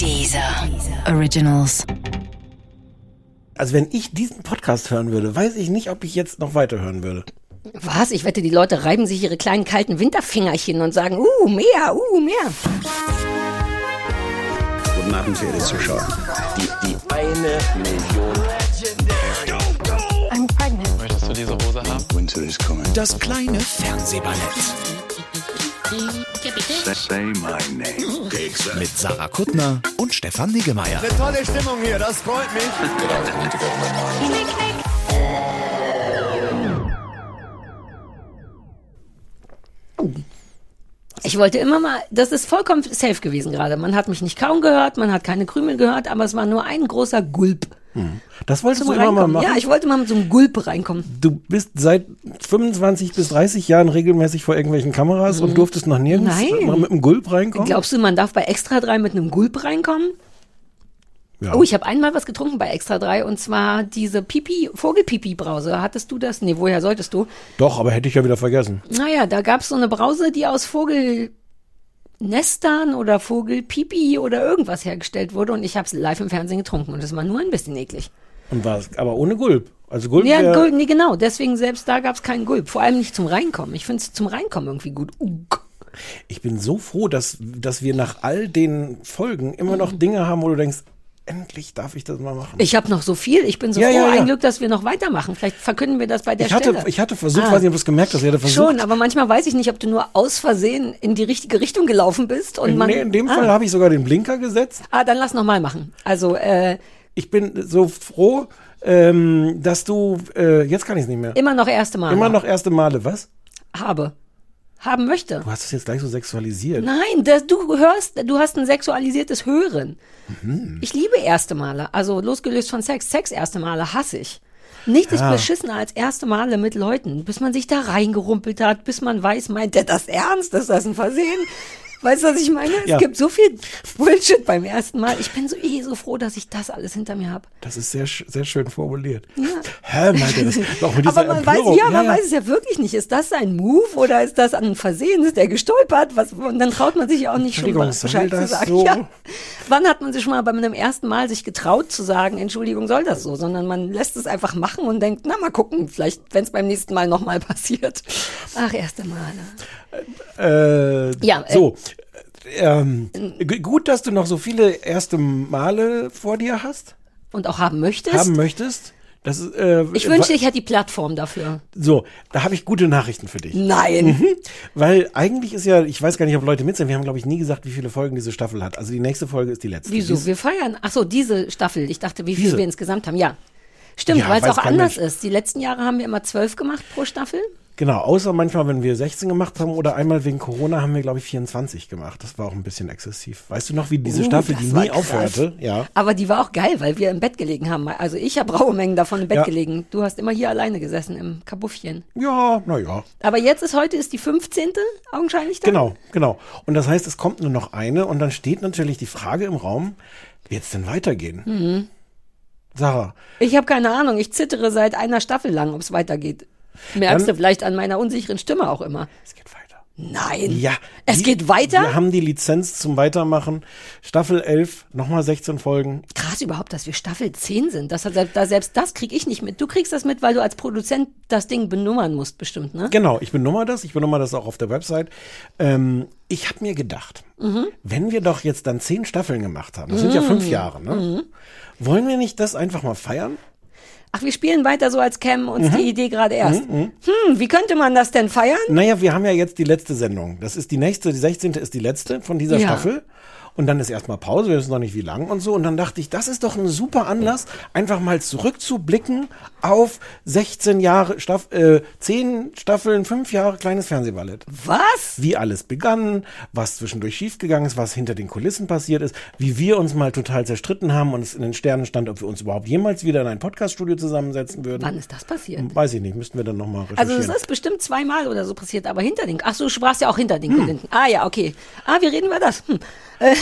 Dieser Originals. Also wenn ich diesen Podcast hören würde, weiß ich nicht, ob ich jetzt noch weiterhören würde. Was? Ich wette, die Leute reiben sich ihre kleinen kalten Winterfingerchen und sagen, uh, mehr, uh, mehr. Guten Abend, verehrte Zuschauer. Die, die eine Million. I'm pregnant. Möchtest du diese Hose haben? Winter is coming. Das kleine Fernsehballett. Mit Sarah Kuttner und Stefan Niggemeier. Tolle Stimmung hier, das freut mich. Ich wollte immer mal, das ist vollkommen safe gewesen gerade. Man hat mich nicht kaum gehört, man hat keine Krümel gehört, aber es war nur ein großer Gulp. Das wolltest du immer mal machen. Ja, ich wollte mal mit so einem Gulp reinkommen. du bist seit 25 bis 30 Jahren regelmäßig vor irgendwelchen Kameras und durftest noch nirgends Nein. mal mit einem Gulp reinkommen. Glaubst du, man darf bei Extra 3 mit einem Gulp reinkommen? ja. Oh, ich habe einmal was getrunken bei Extra 3 und zwar diese Pipi, Vogelpipi-Brause. Hattest du das? Nee, woher solltest du? Doch, aber hätte ich ja wieder vergessen. Naja, da gab's so eine Brause, die aus Vogelnestern oder Vogelpipi oder irgendwas hergestellt wurde und ich habe es live im Fernsehen getrunken und das war nur ein bisschen eklig. Und war es aber ohne Gulp. Also Gulp Ja, Gulp, nee, genau. Deswegen selbst da gab's keinen Gulp. Vor allem nicht zum Reinkommen. Ich finde es zum Reinkommen irgendwie gut. Ugh. Ich bin so froh, dass, dass wir nach all den Folgen immer noch Dinge haben, wo du denkst, endlich darf ich das mal machen. Ich habe noch so viel. Ich bin so Ja, froh. ja, ja. Ein Glück, dass wir noch weitermachen. Vielleicht verkünden wir das bei der Ich hatte, Stelle. ich hatte versucht, Ah. weiß nicht, ob du es gemerkt hast, ich hatte versucht. Schon, aber manchmal weiß ich nicht, ob du nur aus Versehen in die richtige Richtung gelaufen bist und man. nee, in dem ah, Fall habe ich sogar den Blinker gesetzt. Ah, dann lass noch mal machen. Also äh, Ich bin so froh, ähm, dass du, äh, jetzt kann ich es nicht mehr. immer noch erste Mal. Immer noch erste Male, was? habe. Haben möchte. Du hast es jetzt gleich so sexualisiert. Nein, das, du hörst, du hast ein sexualisiertes Hören. Mhm. Ich liebe erste Male. Also losgelöst von Sex. Sex erste Male hasse ich. Nichts ist Ja. beschissener als erste Male mit Leuten, bis man sich da reingerumpelt hat, bis man weiß, meint der das ernst? Ist das ein Versehen? Weißt du, was ich meine? Ja. Es gibt so viel Bullshit beim ersten Mal. Ich bin so eh so froh, dass ich das alles hinter mir habe. Das ist sehr, sehr schön formuliert. Hä, meinte das? Auch mit Aber man weiß, Empörung. ja, man weiß es ja wirklich nicht. Ist das ein Move oder ist das ein Versehen? Ist der gestolpert? Was, und dann traut man sich ja auch nicht schon mal Bescheid zu sagen. so? Ja. Wann hat man sich schon mal bei einem ersten Mal sich getraut zu sagen, Entschuldigung, soll das so? Sondern man lässt es einfach machen und denkt, na mal gucken, vielleicht, wenn es beim nächsten Mal nochmal passiert. Ach, erste Male. Äh, Ja, äh, so. Ähm, gut, dass du noch so viele erste Male vor dir hast, Und auch haben möchtest. haben möchtest. Das ist, äh, ich wünschte, ich hätte die Plattform dafür. So, da habe ich gute Nachrichten für dich. Nein. Weil eigentlich ist ja, ich weiß gar nicht, ob Leute mit sind, wir haben, glaube ich, nie gesagt, wie viele Folgen diese Staffel hat. Also die nächste Folge ist die letzte. Wieso? Dies- Wir feiern. Ach so, diese Staffel. Ich dachte, wie viel wir insgesamt haben. Ja. Stimmt, Ja, weil es auch anders Mensch. ist. Die letzten Jahre haben wir immer zwölf gemacht pro Staffel. Genau, außer manchmal, wenn wir 16 gemacht haben oder einmal wegen Corona haben wir, glaube ich, 24 gemacht. Das war auch ein bisschen exzessiv. Weißt du noch, wie diese Uh, Staffel, die nie krass. aufhörte? Ja. Aber die war auch geil, weil wir im Bett gelegen haben. Also ich habe raue Mengen davon im Bett Ja. gelegen. Du hast immer hier alleine gesessen im Kabuffchen. Ja, naja. Aber jetzt ist heute ist die 15. augenscheinlich dann. Genau, genau. Und das heißt, es kommt nur noch eine und dann steht natürlich die Frage im Raum, wird es denn weitergehen? Mhm. Sarah, Ich habe keine Ahnung. Ich zittere seit einer Staffel lang, ob es weitergeht. Merkst Dann- du vielleicht an meiner unsicheren Stimme auch immer. es geht weiter. Nein. Ja. Es die- geht weiter? Wir haben die Lizenz zum Weitermachen. Staffel 11, nochmal 16 Folgen. Krass überhaupt, dass wir Staffel 10 sind. Das da selbst das krieg ich nicht mit. Du kriegst das mit, weil du als Produzent das Ding benummern musst, bestimmt, ne? Genau, ich benummer das, ich benummer das auch auf der Website. Ähm, ich habe mir gedacht, Mhm. wenn wir doch jetzt dann zehn Staffeln gemacht haben, das sind ja fünf Jahre, ne? Mhm. Wollen wir nicht das einfach mal feiern? Ach, wir spielen weiter so, als kämen uns Mhm. die Idee gerade erst. Hm, wie könnte man das denn feiern? Naja, wir haben ja jetzt die letzte Sendung. Das ist die nächste, die 16. ist die letzte von dieser Ja. Staffel. Und dann ist erstmal Pause, wir wissen noch nicht wie lang und so. Und dann dachte ich, das ist doch ein super Anlass, einfach mal zurückzublicken auf 16 Jahre, Staff, äh, 10 Staffeln, 5 Jahre kleines Fernsehballett. Was? Wie alles begann, was zwischendurch schiefgegangen ist, was hinter den Kulissen passiert ist, wie wir uns mal total zerstritten haben und es in den Sternen stand, ob wir uns überhaupt jemals wieder in ein Podcaststudio zusammensetzen würden. Wann ist das passiert? Weiß ich nicht, müssten wir dann nochmal Also recherchieren. es ist bestimmt zweimal oder so passiert, aber hinter den. Ach so, du sprachst ja auch hinter den Kulissen. Ah ja, okay. Ah, wir reden über das. Hm. Äh,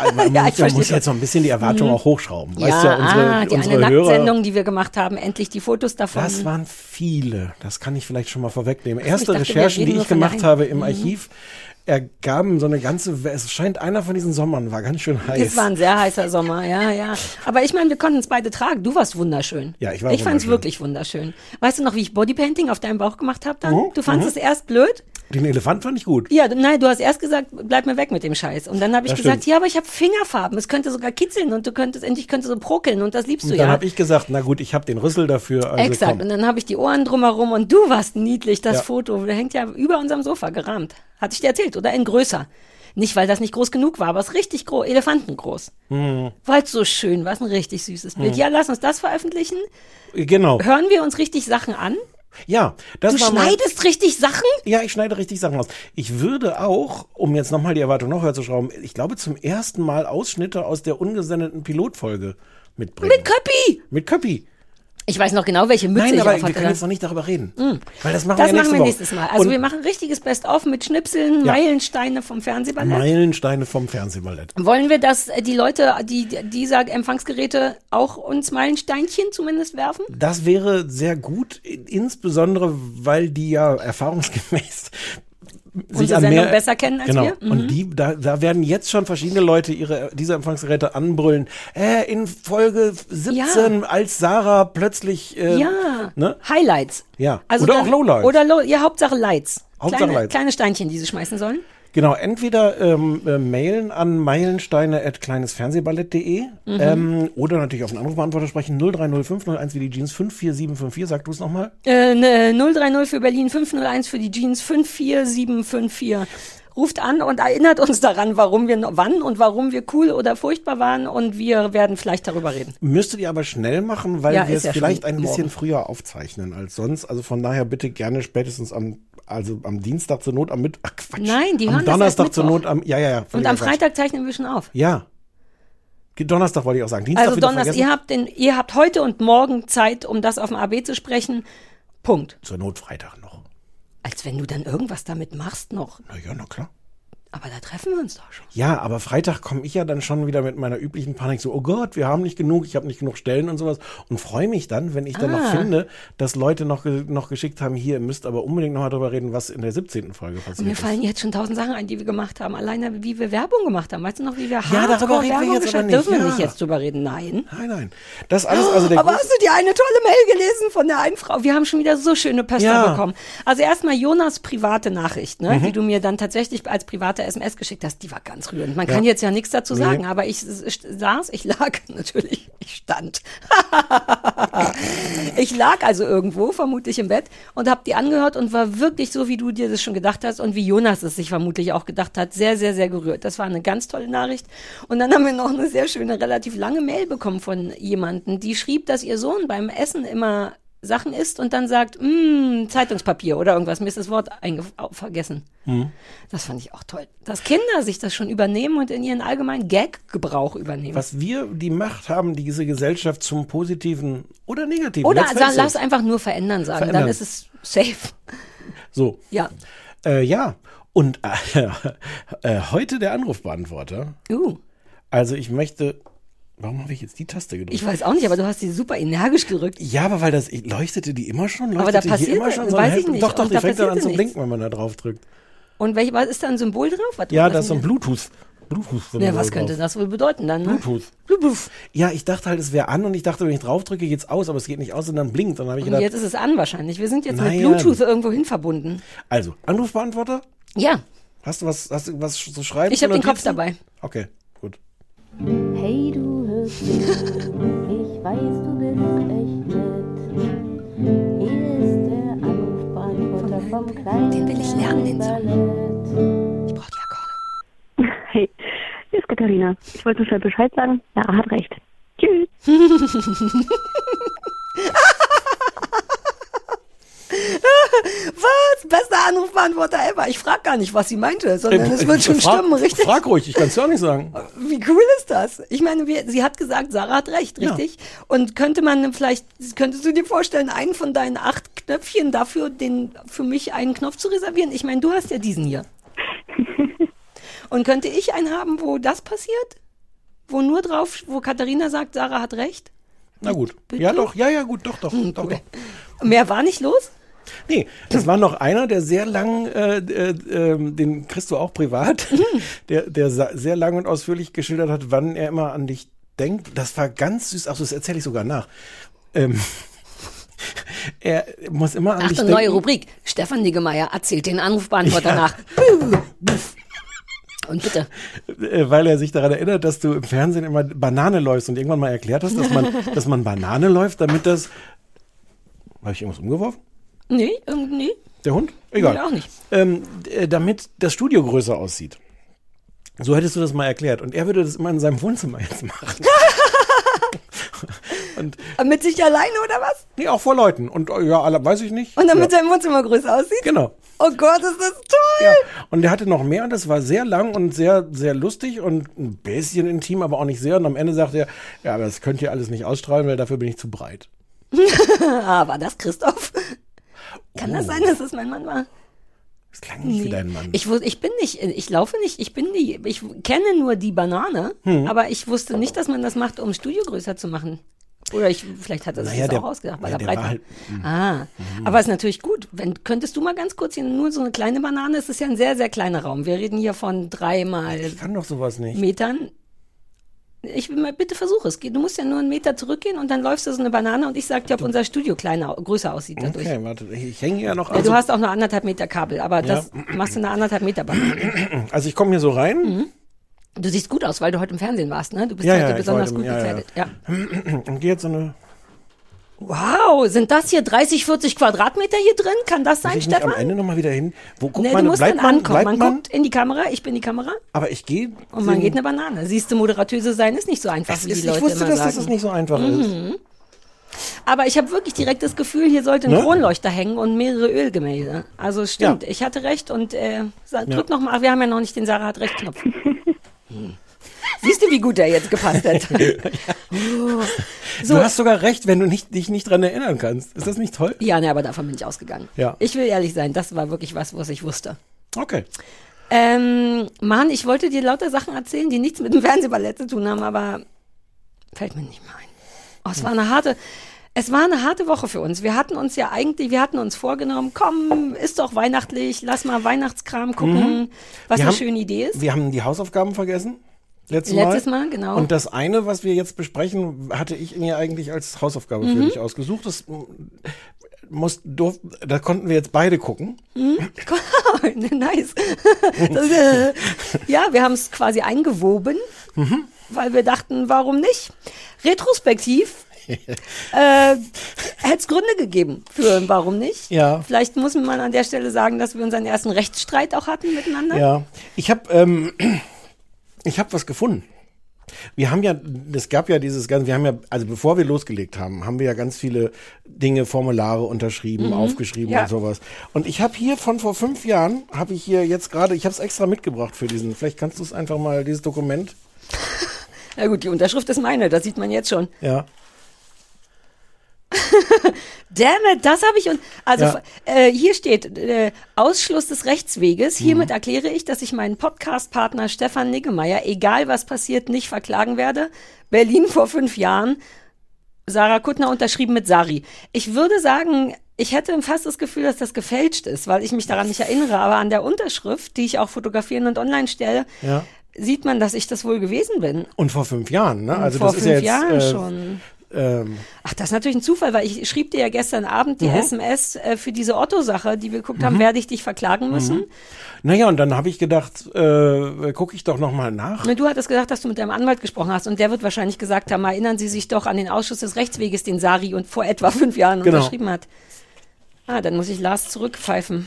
Also man Ja, muss, ich man muss jetzt so ein bisschen die Erwartung auch hochschrauben. Ja, weißt du, unsere, ah, die unsere eine Hörer. Nachtsendung, die wir gemacht haben, endlich die Fotos davon. Das waren viele. Das kann ich vielleicht schon mal vorwegnehmen. Erste dachte, Recherchen, die ich gemacht habe im Archiv, ergaben so eine ganze. Es scheint einer von diesen Sommern war ganz schön heiß. Es war ein sehr heißer Sommer, ja, ja. Aber ich meine, wir konnten es beide tragen. Du warst wunderschön. Ja, ich war Ich fand es wirklich wunderschön. Weißt du noch, wie ich Bodypainting auf deinem Bauch gemacht habe dann? Mhm, Du fandest es erst blöd? Den Elefant fand ich gut. Ja, nein, du hast erst gesagt, bleib mir weg mit dem Scheiß. Und dann habe ich Das gesagt, stimmt. ja, aber ich habe Fingerfarben. Es könnte sogar kitzeln und du könntest endlich könnte so prokeln und das liebst du Und dann ja. habe ich gesagt, na gut, ich habe den Rüssel dafür. Also Exakt. Komm. Und dann habe ich die Ohren drumherum und du warst niedlich, das Ja. Foto. Der hängt ja über unserem Sofa gerahmt. Hatte ich dir erzählt, oder? In größer. Nicht, weil das nicht groß genug war, aber es ist richtig groß, elefantengroß. Mhm. Weil es so schön war, es ein richtig süßes Bild. Ja, lass uns das veröffentlichen. Genau. Hören wir uns richtig Sachen an? Ja, das Du war mal, schneidest richtig Sachen? Ja, ich schneide richtig Sachen aus. Ich würde auch, um jetzt nochmal die Erwartung noch höher zu schrauben, ich glaube zum ersten Mal Ausschnitte aus der ungesendeten Pilotfolge mitbringen. Mit Köppi! Mit Köppi. Ich weiß noch genau, welche Mütze Nein, ich aber wir können jetzt noch nicht darüber reden. Weil das machen Das wir ja machen nächste wir Woche. nächstes Mal. Also Und wir machen richtiges Best-of mit Schnipseln, Ja. Meilensteine vom Fernsehballett. Meilensteine vom Fernsehballett. Wollen wir, dass äh, die Leute, die dieser Empfangsgeräte auch uns Meilensteinchen zumindest werfen? Das wäre sehr gut, insbesondere weil die ja erfahrungsgemäß Unsere Sendung besser kennen als genau. wir? Mhm. Und die, da, da werden jetzt schon verschiedene Leute ihre diese Empfangsgeräte anbrüllen. Äh, in Folge 17, als Sarah plötzlich äh, Ja. ne? Highlights. Ja. Also Oder dann- auch Lowlights. Oder Low, ja, Hauptsache Lights. Hauptsache kleine, Lights. kleine Steinchen, die sie schmeißen sollen. Genau, entweder ähm, äh, mailen an meilensteine.kleinesfernsehballett.de Mhm. ähm, oder natürlich auf den Anrufbeantworter sprechen 030501 wie die Jeans 54754. Sag du es nochmal. Äh, ne, 030 für Berlin, 501 für die Jeans, 54754. Ruft an und erinnert uns daran, warum wir, wann und warum wir cool oder furchtbar waren und wir werden vielleicht darüber reden. Müsstet ihr aber schnell machen, weil Ja, wir es ja vielleicht ein bisschen morgen. früher aufzeichnen als sonst. Also von daher bitte gerne spätestens am, also am Dienstag zur Not, am Mittwoch. Ach, Quatsch. Nein, die am hören das Donnerstag erst zur. Not, am, ja, ja, ja. Und am. Freitag zeichnen wir schon auf. Ja. Donnerstag wollte ich auch sagen. Dienstag Also Donnerstag, ihr habt, den, ihr habt heute und morgen Zeit, um das auf dem AB zu sprechen. Punkt. Zur Not Freitag noch. Als wenn du dann irgendwas damit machst noch. Na ja, na klar. Aber da treffen wir uns doch schon. Ja, aber Freitag komme ich ja dann schon wieder mit meiner üblichen Panik so, oh Gott, wir haben nicht genug, ich habe nicht genug Stellen und sowas und freue mich dann, wenn ich dann noch Ah. finde, dass Leute noch, noch geschickt haben, hier, ihr müsst aber unbedingt noch mal drüber reden, was in der 17. Folge Und passiert mir ist. fallen jetzt schon tausend Sachen ein, die wir gemacht haben. Alleine, wie wir Werbung gemacht haben. Weißt du noch, wie wir Ja, darüber reden wir Hardcore-Werbung jetzt aber nicht, Dürfen wir ja. nicht jetzt drüber reden? Nein. Nein, nein. Das alles, also der Aber hast du die eine tolle Mail gelesen von der einen Frau? Wir haben schon wieder so schöne Pöster Ja. bekommen. Also erstmal Jonas private Nachricht, ne, Mhm. die du mir dann tatsächlich als private SMS geschickt hast. Die war ganz rührend. Man kann jetzt ja nichts dazu Nee. sagen, aber ich s- saß, ich lag natürlich, ich stand. ich lag also irgendwo, vermutlich im Bett, und habe die angehört und war wirklich so, wie du dir das schon gedacht hast und wie Jonas es sich vermutlich auch gedacht hat, sehr, sehr, sehr gerührt. Das war eine ganz tolle Nachricht. Und dann haben wir noch eine sehr schöne, relativ lange Mail bekommen von jemandem, die schrieb, dass ihr Sohn beim Essen immer Sachen isst und dann sagt, "Mm, Zeitungspapier oder irgendwas. Mir ist das Wort vergessen. Das fand ich auch toll. Dass Kinder sich das schon übernehmen und in ihren allgemeinen Gag-Gebrauch übernehmen. was wir die Macht haben, diese Gesellschaft zum Positiven oder Negativen. Oder it. lass einfach nur verändern sagen, Verändern. dann ist es safe. So, Ja. äh, ja. Und äh, äh, heute der Anrufbeantworter. Uh, Also ich möchte, warum habe ich jetzt die Taste gedrückt? ich weiß auch nicht, aber du hast sie super energisch gedrückt. Ja, aber weil das leuchtete die immer schon, leuchtete Aber da passiert- immer schon so weiß ich nicht. Doch, doch, die da fängt dann an zu blinken, wenn man da drauf drückt. Und welch, was ist da ein Symbol drauf? Warte Ja, mal, da lass ist so ein Bluetooth. Bluetooth Ja, was könnte das wohl bedeuten dann? Ne? Bluetooth. Bluetooth. Ja, ich dachte halt, es wäre an und ich dachte, wenn ich drauf drücke, geht's aus, aber es geht nicht aus und dann blinkt. Dann habe ich Und gedacht, jetzt ist es an wahrscheinlich. Wir sind jetzt mit Naja. Bluetooth irgendwo hin verbunden. also, Anrufbeantworter? Ja, Hast du was, hast du was zu schreiben? ich habe den Kopf dabei. Okay, gut. Hey, du mich, ich weiß, du bist echt nett. Hier ist der Anrufbeantworter vom kleinen Den will ich lernen, den Song. Ballett. Ich brauche die Akkorde. Hey, hier ist Katharina. Ich wollte nur schnell Bescheid sagen. Lara hat recht. Tschüss. Was? Bester Anrufbeantworter ever. Ich frage gar nicht, was sie meinte, sondern es wird schon frag, stimmen, richtig? Frag ruhig, ich kann es ja auch nicht sagen. Wie cool ist das? Ich meine, wir, sie hat gesagt, Sarah hat recht, richtig? Und könnte man vielleicht, könntest du dir vorstellen, einen von deinen acht Knöpfchen dafür, den, für mich einen Knopf zu reservieren? Ich meine, du hast ja diesen hier. Und könnte ich einen haben, wo das passiert? Wo nur drauf, wo Katharina sagt, Sarah hat recht? Na gut. Bitte? Ja, doch, ja, ja, gut, doch, doch, Hm, doch, doch. Mehr war nicht los? Nee, es war noch einer, der sehr lang, äh, äh, ähm, den kriegst du auch privat, der, der sa- sehr lang und ausführlich geschildert hat, wann er immer an dich denkt. Das war ganz süß. Ach, das erzähle ich sogar nach. Ähm, er muss immer an dich Achtung, denken. neue Rubrik. Stefan Niggemeier erzählt den Anrufbeantworter Ja. nach. Und bitte. äh, weil er sich daran erinnert, dass du im Fernsehen immer Banane läufst und irgendwann mal erklärt hast, dass man, dass man Banane läuft, damit das. Habe ich irgendwas umgeworfen? Nee, irgendwie. Der Hund? Egal. Nee, auch nicht. Ähm, äh, damit das Studio größer aussieht. So hättest du das mal erklärt. Und er würde das immer in seinem Wohnzimmer jetzt machen. und Mit sich alleine oder was? nee, auch vor Leuten. Und äh, ja, alle, weiß ich nicht. Und damit ja. sein Wohnzimmer größer aussieht? Genau. Oh Gott, ist das toll! Ja. Und der hatte noch mehr und das war sehr lang und sehr, sehr lustig und ein bisschen intim, aber auch nicht sehr. Und am Ende sagte er, ja, aber das könnt ihr alles nicht ausstrahlen, weil dafür bin ich zu breit. Ah, war das Christoph? Kann das Oh. sein, dass das mein Mann war? Das klang nicht wie dein Mann. Ich, ich bin nicht, ich laufe nicht, ich bin die, ich kenne nur die Banane, Hm. aber ich wusste nicht, dass man das macht, um das Studio größer zu machen. Oder ich, vielleicht hat er sich Naja, das der- auch ausgedacht, weil ja, er breit war halt- ah, aber ist natürlich gut. Wenn, könntest du mal ganz kurz hier, nur so eine kleine Banane, es ist ja ein sehr, sehr kleiner Raum. Wir reden hier von dreimal ich kann doch sowas nicht. Metern. Ich will mal, bitte versuch es. Geh- Du musst ja nur einen Meter zurückgehen und dann läufst du so eine Banane und ich sag dir, ob unser Studio kleiner, größer aussieht dadurch. Okay, warte, ich, hänge ja noch Ja, also, du hast auch nur anderthalb Meter Kabel, aber das machst du eine anderthalb Meter Banane. also ich komme hier so rein Mhm. Du siehst gut aus, weil du heute im Fernsehen warst, ne? Du bist Ja, heute ja, besonders war gut ja, ja. gekleidet. Ja. und gehe jetzt so eine. Wow, sind das hier 30, 40 Quadratmeter hier drin? Kann das Muss sein, ich nicht am Stefan? Ende nochmal wieder hin? Wo guckt Nee, man? du musst bleibt dann man? ankommen. Man man? guckt in die Kamera, ich bin die Kamera Aber ich gehe. und man geht eine Banane. Siehst du, moderatöse sein ist nicht so einfach, Es wie ist, die Leute ich wusste, immer dass sagen. Mhm. das nicht so einfach ist. Aber ich habe wirklich direkt das Gefühl, hier sollte ein Ja. Kronleuchter hängen und mehrere Ölgemälde. Also es stimmt, Ja. ich hatte recht und äh, drück Ja. noch mal, wir haben ja noch nicht den Sarah hat recht Knopf. Hm. Siehst du, wie gut der jetzt gepasst hat? Oh. So. Du hast sogar recht, wenn du nicht, dich nicht dran erinnern kannst. Ist das nicht toll? Ja, ne, aber davon bin ich ausgegangen. Ja. Ich will ehrlich sein, das war wirklich was, was ich wusste. Okay. Ähm, Mann, ich wollte dir lauter Sachen erzählen, die nichts mit dem Fernsehballett zu tun haben, aber fällt mir nicht mehr ein. Oh, es war eine harte, es war eine harte Woche für uns. Wir hatten uns ja eigentlich, wir hatten uns vorgenommen, komm, ist doch weihnachtlich, lass mal Weihnachtskram gucken, was Wir eine haben- schöne Idee ist. Wir haben die Hausaufgaben vergessen. Letztes, Letztes Mal, genau. Und das eine, was wir jetzt besprechen, hatte ich mir eigentlich als Hausaufgabe Mhm. für dich ausgesucht. Das mm, muss, durf, da konnten wir jetzt beide gucken. nice. Das, äh, ja, wir haben es quasi eingewoben, Mhm. weil wir dachten, warum nicht? Retrospektiv äh, hätte es Gründe gegeben für ein warum nicht. Ja. Vielleicht muss man an der Stelle sagen, dass wir unseren ersten Rechtsstreit auch hatten miteinander. Ja. Ich habe ähm, ich habe was gefunden. Wir haben ja, es gab ja dieses ganze, wir haben ja, also bevor wir losgelegt haben, haben wir ja ganz viele Dinge, Formulare unterschrieben, aufgeschrieben Ja. und sowas. Und ich habe hier von vor fünf Jahren, habe ich hier jetzt gerade, ich habe es extra mitgebracht für diesen, vielleicht kannst du es einfach mal, dieses Dokument, Na gut, die Unterschrift ist meine, das sieht man jetzt schon. ja. Damn it, das habe ich und also Ja. äh, hier steht äh, Ausschluss des Rechtsweges. Mhm. Hiermit erkläre ich, dass ich meinen Podcast-Partner Stefan Niggemeier, egal was passiert, nicht verklagen werde. Berlin vor fünf Jahren. Sarah Kuttner unterschrieben mit Sari. Ich würde sagen, ich hätte fast das Gefühl, dass das gefälscht ist, weil ich mich daran nicht erinnere. Aber an der Unterschrift, die ich auch fotografieren und online stelle, Ja. sieht man, dass ich das wohl gewesen bin. Und vor fünf Jahren, ne? Also vor das fünf ist ja jetzt, Jahren äh, schon. Ähm, Ach, das ist natürlich ein Zufall, weil ich schrieb dir ja gestern Abend Mhm. die SMS äh, für diese Otto-Sache, die wir geguckt haben, werde ich dich verklagen müssen. naja, und dann habe ich gedacht, äh, gucke ich doch noch mal nach. Ne, Du hattest gesagt, dass du mit deinem Anwalt gesprochen hast und der wird wahrscheinlich gesagt haben, erinnern Sie sich doch an den Ausschuss des Rechtsweges, den Sari und vor etwa fünf Jahren Genau. unterschrieben hat. Ah, dann muss ich Lars zurückpfeifen.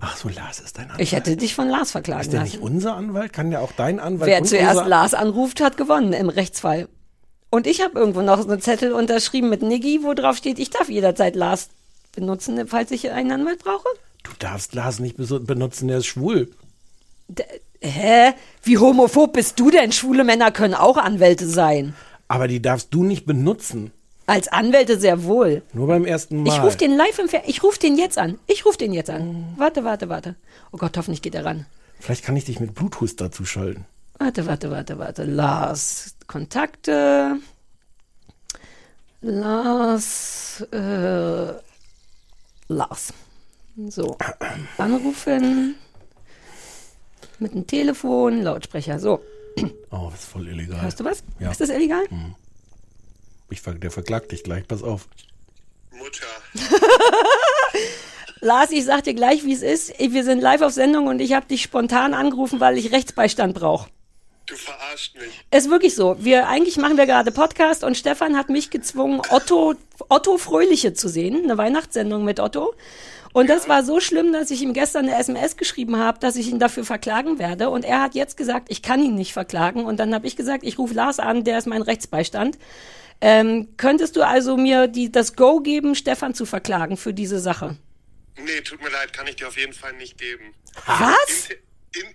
Ach so, Lars ist dein Anwalt. Ich hätte dich von Lars verklagen ist der nicht lassen. unser Anwalt? Kann der auch dein Anwalt Wer und zuerst Lars anruft, hat gewonnen im Rechtsfall. Und ich habe irgendwo noch so einen Zettel unterschrieben mit Niggi, wo drauf steht, ich darf jederzeit Lars benutzen, falls ich einen Anwalt brauche. Du darfst Lars nicht benutzen, der ist schwul. D hä? Wie homophob bist du denn? Schwule Männer können auch Anwälte sein. Aber die darfst du nicht benutzen. Als Anwälte sehr wohl. Nur beim ersten Mal. Ich rufe den live im Fer Ich rufe den jetzt an. Ich rufe den jetzt an. Warte, warte, warte. Oh Gott, hoffentlich geht er ran. Vielleicht kann ich dich mit Bluetooth dazu schalten. Warte, warte, warte, warte. Lars, Kontakte. Lars, äh, Lars. So, anrufen. Mit dem Telefon, Lautsprecher. So, Oh, das ist voll illegal. hörst du was? Ja. Ist das illegal? Ich, ver- der verklagt dich gleich, pass auf. Mutter. Lars, ich sag dir gleich, wie es ist. Wir sind live auf Sendung und ich habe dich spontan angerufen, weil ich Rechtsbeistand brauche. Du verarscht mich. Ist wirklich so. Wir eigentlich machen wir gerade Podcast und Stefan hat mich gezwungen, Otto Otto Fröhliche zu sehen, eine Weihnachtssendung mit Otto. Und das war so schlimm, dass ich ihm gestern eine SMS geschrieben habe, dass ich ihn dafür verklagen werde. Und er hat jetzt gesagt, ich kann ihn nicht verklagen. Und dann habe ich gesagt, ich rufe Lars an, der ist mein Rechtsbeistand. Ähm, könntest du also mir die, das Go geben, Stefan zu verklagen für diese Sache? Nee, tut mir leid, kann ich dir auf jeden Fall nicht geben. Was? Inter, in,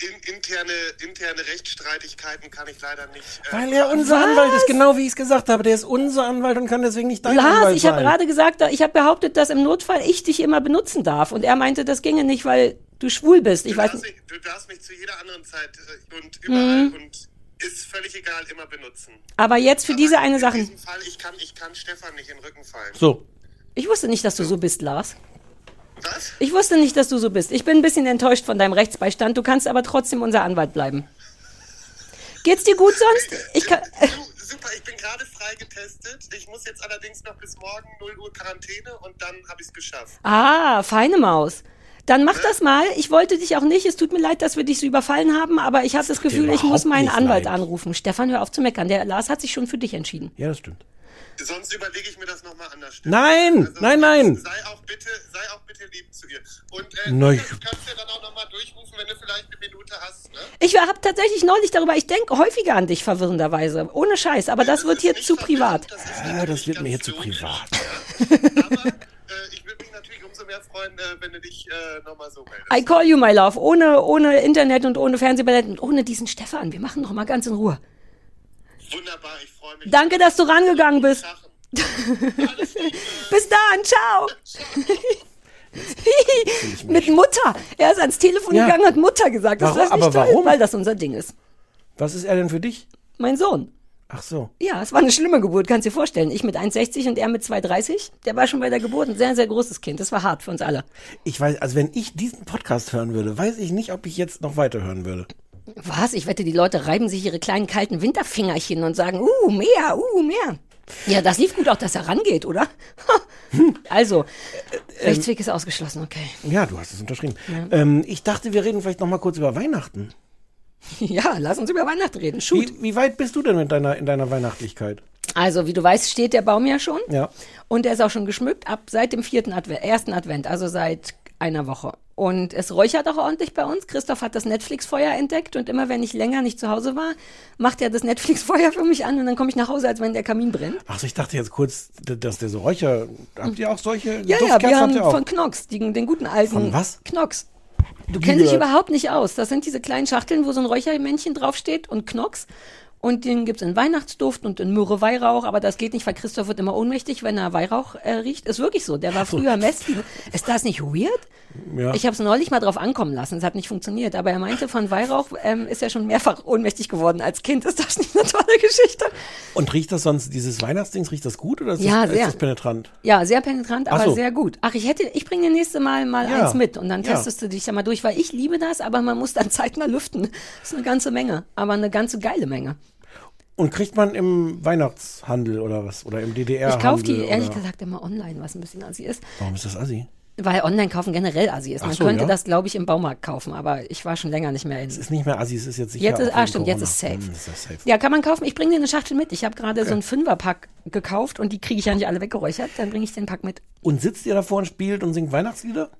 in, interne, interne Rechtsstreitigkeiten kann ich leider nicht. Äh, Weil er unser Anwalt ist, genau wie ich es gesagt habe. Der ist unser Anwalt und kann deswegen nicht dein Lars, Anwalt ich habe sein. gerade gesagt, ich habe behauptet, dass im Notfall ich dich immer benutzen darf. Und er meinte, das ginge nicht, weil du schwul bist. Ich du, weiß darfst nicht. mich, du darfst mich zu jeder anderen Zeit äh, und überall Mhm. und ist völlig egal, immer benutzen. Aber jetzt für diese eine in Sache. diesem Fall, ich kann, ich kann Stefan nicht in den Rücken fallen. So, Ich wusste nicht, dass du so bist, Lars. Was? Ich wusste nicht, dass du so bist. Ich bin ein bisschen enttäuscht von deinem Rechtsbeistand. Du kannst aber trotzdem unser Anwalt bleiben. Geht's dir gut sonst? Ich kann. Du, super, ich bin gerade frei getestet. Ich muss jetzt allerdings noch bis morgen 0 Uhr Quarantäne und dann habe ich es geschafft. Ah, feine Maus. Dann mach das mal. Ich wollte dich auch nicht. Es tut mir leid, dass wir dich so überfallen haben, aber ich habe das Gefühl, ich muss meinen Anwalt leid. anrufen. Stefan, hör auf zu meckern. Der Lars hat sich schon für dich entschieden. ja, das stimmt. Sonst überlege ich mir das nochmal anders. Nein, nein, nein. Sei auch bitte, sei auch bitte lieb zu ihr. Und äh, Nein. du kannst ja dann auch nochmal durchrufen, wenn du vielleicht eine Minute hast. Ne? Ich habe tatsächlich neulich darüber, ich denke häufiger an dich verwirrenderweise. Ohne Scheiß, aber das wird ist hier zu privat. Das Ja, das wird mir hier zu privat. Aber äh, ich würde mich natürlich umso mehr freuen, äh, wenn du dich äh, nochmal so meldest. I call you, my love. Ohne, ohne Internet und ohne Fernsehballett und ohne diesen Stefan. Wir machen noch mal ganz in Ruhe. Wunderbar, ich freue mich. Danke, dass du rangegangen bist. Bis dann, ciao. Mit Mutter. Er ist ans Telefon Ja. gegangen, hat Mutter gesagt. Das Warum? ist nicht Aber toll, warum? Weil das unser Ding ist. Was ist er denn für dich? Mein Sohn. Ach so. Ja, es war eine schlimme Geburt, kannst dir vorstellen. Ich mit 1,60 und er mit 2,30. Der war schon bei der Geburt ein sehr, sehr großes Kind. Das war hart für uns alle. Ich weiß, also wenn ich diesen Podcast hören würde, weiß ich nicht, ob ich jetzt noch weiterhören würde. Was? Ich wette, die Leute reiben sich ihre kleinen kalten Winterfingerchen und sagen, uh, mehr, uh, mehr. Ja, das lief gut auch, dass er rangeht, oder? also, Rechtsweg ist ausgeschlossen, okay. Ja, du hast es unterschrieben. Ähm, ich dachte, wir reden vielleicht noch mal kurz über Weihnachten. Ja, lass uns über Weihnachten reden. Shoot. Wie, wie weit bist du denn mit deiner, in deiner Weihnachtlichkeit? Also, wie du weißt, steht der Baum ja schon. Ja. Und er ist auch schon geschmückt ab seit dem vierten Advent, ersten Advent, also seit einer Woche. Und es räuchert auch ordentlich bei uns. Christoph hat das Netflix-Feuer entdeckt und immer wenn ich länger nicht zu Hause war, macht er das Netflix-Feuer für mich an und dann komme ich nach Hause, als wenn der Kamin brennt. Ach so, ich dachte jetzt kurz, dass der so Räucher. Habt ihr auch solche Ja, ja, wir haben von Knox, den, den guten alten. Von was? Knox. Du kennst dich überhaupt nicht aus. Das sind diese kleinen Schachteln, wo so ein Räuchermännchen draufsteht und Knox. Und den gibt's in Weihnachtsduft und in Myrrhe Weihrauch, aber das geht nicht, weil Christoph wird immer ohnmächtig, wenn er Weihrauch äh, riecht. Ist wirklich so. Der war früher Messi. Ist das nicht weird? Ja. Ich habe es neulich mal drauf ankommen lassen. Es hat nicht funktioniert. Aber er meinte, von Weihrauch ähm, ist er schon mehrfach ohnmächtig geworden als Kind. Ist das nicht eine tolle Geschichte? Und riecht das sonst, dieses Weihnachtsdings, riecht das gut oder ist, Ja, das, sehr. ist das penetrant? Ja, sehr penetrant, aber so. sehr gut. Ach, ich hätte, ich bringe dir nächste Mal mal Ja. eins mit und dann testest du dich da mal durch, weil ich liebe das, aber man muss dann zeitnah lüften. Das ist eine ganze Menge, aber eine ganze geile Menge. Und kriegt man im Weihnachtshandel oder was? Oder im DDR? Ich kaufe die ehrlich oder? gesagt immer online, was ein bisschen assi ist. Warum ist das assi? Weil online kaufen generell assi ist. Man so, könnte ja? das, glaube ich, im Baumarkt kaufen, aber ich war schon länger nicht mehr in. Es ist nicht mehr assi, es ist jetzt sicher. Jetzt ist, ah, stimmt, jetzt Corona. ist safe. Hm, ist safe. Ja, kann man kaufen. Ich bringe dir eine Schachtel mit. Ich habe gerade so einen Fünferpack gekauft und die kriege ich ja nicht alle weggeräuchert. Dann bringe ich den Pack mit. Und sitzt ihr davor und spielt und singt Weihnachtslieder?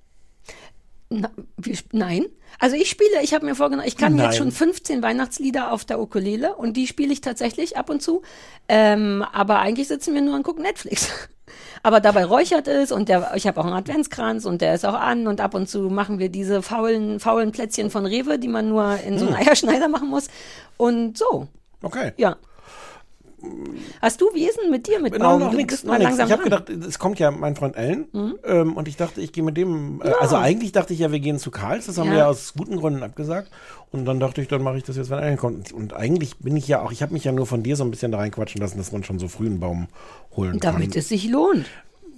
Na, wie, nein. Also ich spiele, ich habe mir vorgenommen, ich kann Nein. jetzt schon 15 Weihnachtslieder auf der Ukulele und die spiele ich tatsächlich ab und zu. Ähm, aber eigentlich sitzen wir nur und gucken Netflix. Aber dabei räuchert es und der, ich habe auch einen Adventskranz und der ist auch an und ab und zu machen wir diese faulen, faulen Plätzchen von Rewe, die man nur in so Hm. einen Eierschneider machen muss. Und so, Okay. ja. Hast du, wie ist denn mit dir mit Baum? noch Du nichts. bist Noch nix. Ich habe. Mhm. gedacht, es kommt ja mein Freund Ellen. Ähm, und ich dachte, ich gehe mit dem. Äh, Also eigentlich dachte ich ja, wir gehen zu Karls. Das haben Ja. wir ja aus guten Gründen abgesagt. Und dann dachte ich, dann mache ich das jetzt, wenn Ellen kommt. Und eigentlich bin ich ja auch, ich habe mich ja nur von dir so ein bisschen da reinquatschen lassen, dass man schon so früh einen Baum holen Damit kann. es sich lohnt.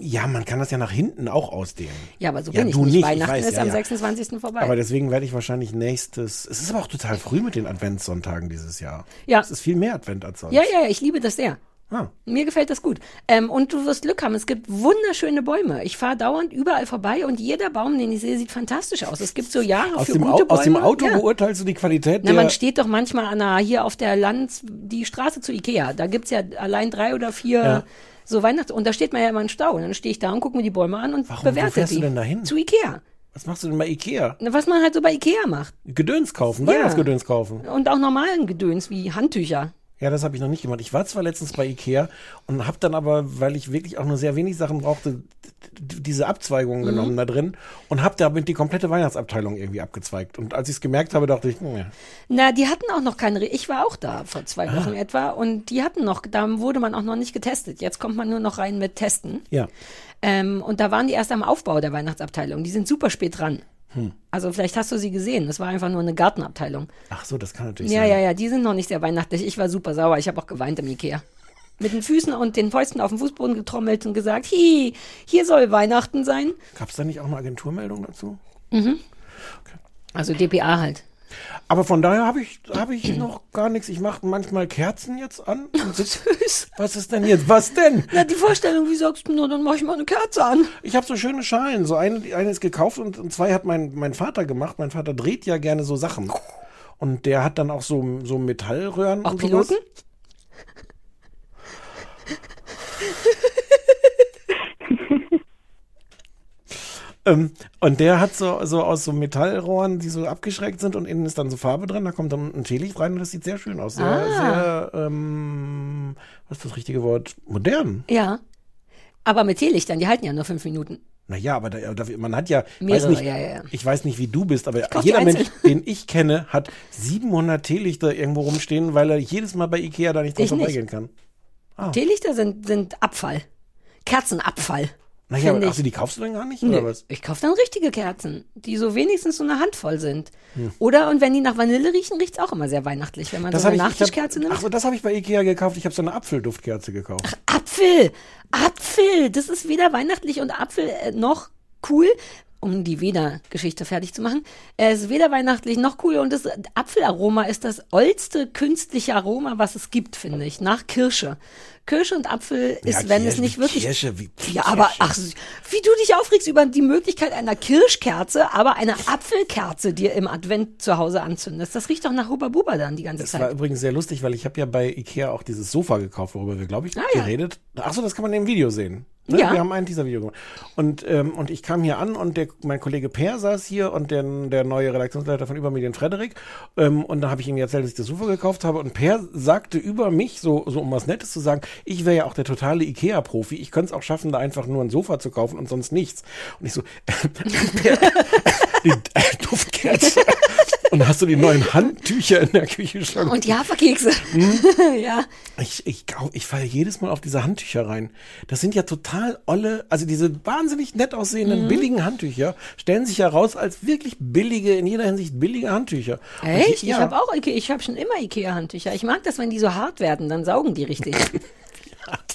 Ja, man kann das ja nach hinten auch ausdehnen. Ja, aber so Ja, bin ich du nicht. nicht, ich Weihnachten weiß, ist ja, am ja. 26. vorbei. Aber deswegen werde ich wahrscheinlich nächstes. Es ist aber auch total früh mit den Adventssonntagen dieses Jahr. Ja. Es ist viel mehr Advent als sonst. ja, ja, ich liebe das sehr. Ah. Mir gefällt das gut. Ähm, und du wirst Glück haben. Es gibt wunderschöne Bäume. Ich fahre dauernd überall vorbei und jeder Baum, den ich sehe, sieht fantastisch aus. Es gibt so Jahre Aus, für dem gute Au aus dem Bäume. Auto ja. beurteilst du die Qualität Na, der. man steht doch manchmal an der, hier auf der Lands, die Straße zu Ikea. Da gibt's ja allein drei oder vier Ja. So Weihnachts... Und da steht man ja immer im Stau. Und dann stehe ich da und gucke mir die Bäume an und Warum? Wo bewerte fährst die. du denn da hin? Zu Ikea. Was machst du denn bei Ikea? Na, Was man halt so bei Ikea macht. Gedöns kaufen. Weihnachtsgedöns kaufen. Und auch normalen Gedöns wie Handtücher. Ja, das habe ich noch nicht gemacht. Ich war zwar letztens bei Ikea und habe dann aber, weil ich wirklich auch nur sehr wenig Sachen brauchte, diese Abzweigungen genommen da drin und habe damit die komplette Weihnachtsabteilung irgendwie abgezweigt. Und als ich es gemerkt habe, dachte ich, hm, ja. Na, die hatten auch noch keine. Re ich war auch da vor Ah. zwei Wochen etwa und die hatten noch, da wurde man auch noch nicht getestet. Jetzt kommt man nur noch rein mit Testen. ja. Ähm, und da waren die erst am Aufbau der Weihnachtsabteilung. Die sind super spät dran. Hm. Also vielleicht hast du sie gesehen. Das war einfach nur eine Gartenabteilung. Ach so, das kann natürlich Ja, sein. ja, ja, die sind noch nicht sehr weihnachtlich. Ich war super sauer. Ich habe auch geweint im Ikea. Mit den Füßen und den Fäusten auf den Fußboden getrommelt und gesagt, hi, hier soll Weihnachten sein. Gab es da nicht auch eine Agenturmeldung dazu? Also DPA halt. Aber von daher habe ich, hab ich noch gar nichts. Ich mache manchmal Kerzen jetzt an. Sitz, was ist denn jetzt? Was denn? Na, die Vorstellung, wie sagst du nur, dann mach ich mal eine Kerze an. Ich habe so schöne Schalen. So eine, eine ist gekauft und, und zwei hat mein, mein Vater gemacht. Mein Vater dreht ja gerne so Sachen. Und der hat dann auch so, so Metallröhren. Auch und Piloten? Sowas. Ähm, und der hat so, so aus so Metallrohren, die so abgeschreckt sind und innen ist dann so Farbe drin. Da kommt dann ein Teelicht rein und das sieht sehr schön aus. Sehr, Ah. sehr, ähm, was ist das richtige Wort? Modern. Ja. Aber mit Teelichtern, die halten ja nur fünf Minuten. Naja, aber da, da, man hat ja, weiß Mehrere, nicht, ja, ja, ich weiß nicht, wie du bist, aber jeder Mensch, den ich kenne, hat 700 Teelichter irgendwo rumstehen, weil er jedes Mal bei Ikea da nicht dran vorbeigehen kann. Ah. Teelichter sind, sind Abfall. Kerzenabfall. Naja, aber ich. also die kaufst du dann gar nicht, oder Nö, was? ich kaufe dann richtige Kerzen, die so wenigstens so eine Handvoll sind. Hm. Oder, und wenn die nach Vanille riechen, riecht's auch immer sehr weihnachtlich, wenn man Das so eine ich, ich hab, Nachtischkerze nimmt. ach so, das habe ich bei Ikea gekauft. Ich habe so eine Apfelduftkerze gekauft. Apfel! Apfel! Das ist weder weihnachtlich und Apfel äh, noch cool, um die Weder-Geschichte fertig zu machen. Es ist weder weihnachtlich noch cool und das Apfelaroma ist das ollste künstliche Aroma, was es gibt, finde ich, nach Kirsche. Kirsche und Apfel ist, Ja, wenn es Kirsche, nicht wie wirklich. Kirsche, wie ja, aber ach, wie du dich aufregst über die Möglichkeit einer Kirschkerze, aber eine Apfelkerze dir im Advent zu Hause anzündest. Das riecht doch nach Huba Buba dann die ganze Das Zeit. war übrigens sehr lustig, weil ich habe ja bei Ikea auch dieses Sofa gekauft, worüber wir, glaube ich, Ah, ja. geredet. Ach so, das kann man im Video sehen. Ne? Ja. Wir haben ein dieser Video gemacht. Und, ähm, und ich kam hier an und der, mein Kollege Per saß hier und der, der neue Redaktionsleiter von Übermedien Frederik. Ähm, und da habe ich ihm erzählt, dass ich das Sofa gekauft habe. Und Per sagte über mich, so, so um was Nettes zu sagen, ich wäre ja auch der totale Ikea-Profi. Ich könnte es auch schaffen, da einfach nur ein Sofa zu kaufen und sonst nichts. Und ich so, Per, die äh, Duftkerze. Und hast du die neuen Handtücher in der Küche schon? Und die Haferkekse. Hm? ja. Ich, ich, ich falle jedes Mal auf diese Handtücher rein. Das sind ja total olle, also diese wahnsinnig nett Mhm. aussehenden billigen Handtücher stellen sich heraus als wirklich billige, in jeder Hinsicht billige Handtücher. Echt? die- Ich habe auch Ikea, ich habe schon immer Ikea-Handtücher. Ich mag das, wenn die so hart werden, dann saugen die richtig.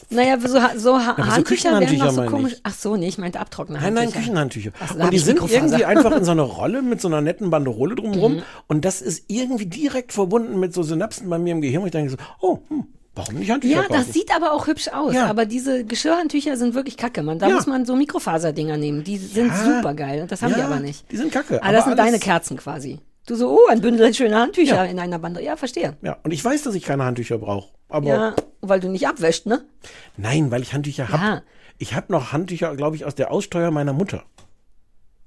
naja, so, so so Handtücher werden Küchenhandtücher doch so komisch. ich. Ach so, nee, ich meinte abtrocknende Nein, Handtücher. nein, Küchenhandtücher. Ach so, und die sind irgendwie einfach in so einer Rolle mit so einer netten Banderole drumherum. Mhm. Und das ist irgendwie direkt verbunden mit so Synapsen bei mir im Gehirn. Und ich denke so, oh, hm, warum nicht Handtücher Ja, kaufen? das sieht aber auch hübsch aus. Ja. Aber diese Geschirrhandtücher sind wirklich kacke. Man, da Ja. muss man so Mikrofaserdinger nehmen. Die sind Ja. super geil. Und das haben die Ja, aber nicht. die sind kacke, Ah, das aber sind alles- deine Kerzen quasi. Du so, oh, ein Bündel schöner Handtücher Ja. in einer Bande. Ja, verstehe. ja, und ich weiß, dass ich keine Handtücher brauche. Aber Ja, weil du nicht abwäscht, ne? nein, weil ich Handtücher habe. Ja. Ich habe noch Handtücher, glaube ich, aus der Aussteuer meiner Mutter.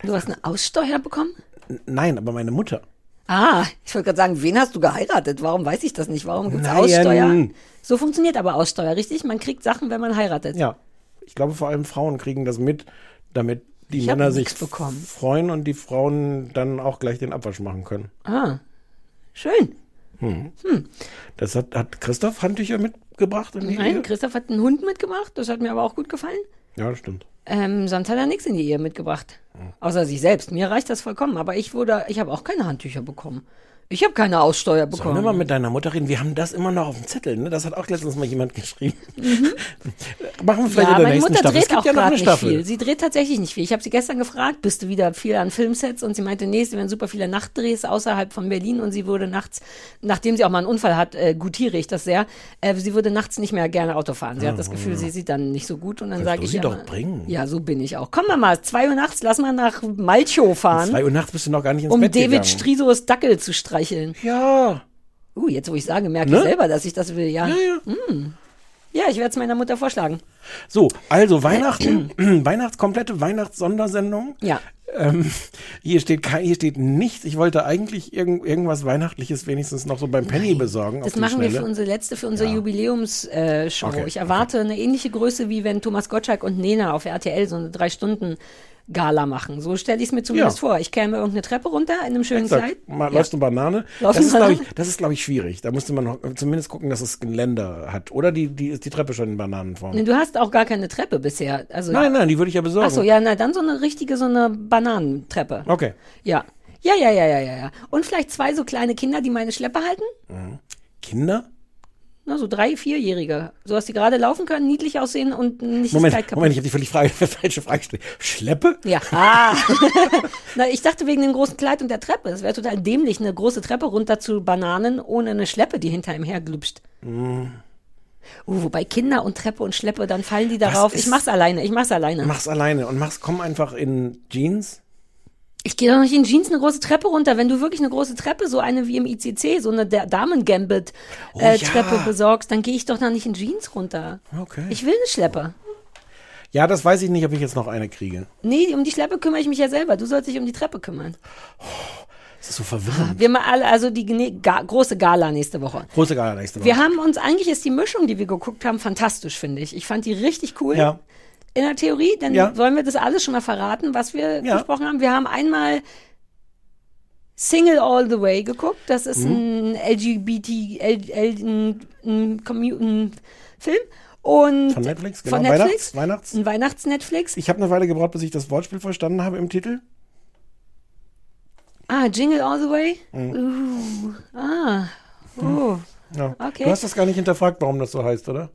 Du hast eine Aussteuer bekommen? N- Nein, aber meine Mutter. Ah, ich wollte gerade sagen, wen hast du geheiratet? Warum weiß ich das nicht? Warum gibt's Nein. Aussteuer? So funktioniert aber Aussteuer, richtig? Man kriegt Sachen, wenn man heiratet. Ja. Ich glaube, vor allem Frauen kriegen das mit, damit die Ich Männer sich bekommen. freuen und die Frauen dann auch gleich den Abwasch machen können. Ah, schön. Das hat, hat Christoph Handtücher mit gebracht in die Nein? Christoph hat einen Hund mitgebracht, das hat mir aber auch gut gefallen. Ja, das stimmt. Ähm, sonst hat er nichts in die Ehe mitgebracht. Außer sich selbst. Mir reicht das vollkommen. Aber ich wurde, ich habe auch keine Handtücher bekommen. Ich habe keine Aussteuer Sollen bekommen. wir mal mit deiner Mutter reden? Wir haben das immer noch auf dem Zettel, ne? Das hat auch letztens mal jemand geschrieben. Machen wir vielleicht Mhm. ja, in der meine nächsten Mutter Staffel. dreht Es gibt auch ja noch eine nicht Staffel. viel. Sie dreht tatsächlich nicht viel. Ich habe sie gestern gefragt, bist du wieder viel an Filmsets? Und sie meinte, nee, sie werden super viele Nachtdrehs außerhalb von Berlin und sie würde nachts, nachdem sie auch mal einen Unfall hat, äh, gutiere ich das sehr, äh, sie würde nachts nicht mehr gerne Auto fahren. Sie hat das Gefühl, sie sieht dann nicht so gut und dann sage ich sie ja, doch bringen. ja, so bin ich auch. Komm mal mal, zwei Uhr nachts, lass mal nach Malchow fahren, Zwei Uhr nachts bist du noch gar nicht ins um Bett David gegangen. Strisos Dackel zu streicheln. Ja. Uh, jetzt wo ich sage, merke Ne? ich selber, dass ich das will, ja. Ja, ja. Ja, ich werde es meiner Mutter vorschlagen. So, also Weihnachten, Weihnachts, komplette Weihnachtssondersendung. Ja. Ähm, hier steht hier steht nichts. Ich wollte eigentlich irgend, irgendwas Weihnachtliches wenigstens noch so beim Penny besorgen. Das machen wir für unsere letzte, für unsere Jubiläumsshow. Äh. Okay, ich erwarte eine ähnliche Größe, wie wenn Thomas Gottschalk und Nena auf RTL so eine drei Stunden Gala machen. So stelle ich es mir zumindest Ja. vor. Ich käme irgendeine Treppe runter in einem schönen Sag, Kleid. mal, Ja. läufst du Banane? Lauf das ist, eine glaube ich, Banane? das ist, glaube ich, schwierig. Da musste man noch zumindest gucken, dass es Geländer hat. Oder die, die ist die Treppe schon in Bananenform. Nee, Du hast auch gar keine Treppe bisher. Also, Nein, nein, die würde ich ja besorgen. Ach so, ja, na dann so eine richtige, so eine Bananentreppe. Okay. Ja. Ja, ja, ja, ja, ja, ja. Und vielleicht zwei so kleine Kinder, die meine Schleppe halten. Kinder? Na, so drei, vierjährige. So dass die gerade laufen können, niedlich aussehen und nicht Moment, Kleid kaputt. Moment, ich habe die völlig Frage, falsche Frage gestellt. Schleppe? Ja. Ah. Na, ich dachte wegen dem großen Kleid und der Treppe. Es wäre total dämlich, eine große Treppe runter zu Bananen ohne eine Schleppe, die hinter ihm herglüpscht. Uh, wobei Kinder und Treppe und Schleppe, dann fallen die darauf. Ich mach's alleine, ich mach's alleine. Mach's alleine und mach's, komm einfach in Jeans. Ich gehe doch nicht in Jeans eine große Treppe runter. Wenn du wirklich eine große Treppe, so eine wie im ICC, so eine Damen-Gambit-Treppe Oh ja. besorgst, dann gehe ich doch da nicht in Jeans runter. Okay. Ich will eine Schleppe. Ja, das weiß ich nicht, ob ich jetzt noch eine kriege. Nee, um die Schleppe kümmere ich mich ja selber. Du sollst dich um die Treppe kümmern. Das ist so verwirrend. Wir mal alle, also die Gene- Ga große Gala nächste Woche. Große Gala nächste Woche. Wir haben uns, eigentlich ist die Mischung, die wir geguckt haben, fantastisch, finde ich. Ich fand die richtig cool. Ja. In der Theorie, dann Ja. wollen wir das alles schon mal verraten, was wir Ja. besprochen haben. Wir haben einmal Single All the Way geguckt. Das ist Mhm. ein LGBT, L, L, ein, ein, ein Film. Und Von Netflix, genau. Von Netflix. Weihnachts, Weihnachts. Ein Weihnachts-Netflix. Ich habe eine Weile gebraucht, bis ich das Wortspiel verstanden habe im Titel. Ah, Jingle All the Way. Mhm. Uh, ah. Oh. Ja. Okay. Du hast das gar nicht hinterfragt, warum das so heißt, oder?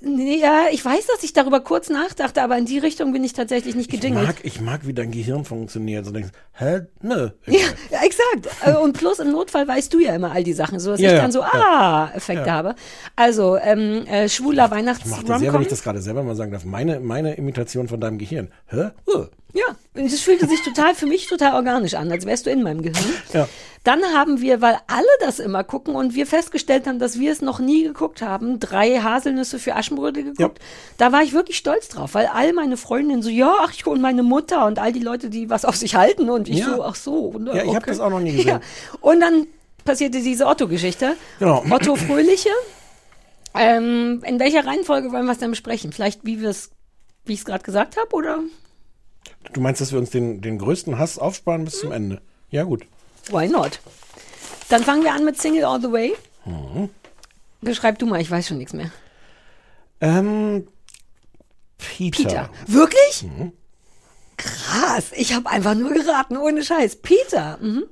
Nee, ja, ich weiß, dass ich darüber kurz nachdachte, aber in die Richtung bin ich tatsächlich nicht Ich gedingelt. mag, ich mag, wie dein Gehirn funktioniert. So denkst, hä? Nö. Ja, ja, exakt. Äh, Und plus im Notfall weißt du ja immer all die Sachen, so dass Ja, ich dann so ja. Ah-Effekte Ja. habe. Also ähm, äh, schwuler Ich mochte sehr, wenn ich das gerade selber mal sagen darf. Meine, meine Imitation von deinem Gehirn. Hä? Uh. Ja, und es fühlte sich total für mich total organisch an, als wärst du in meinem Gehirn. Ja. Dann haben wir, weil alle das immer gucken und wir festgestellt haben, dass wir es noch nie geguckt haben, drei Haselnüsse für Aschenbrödel geguckt. Da war ich wirklich stolz drauf, weil all meine Freundinnen so, ja, ach, ich und meine Mutter und all die Leute, die was auf sich halten und ich Ja. so, ach so. ne, Ja, ich hab das auch noch nie gesehen. Ja. Und dann passierte diese Otto-Geschichte. Genau. Otto Fröhliche. Ähm, in welcher Reihenfolge wollen wir es denn besprechen? Vielleicht, wie wir es, wie ich es gerade gesagt habe, oder? Du meinst, dass wir uns den, den größten Hass aufsparen bis zum Ende? Ja, gut. Why not? Dann fangen wir an mit Single All the Way. Mhm. Beschreib du mal, ich weiß schon nichts mehr. Ähm, Peter. Peter. Wirklich? Mhm. Krass, ich habe einfach nur geraten, ohne Scheiß. Peter. Mhm.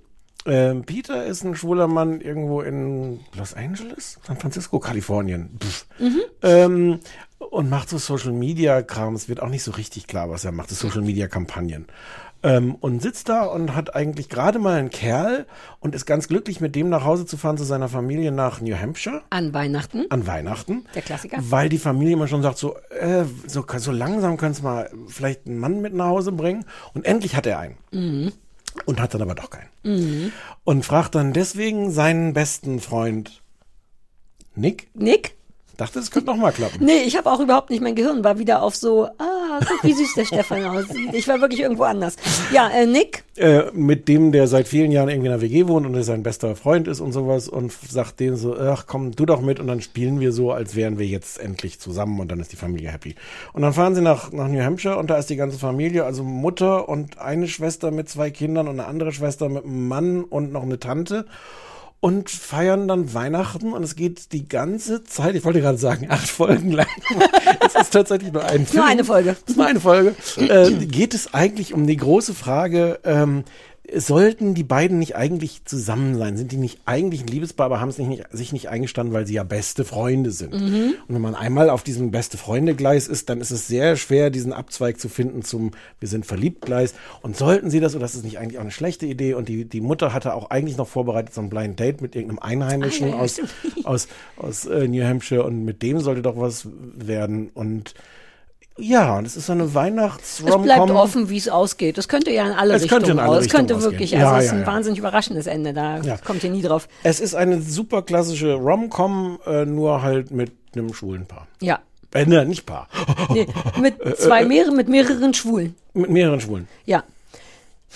Ähm, Peter ist ein schwuler Mann irgendwo in Los Angeles, San Francisco, Kalifornien. Mhm. Ähm, und macht so Social Media Kram. Es wird auch nicht so richtig klar, was er macht. Das Social Media Kampagnen. Ähm, und sitzt da und hat eigentlich gerade mal einen Kerl und ist ganz glücklich, mit dem nach Hause zu fahren zu seiner Familie nach New Hampshire An Weihnachten. an Weihnachten. Der Klassiker. Weil die Familie immer schon sagt, so, äh, so, so langsam kannst du mal vielleicht einen Mann mit nach Hause bringen. Und endlich hat er einen. Mhm. Und hat dann aber doch keinen. Und fragt dann deswegen seinen besten Freund Nick. Nick? Dachte, es könnte noch mal klappen. Nee, ich habe auch überhaupt nicht, mein Gehirn war wieder auf so, ah, guck, wie süß der Stefan aussieht. Ich war wirklich irgendwo anders. Ja, äh, Nick, Äh, mit dem, der seit vielen Jahren irgendwie in einer WG wohnt und der sein bester Freund ist und sowas und sagt denen so, ach komm, du doch mit und dann spielen wir so, als wären wir jetzt endlich zusammen und dann ist die Familie happy. Und dann fahren sie nach, nach New Hampshire und da ist die ganze Familie, also Mutter und eine Schwester mit zwei Kindern und eine andere Schwester mit einem Mann und noch eine Tante. Und feiern dann Weihnachten und es geht die ganze Zeit, ich wollte gerade sagen, acht Folgen lang. es ist tatsächlich nur ein Film. Nur eine Folge. Es ist nur eine Folge. Äh, geht es eigentlich um die große Frage, ähm, sollten die beiden nicht eigentlich zusammen sein? Sind die nicht eigentlich ein Liebespaar, aber haben es nicht, nicht, sich nicht eingestanden, weil sie ja beste Freunde sind? Und wenn man einmal auf diesem beste Freunde-Gleis ist, dann ist es sehr schwer, diesen Abzweig zu finden zum Wir sind verliebt-Gleis. Und sollten sie das, oder das ist nicht eigentlich auch eine schlechte Idee, und die, die Mutter hatte auch eigentlich noch vorbereitet so ein Blind Date mit irgendeinem Einheimischen Ah, ja, aus, stimmt. aus, aus äh, New Hampshire und mit dem sollte doch was werden. Und ja, es ist so eine Es bleibt offen, wie es ausgeht. Das könnte ja in alle Es Richtungen könnte in alle aus. Es könnte Richtungen wirklich, also Ja, es ist ja, ein ja. wahnsinnig überraschendes Ende. Da kommt ihr nie drauf. Es ist eine super klassische Rom-Com, äh, nur halt mit einem schwulen Paar. Ja. Äh, ne, nicht Paar. Nee, mit zwei mehreren, mit mehreren Schwulen. mit mehreren Schwulen. Ja.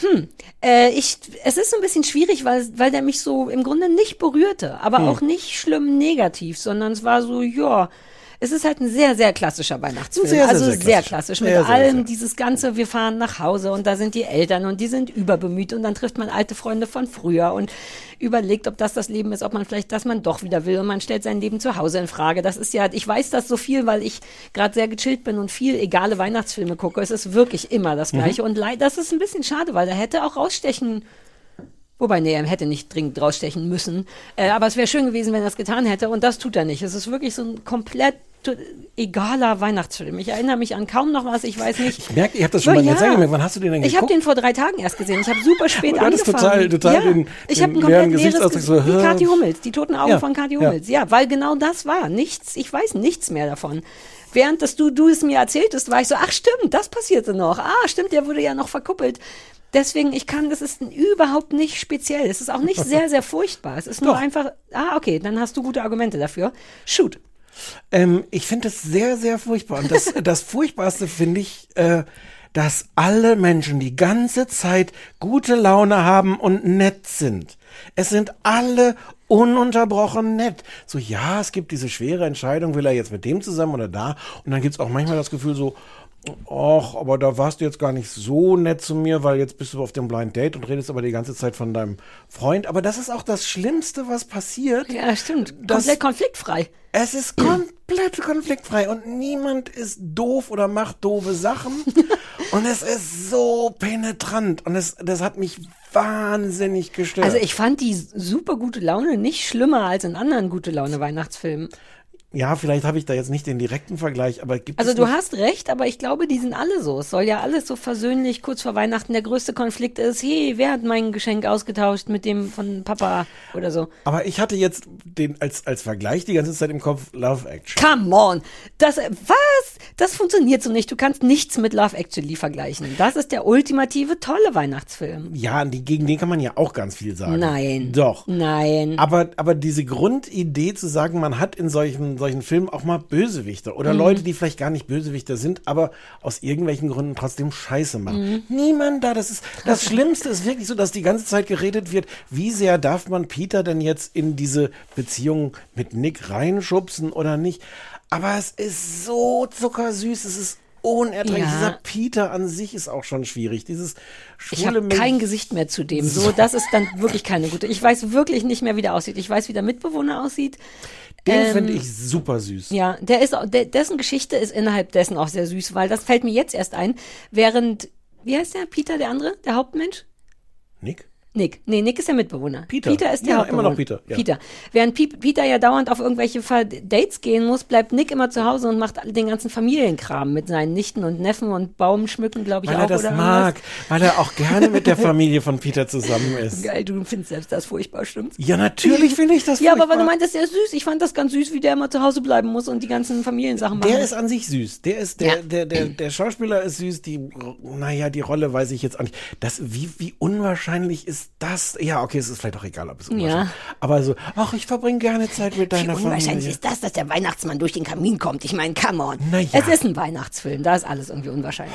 Hm, äh, ich, es ist so ein bisschen schwierig, weil, weil der mich so im Grunde nicht berührte, aber Hm. auch nicht schlimm negativ, sondern es war so, ja, es ist halt ein sehr, sehr klassischer Weihnachtsfilm. Sehr, sehr, also sehr sehr, klassisch. klassisch. Mit allem dieses Ganze, wir fahren nach Hause und da sind die Eltern und die sind überbemüht und dann trifft man alte Freunde von früher und überlegt, ob das das Leben ist, ob man vielleicht das man doch wieder will und man stellt sein Leben zu Hause in Frage. Das ist ja, ich weiß das so viel, weil ich gerade sehr gechillt bin und viel egale Weihnachtsfilme gucke. Es ist wirklich immer das Gleiche und leider, das ist ein bisschen schade, weil da hätte auch rausstechen Wobei, nee, er hätte nicht dringend rausstechen müssen. Äh, aber es wäre schön gewesen, wenn er es getan hätte. Und das tut er nicht. Es ist wirklich so ein komplett egaler Weihnachtsfilm. Ich erinnere mich an kaum noch was. Ich weiß nicht. Ich merke, ihr habt das schon Oh, mal ja. erzählt. gemerkt. Wann hast du den denn Ich habe geguckt? den vor drei Tagen erst gesehen. Ich habe super spät angefangen. total- total ja, den- ich habe ein komplett leeres Gesichtsausdruck, Gesicht. so, Wie? Kathi Hummels, die toten Augen Ja, von Kathi ja. Hummels. Ja. weil genau das war. Nichts, ich weiß nichts mehr davon. Während dass du, du es mir erzähltest, war ich so, ach stimmt, das passierte noch. Ah, stimmt, der wurde ja noch verkuppelt. Deswegen, ich kann, das ist überhaupt nicht speziell. Es ist auch nicht sehr, sehr furchtbar. Es ist nur Doch. einfach, ah, okay, dann hast du gute Argumente dafür. Shoot. Ähm, ich finde das sehr, sehr furchtbar. Und das, das Furchtbarste finde ich, äh, dass alle Menschen die ganze Zeit gute Laune haben und nett sind. Es sind alle ununterbrochen nett. So, ja, es gibt diese schwere Entscheidung, will er jetzt mit dem zusammen oder da? Und dann gibt's auch manchmal das Gefühl so, ach, aber da warst du jetzt gar nicht so nett zu mir, weil jetzt bist du auf dem Blind Date und redest aber die ganze Zeit von deinem Freund. Aber das ist auch das Schlimmste, was passiert. Ja, stimmt. Das- Komplett konfliktfrei. Es ist komplett konfliktfrei und niemand ist doof oder macht doofe Sachen. und es ist so penetrant und es, das hat mich wahnsinnig gestört. Also ich fand die super gute Laune nicht schlimmer als in anderen gute Laune Weihnachtsfilmen. Ja, vielleicht habe ich da jetzt nicht den direkten Vergleich, aber gibt Also es du hast recht, aber ich glaube, die sind alle so. Es soll ja alles so versöhnlich kurz vor Weihnachten. Der größte Konflikt ist, hey, wer hat mein Geschenk ausgetauscht mit dem von Papa oder so. aber ich hatte jetzt den als als Vergleich die ganze Zeit im Kopf Love Action. Come on. Das, was? Das funktioniert so nicht. Du kannst nichts mit Love Actually vergleichen. Das ist der ultimative tolle Weihnachtsfilm. Ja, die, gegen den kann man ja auch ganz viel sagen. Nein. Doch. Nein. Aber, aber diese Grundidee zu sagen, man hat in solchen, solchen Filmen auch mal Bösewichter Mhm. oder Leute, die vielleicht gar nicht Bösewichter sind, aber aus irgendwelchen Gründen trotzdem Scheiße machen. Mhm. Niemand da, das ist, das Schlimmste ist wirklich so, dass die ganze Zeit geredet wird, wie sehr darf man Peter denn jetzt in diese Beziehung mit Nick reinschubsen oder nicht? Aber es ist so zuckersüß, es ist unerträglich. Ja. Dieser Peter an sich ist auch schon schwierig. Dieses Ich habe kein Gesicht mehr zu dem. So, das ist dann wirklich keine gute. Ich weiß wirklich nicht mehr, wie der aussieht. Ich weiß, wie der Mitbewohner aussieht. Den ähm, finde ich super süß. Ja, der ist, der, dessen Geschichte ist innerhalb dessen auch sehr süß, weil das fällt mir jetzt erst ein, während, wie heißt der? Peter, der andere? Der Hauptmensch? Nick? Nick. Nee, Nick ist der Mitbewohner. Peter. Peter ist der Ja, Hauptbewohner. immer noch Peter, ja. Peter. Während Pi Peter ja dauernd auf irgendwelche Dates gehen muss, bleibt Nick immer zu Hause und macht den ganzen Familienkram mit seinen Nichten und Neffen und Baum schmücken, glaube ich, Weil auch. er das mag, irgendwas. weil er auch gerne mit der Familie von Peter zusammen ist. Geil, du findest selbst das furchtbar, stimmt's? Ja, natürlich finde ich das Ja, aber weil du furchtbar. meintest, der ist süß. Ich fand das ganz süß, wie der immer zu Hause bleiben muss und die ganzen Familiensachen machen. Der ist an sich süß. Der ist, der, Ja. der, der, der Schauspieler ist süß. Die, naja, die Rolle weiß ich jetzt auch nicht. Das, wie, wie unwahrscheinlich ist das? Ja, okay, es ist vielleicht auch egal, ob es unwahrscheinlich ist. Aber so, ach, ich verbringe gerne Zeit mit Wie deiner unwahrscheinlich Familie. ist das, dass der Weihnachtsmann durch den Kamin kommt? Ich meine, come on. Na ja. Es ist ein Weihnachtsfilm, da ist alles irgendwie unwahrscheinlich.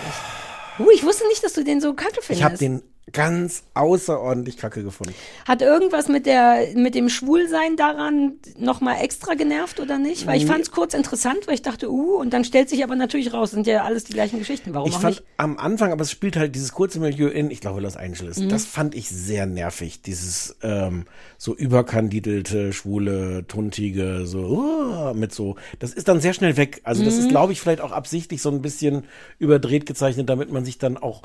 Uh, ich wusste nicht, dass du den so kacke findest. Ich habe den ganz außerordentlich kacke gefunden. Hat irgendwas mit der mit dem Schwulsein daran nochmal extra genervt oder nicht? Weil ich fand es kurz interessant, weil ich dachte, uh, und dann stellt sich aber natürlich raus, sind ja alles die gleichen Geschichten. Warum Ich auch fand nicht? am Anfang, aber es spielt halt dieses kurze Milieu in, ich glaube, Los Angeles. Mhm. Das fand ich sehr nervig. Dieses ähm, so überkandidelte, schwule, tuntige, so uh, mit so. Das ist dann sehr schnell weg. Also das Mhm. ist, glaube ich, vielleicht auch absichtlich so ein bisschen überdreht gezeichnet, damit man sich dann auch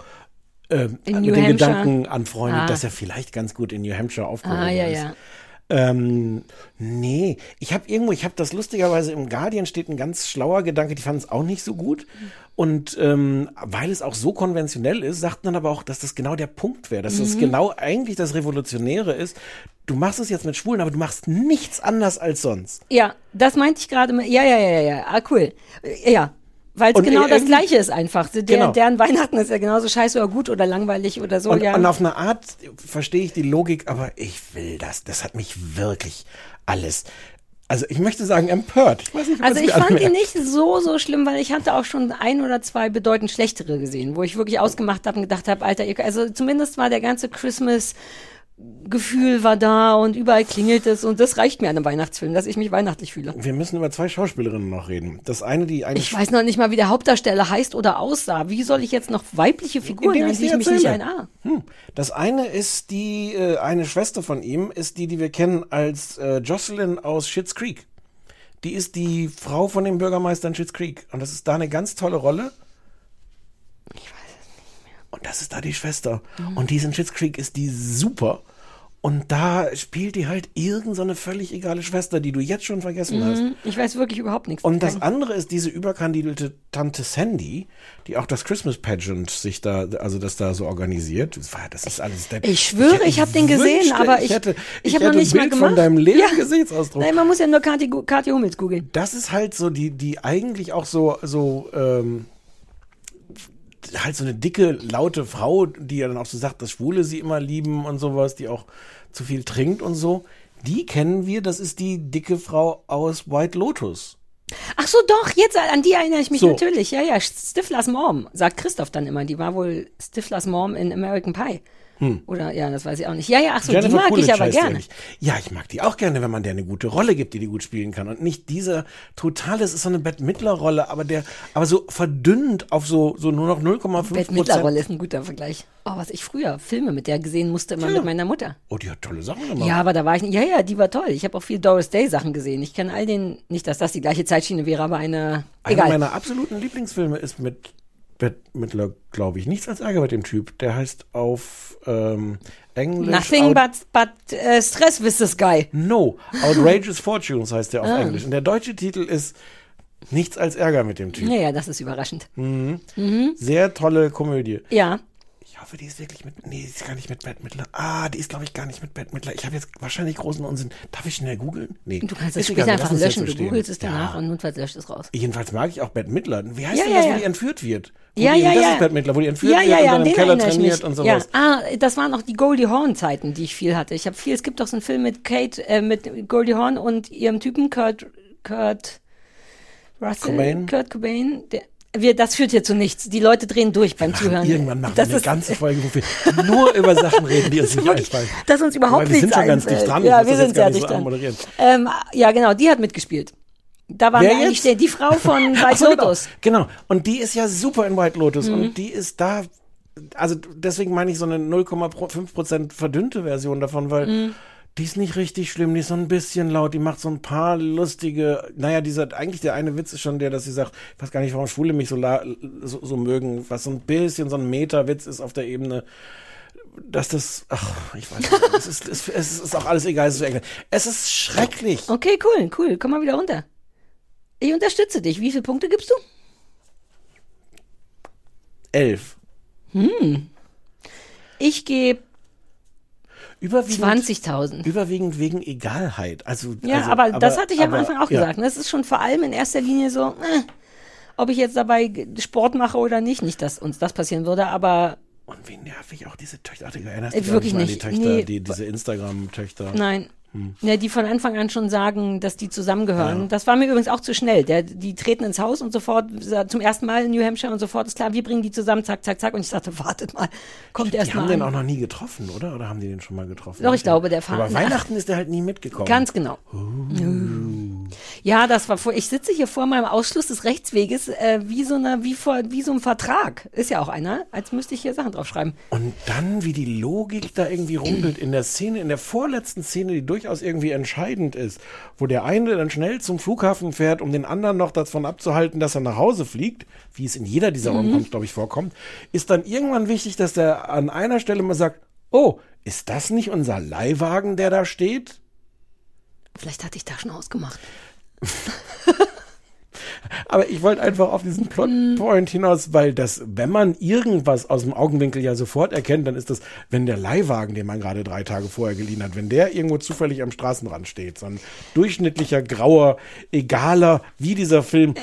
ähm, mit Hampshire. Gedanken anfreundet, Ah. dass er vielleicht ganz gut in New Hampshire aufgehoben Ah, ja, ist. ja. Ähm, nee, ich habe irgendwo, ich habe das lustigerweise im Guardian steht ein ganz schlauer Gedanke, die fanden es auch nicht so gut. Und ähm, weil es auch so konventionell ist, sagten dann aber auch, dass das genau der Punkt wäre, dass das Mhm. genau eigentlich das Revolutionäre ist. Du machst es jetzt mit Schwulen, aber du machst nichts anders als sonst. Ja, das meinte ich gerade. Ja, ja, ja, ja, ja. Ah, cool. Ja. Weil es genau das Gleiche ist einfach. Der, Genau. Deren Weihnachten ist ja genauso scheiße oder gut oder langweilig oder so. Und, ja. und auf eine Art verstehe ich die Logik, aber ich will das. Das hat mich wirklich alles. Also ich möchte sagen empört. Ich nicht, Also ich fand die nicht so, so schlimm, weil ich hatte auch schon ein oder zwei bedeutend schlechtere gesehen, wo ich wirklich ausgemacht habe und gedacht habe, Alter, ihr, also zumindest war der ganze Christmas Gefühl war da und überall klingelt es und das reicht mir an einem Weihnachtsfilm, dass ich mich weihnachtlich fühle. Wir müssen über zwei Schauspielerinnen noch reden. Das eine, die eine Ich weiß noch nicht mal, wie der Hauptdarsteller heißt oder aussah. Wie soll ich jetzt noch weibliche Figuren, ich die ich mich nicht ein... Ah, Hm. Das eine ist die, äh, eine Schwester von ihm, ist die, die wir kennen als äh, Jocelyn aus Schitt's Creek. Die ist die Frau von dem Bürgermeister in Schitt's Creek. Und das ist da eine ganz tolle Rolle. Ich weiß es nicht mehr. Und das ist da die Schwester. Mhm. Und die in Schitt's Creek ist die super. Und da spielt die halt irgend so eine völlig egale Schwester, die du jetzt schon vergessen hast. hm, ich weiß wirklich überhaupt nichts. Und das andere ist diese überkandidierte Tante Sandy, die auch das Christmas Pageant sich da, also das da so organisiert. Das, ist alles. Der, Ich schwöre, ich hab den gesehen, aber ich- hätte, ich ich hab noch hätte nicht mal gemacht. von deinem leeren Ja. Gesichtsausdruck. Nein, man muss ja nur Kathi, Kathi Hummels googeln. Das ist halt so die, die eigentlich auch so, so, ähm, halt so eine dicke, laute Frau, die ja dann auch so sagt, dass Schwule sie immer lieben und sowas, die auch zu viel trinkt und so. Die kennen wir, das ist die dicke Frau aus White Lotus. Ach so, doch, jetzt an die erinnere ich mich So. natürlich. Ja, ja, Stiflers Mom, sagt Christoph dann immer. Die war wohl Stiflers Mom in American Pie. Oder, ja, das weiß ich auch nicht. Ja, ja, ach so, die mag Coolidge ich aber gerne. eigentlich. Ja, ich mag die auch gerne, wenn man der eine gute Rolle gibt, die die gut spielen kann. Und nicht diese totale, es ist so eine Bette Midler-Rolle, aber der, aber so verdünnt auf so, so nur noch 0,5 Bette Midler-Rolle Prozent. ist ein guter Vergleich. Oh, was ich früher Filme mit der gesehen musste, immer mit meiner Mutter. Oh, die hat tolle Sachen gemacht. Ja, aber da war ich nicht. Ja, ja, die war toll. Ich habe auch viel Doris Day Sachen gesehen. Ich kenne all den, nicht, dass das die gleiche Zeitschiene wäre, aber eine. Einer Egal. meiner absoluten Lieblingsfilme ist mit Midler, glaube ich, nichts als Ärger mit dem Typ. Der heißt auf ähm, Englisch. Nothing but, but äh, Stress with this guy. No, Outrageous Fortunes heißt der auf Ah. Englisch. Und der deutsche Titel ist Nichts als Ärger mit dem Typ. Naja, das ist überraschend. Sehr tolle Komödie. Ja. Hoffe, die ist wirklich mit. Nee, die ist gar nicht mit Bette Midler. Ah, die ist, glaube ich, gar nicht mit Bette Midler. Ich habe jetzt wahrscheinlich großen Unsinn. Darf ich schnell googeln? Nee. Du kannst das wir einfach löschen. Du googelst es danach Ja. und notfalls löscht es raus. Jedenfalls mag ich auch Bette Midler. Wie heißt Ja, denn ja, das, ja. wo die entführt wird? Wo Ja, die, ja, das ja. ist Bette Midler, wo die entführt ja, wird ja, und ja, dann an im Keller trainiert und Ja. sowas. Ah, das waren auch die Goldie Horn Zeiten, die ich viel hatte. Ich habe viel, es gibt doch so einen Film mit Kate, äh, mit Goldie Horn und ihrem Typen Kurt, Kurt Russell, Cobain? Kurt Cobain. Der, wir, das führt hier zu nichts. Die Leute drehen durch beim Zuhören. Irgendwann machen das wir eine ganze Folge, wo wir nur über Sachen reden, die uns nicht einfallen. dass uns überhaupt Wobei, wir sind schon ganz dicht dran. Ja, wir das sind sehr nicht dicht so dran. Ähm, ja, genau, die hat mitgespielt. Da war eigentlich der, die Frau von White so, genau. Lotus. Genau. Und die ist ja super in White Lotus. Mhm. Und die ist da, also deswegen meine ich so eine 0,5% verdünnte Version davon, weil Mhm. Die ist nicht richtig schlimm, die ist so ein bisschen laut, die macht so ein paar lustige, naja, dieser, eigentlich der eine Witz ist schon der, dass sie sagt, ich weiß gar nicht, warum Schwule mich so, la, so, so mögen, was so ein bisschen so ein Meta-Witz ist auf der Ebene dass das, ach, ich weiß nicht, es ist, es, es ist auch alles egal, es ist, egal. es ist schrecklich. Okay, cool, cool. Komm mal wieder runter. Ich unterstütze dich. Wie viele Punkte gibst du? Elf. Ich gebe Überwiegend, 20.000. Überwiegend wegen Egalheit. Also, Ja, also, aber, das hatte ich am aber- Anfang auch ja. gesagt. ne? Das ist schon vor allem in erster Linie so, äh, ob ich jetzt dabei Sport mache oder nicht. Nicht, dass uns das passieren würde, aber Und wie nervig auch diese Töchter. Ach, du erinnerst Äh, dich wirklich mal nicht. an die Töchter, Nee. die, diese Instagram-Töchter. nein. Ja, die von Anfang an schon sagen, dass die zusammengehören. Das war mir übrigens auch zu schnell. Der, die treten ins Haus und sofort zum ersten Mal in New Hampshire und sofort ist klar, wir bringen die zusammen, zack, zack, zack. Und ich dachte, wartet mal, kommt erst Die mal haben den an. auch noch nie getroffen, oder? Oder haben die den schon mal getroffen? Doch, ich glaube, der Vater- Aber Weihnachten ist der halt nie mitgekommen. Ganz genau. Ja, das war vor. Ich sitze hier vor meinem Ausschluss des Rechtsweges äh, wie so eine, wie vor, wie so ein Vertrag. Ist ja auch einer, als müsste ich hier Sachen draufschreiben. Und dann, wie die Logik da irgendwie rumpelt in der Szene, in der vorletzten Szene, die durchaus irgendwie entscheidend ist, wo der eine dann schnell zum Flughafen fährt, um den anderen noch davon abzuhalten, dass er nach Hause fliegt, wie es in jeder dieser Romcoms, glaube ich, vorkommt, ist dann irgendwann wichtig, dass der an einer Stelle mal sagt, oh, ist das nicht unser Leihwagen, der da steht? Vielleicht hatte ich da schon ausgemacht. Aber ich wollte einfach auf diesen Plotpoint hinaus, weil das, wenn man irgendwas aus dem Augenwinkel ja sofort erkennt, dann ist das, wenn der Leihwagen, den man gerade drei Tage vorher geliehen hat, wenn der irgendwo zufällig am Straßenrand steht, so ein durchschnittlicher, grauer, egaler, wie dieser Film.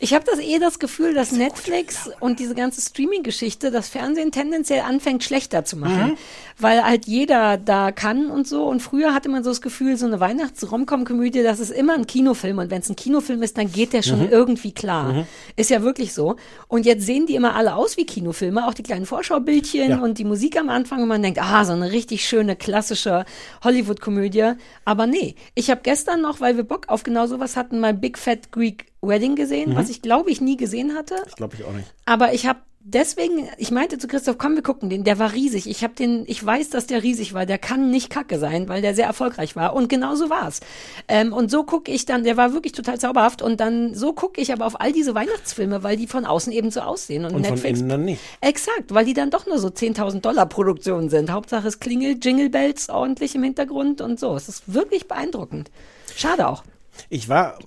Ich habe das eh das Gefühl, dass Netflix und diese ganze Streaming-Geschichte das Fernsehen tendenziell anfängt schlechter zu machen, weil halt jeder da kann und so. Und früher hatte man so das Gefühl, so eine Weihnachts-Romcom-Komödie, das ist immer ein Kinofilm und wenn es ein Kinofilm ist, dann geht der schon irgendwie klar. Ist ja wirklich so. Und jetzt sehen die immer alle aus wie Kinofilme, auch die kleinen Vorschaubildchen Ja. und die Musik am Anfang und man denkt, ah, so eine richtig schöne klassische Hollywood-Komödie. Aber nee, ich habe gestern noch, weil wir Bock auf genau sowas hatten, mal Big Fat Greek Wedding gesehen, was ich glaube ich nie gesehen hatte. Das glaube ich auch nicht. Aber ich habe deswegen, ich meinte zu Christoph, komm, wir gucken den. Der war riesig. Ich habe den, ich weiß, dass der riesig war. Der kann nicht kacke sein, weil der sehr erfolgreich war. Und genau so war's. Ähm, und so gucke ich dann, der war wirklich total zauberhaft. Und dann so gucke ich aber auf all diese Weihnachtsfilme, weil die von außen eben so aussehen. Und, Und von Netflix. innen dann nicht. Exakt, weil die dann doch nur so 10.000 Dollar Produktionen sind. Hauptsache es klingelt Jingle Bells ordentlich im Hintergrund und so. Es ist wirklich beeindruckend. Schade auch. Ich war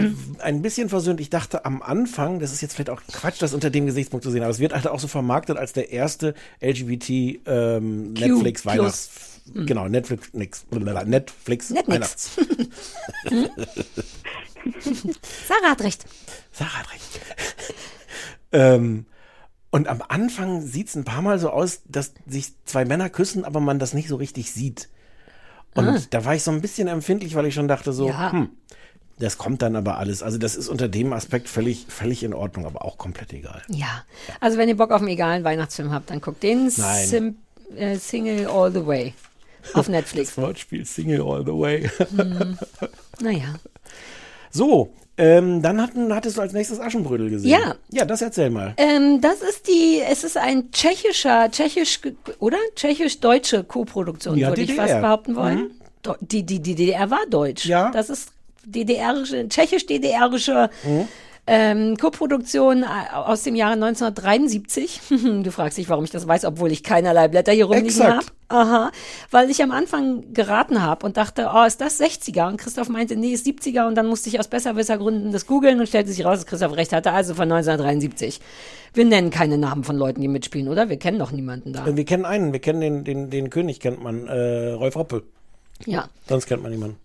ein bisschen versöhnt. Ich dachte am Anfang, das ist jetzt vielleicht auch Quatsch, das unter dem Gesichtspunkt zu sehen, aber es wird halt auch so vermarktet als der erste LGBT ähm, Q Netflix plus. Weihnachts. Genau, Netflix, nix, Netflix Netflix. Weihnachts. Sarah hat recht. Sarah hat recht. ähm, und am Anfang sieht es ein paar Mal so aus, dass sich zwei Männer küssen, aber man das nicht so richtig sieht. Und da war ich so ein bisschen empfindlich, weil ich schon dachte so, Ja. hm, das kommt dann aber alles. Also das ist unter dem Aspekt völlig, völlig in Ordnung, aber auch komplett egal. Ja, also wenn ihr Bock auf einen egalen Weihnachtsfilm habt, dann guckt den. Sim äh, Single All the Way auf Netflix. Wortspiel Single All the Way. naja. so, ähm, dann hatten, hattest du als nächstes Aschenbrödel gesehen. Ja. Ja, das erzähl mal. Ähm, das ist die, es ist ein tschechischer, tschechisch, oder? Tschechisch-deutsche Co-Produktion, Ja, würde ich fast behaupten wollen. Do- Die, die, die DDR war deutsch. Ja. Das ist DDR-ische, tschechisch-DDR-ische Mhm. ähm, Co-Produktion äh, aus dem Jahre 1973. du fragst dich, warum ich das weiß, obwohl ich keinerlei Blätter hier rumliegen habe. Aha, weil ich am Anfang geraten habe und dachte, oh, ist das 60er? Und Christoph meinte, nee, ist 70er. Und dann musste ich aus Besserwissergründen das googeln und stellte sich raus, dass Christoph recht hatte, also von 1973. Wir nennen keine Namen von Leuten, die mitspielen, oder? Wir kennen doch niemanden da. Äh, Wir kennen einen, wir kennen den, den, den König, kennt man, äh, Rolf Hoppe. Ja. Sonst kennt man niemanden.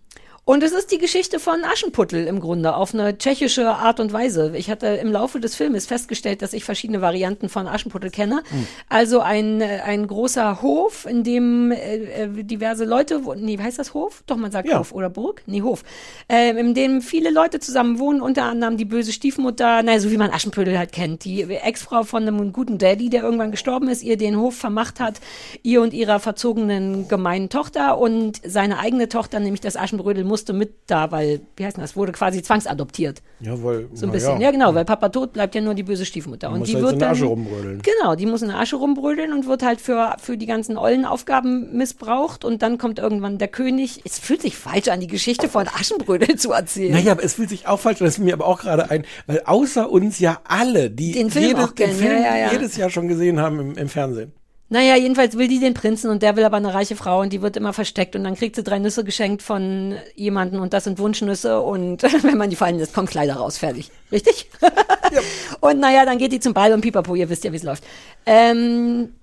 Und es ist die Geschichte von Aschenputtel im Grunde auf eine tschechische Art und Weise. Ich hatte im Laufe des Filmes festgestellt, dass ich verschiedene Varianten von Aschenputtel kenne. Also ein, äh, ein großer Hof, in dem äh, äh, diverse Leute, nee, wie heißt das Hof? Doch, man sagt Ja. Hof oder Burg? Nee, Hof. Ähm, in dem viele Leute zusammen wohnen, unter anderem die böse Stiefmutter, naja, so wie man Aschenputtel halt kennt, die Ex-Frau von einem guten Daddy, der irgendwann gestorben ist, ihr den Hof vermacht hat, ihr und ihrer verzogenen gemeinen Tochter und seine eigene Tochter, nämlich das Aschenbrödel, musste mit da, weil, wie heißt das, wurde quasi zwangsadoptiert. Jawohl. So ein bisschen. Ja. genau, weil Papa tot bleibt ja nur die böse Stiefmutter. Und muss die halt wird in der dann, Asche rumbrödeln. Genau, die muss in der Asche rumbrödeln und wird halt für, für die ganzen ollen Aufgaben missbraucht und dann kommt irgendwann der König. Es fühlt sich falsch an, die Geschichte von Aschenbrödel zu erzählen. Naja, aber es fühlt sich auch falsch an, das ist mir aber auch gerade ein, weil außer uns ja alle, die Den Film jedes, auch kennen, Film ja, ja, ja. jedes Jahr schon gesehen haben im, im Fernsehen. Naja, jedenfalls will die den Prinzen und der will aber eine reiche Frau und die wird immer versteckt und dann kriegt sie drei Nüsse geschenkt von jemandem und das sind Wunschnüsse und wenn man die fallen lässt, kommt Kleider raus, fertig. Richtig? Und naja, dann geht die zum Ball und pipapo, ihr wisst ja, wie es läuft. Ähm,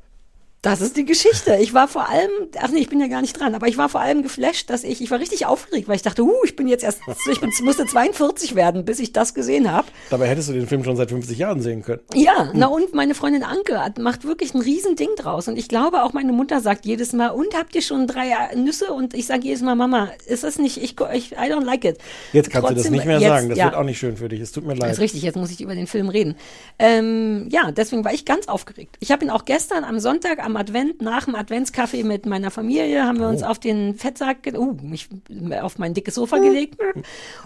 Das ist die Geschichte. Ich war vor allem, ach nee, ich bin ja gar nicht dran, aber ich war vor allem geflasht, dass ich, ich war richtig aufgeregt, weil ich dachte, uh, ich bin jetzt erst, ich bin, musste 42 werden, bis ich das gesehen habe. Dabei hättest du den Film schon seit 50 Jahren sehen können. Ja, na und meine Freundin Anke hat, macht wirklich ein Riesending draus. Und ich glaube auch meine Mutter sagt jedes Mal, und habt ihr schon drei Nüsse? Und ich sage jedes Mal, Mama, ist das nicht, ich, ich I don't like it. Jetzt kannst du das Trotzdem- nicht mehr jetzt, sagen. Das ja. wird auch nicht schön für dich. Es tut mir Das leid. ist richtig, jetzt muss ich über den Film reden. Ähm, ja, deswegen war ich ganz aufgeregt. Ich habe ihn auch gestern am Sonntag am Advent, nach dem Adventskaffee mit meiner Familie, haben wir uns Oh. auf den Fettsack, uh, mich auf mein dickes Sofa gelegt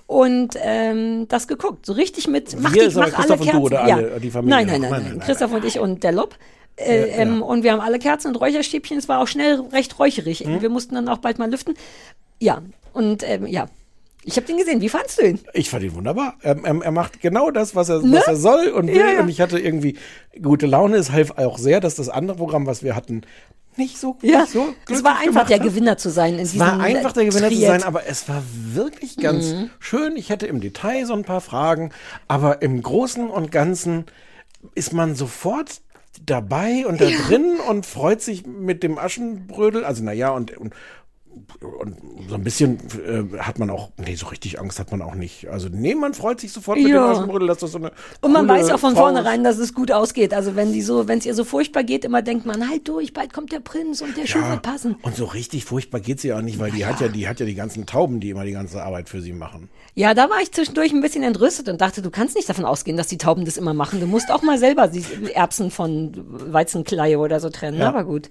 und ähm, das geguckt. So richtig mit, mach, ist aber mach Christoph alle und du Kerzen. oder alle, ja. die Familie Nein, nein, nein, Nein, nein, nein, nein, Christoph und ich und der Lob. Äh, Ja, ähm, ja. Und wir haben alle Kerzen und Räucherstäbchen. Es war auch schnell recht räucherig. Hm? Wir mussten dann auch bald mal lüften. Ja, und ähm, ja. Ich habe den gesehen. Wie fandst du ihn? Ich fand ihn wunderbar. Er, er, er macht genau das, was er, Ne? was er soll und will. Ja, ja. Und ich hatte irgendwie gute Laune. Es half auch sehr, dass das andere Programm, was wir hatten, nicht so, Ja, nicht so es war einfach der hat. Gewinner zu sein in Es war einfach der Gewinner zu Triett. sein, aber es war wirklich ganz Mhm. schön. Ich hätte im Detail so ein paar Fragen, aber im Großen und Ganzen ist man sofort dabei und da drin und freut sich mit dem Aschenbrödel. Also naja, und, und, und so ein bisschen äh, hat man auch, nee, so richtig Angst hat man auch nicht. Also nee, man freut sich sofort mit Ja. dem Aschenbrödel, dass das so eine Und man weiß auch von Frau vornherein, dass es gut ausgeht. Also wenn die so, wenn es ihr so furchtbar geht, immer denkt man, halt durch, bald kommt der Prinz und der Schuh wird passen. Und so richtig furchtbar geht sie auch nicht, weil die hat ja, die hat ja die ganzen Tauben, die immer die ganze Arbeit für sie machen. Ja, da war ich zwischendurch ein bisschen entrüstet und dachte, du kannst nicht davon ausgehen, dass die Tauben das immer machen. Du musst auch mal selber die Erbsen von Weizenkleie oder so trennen. Ja. Aber gut.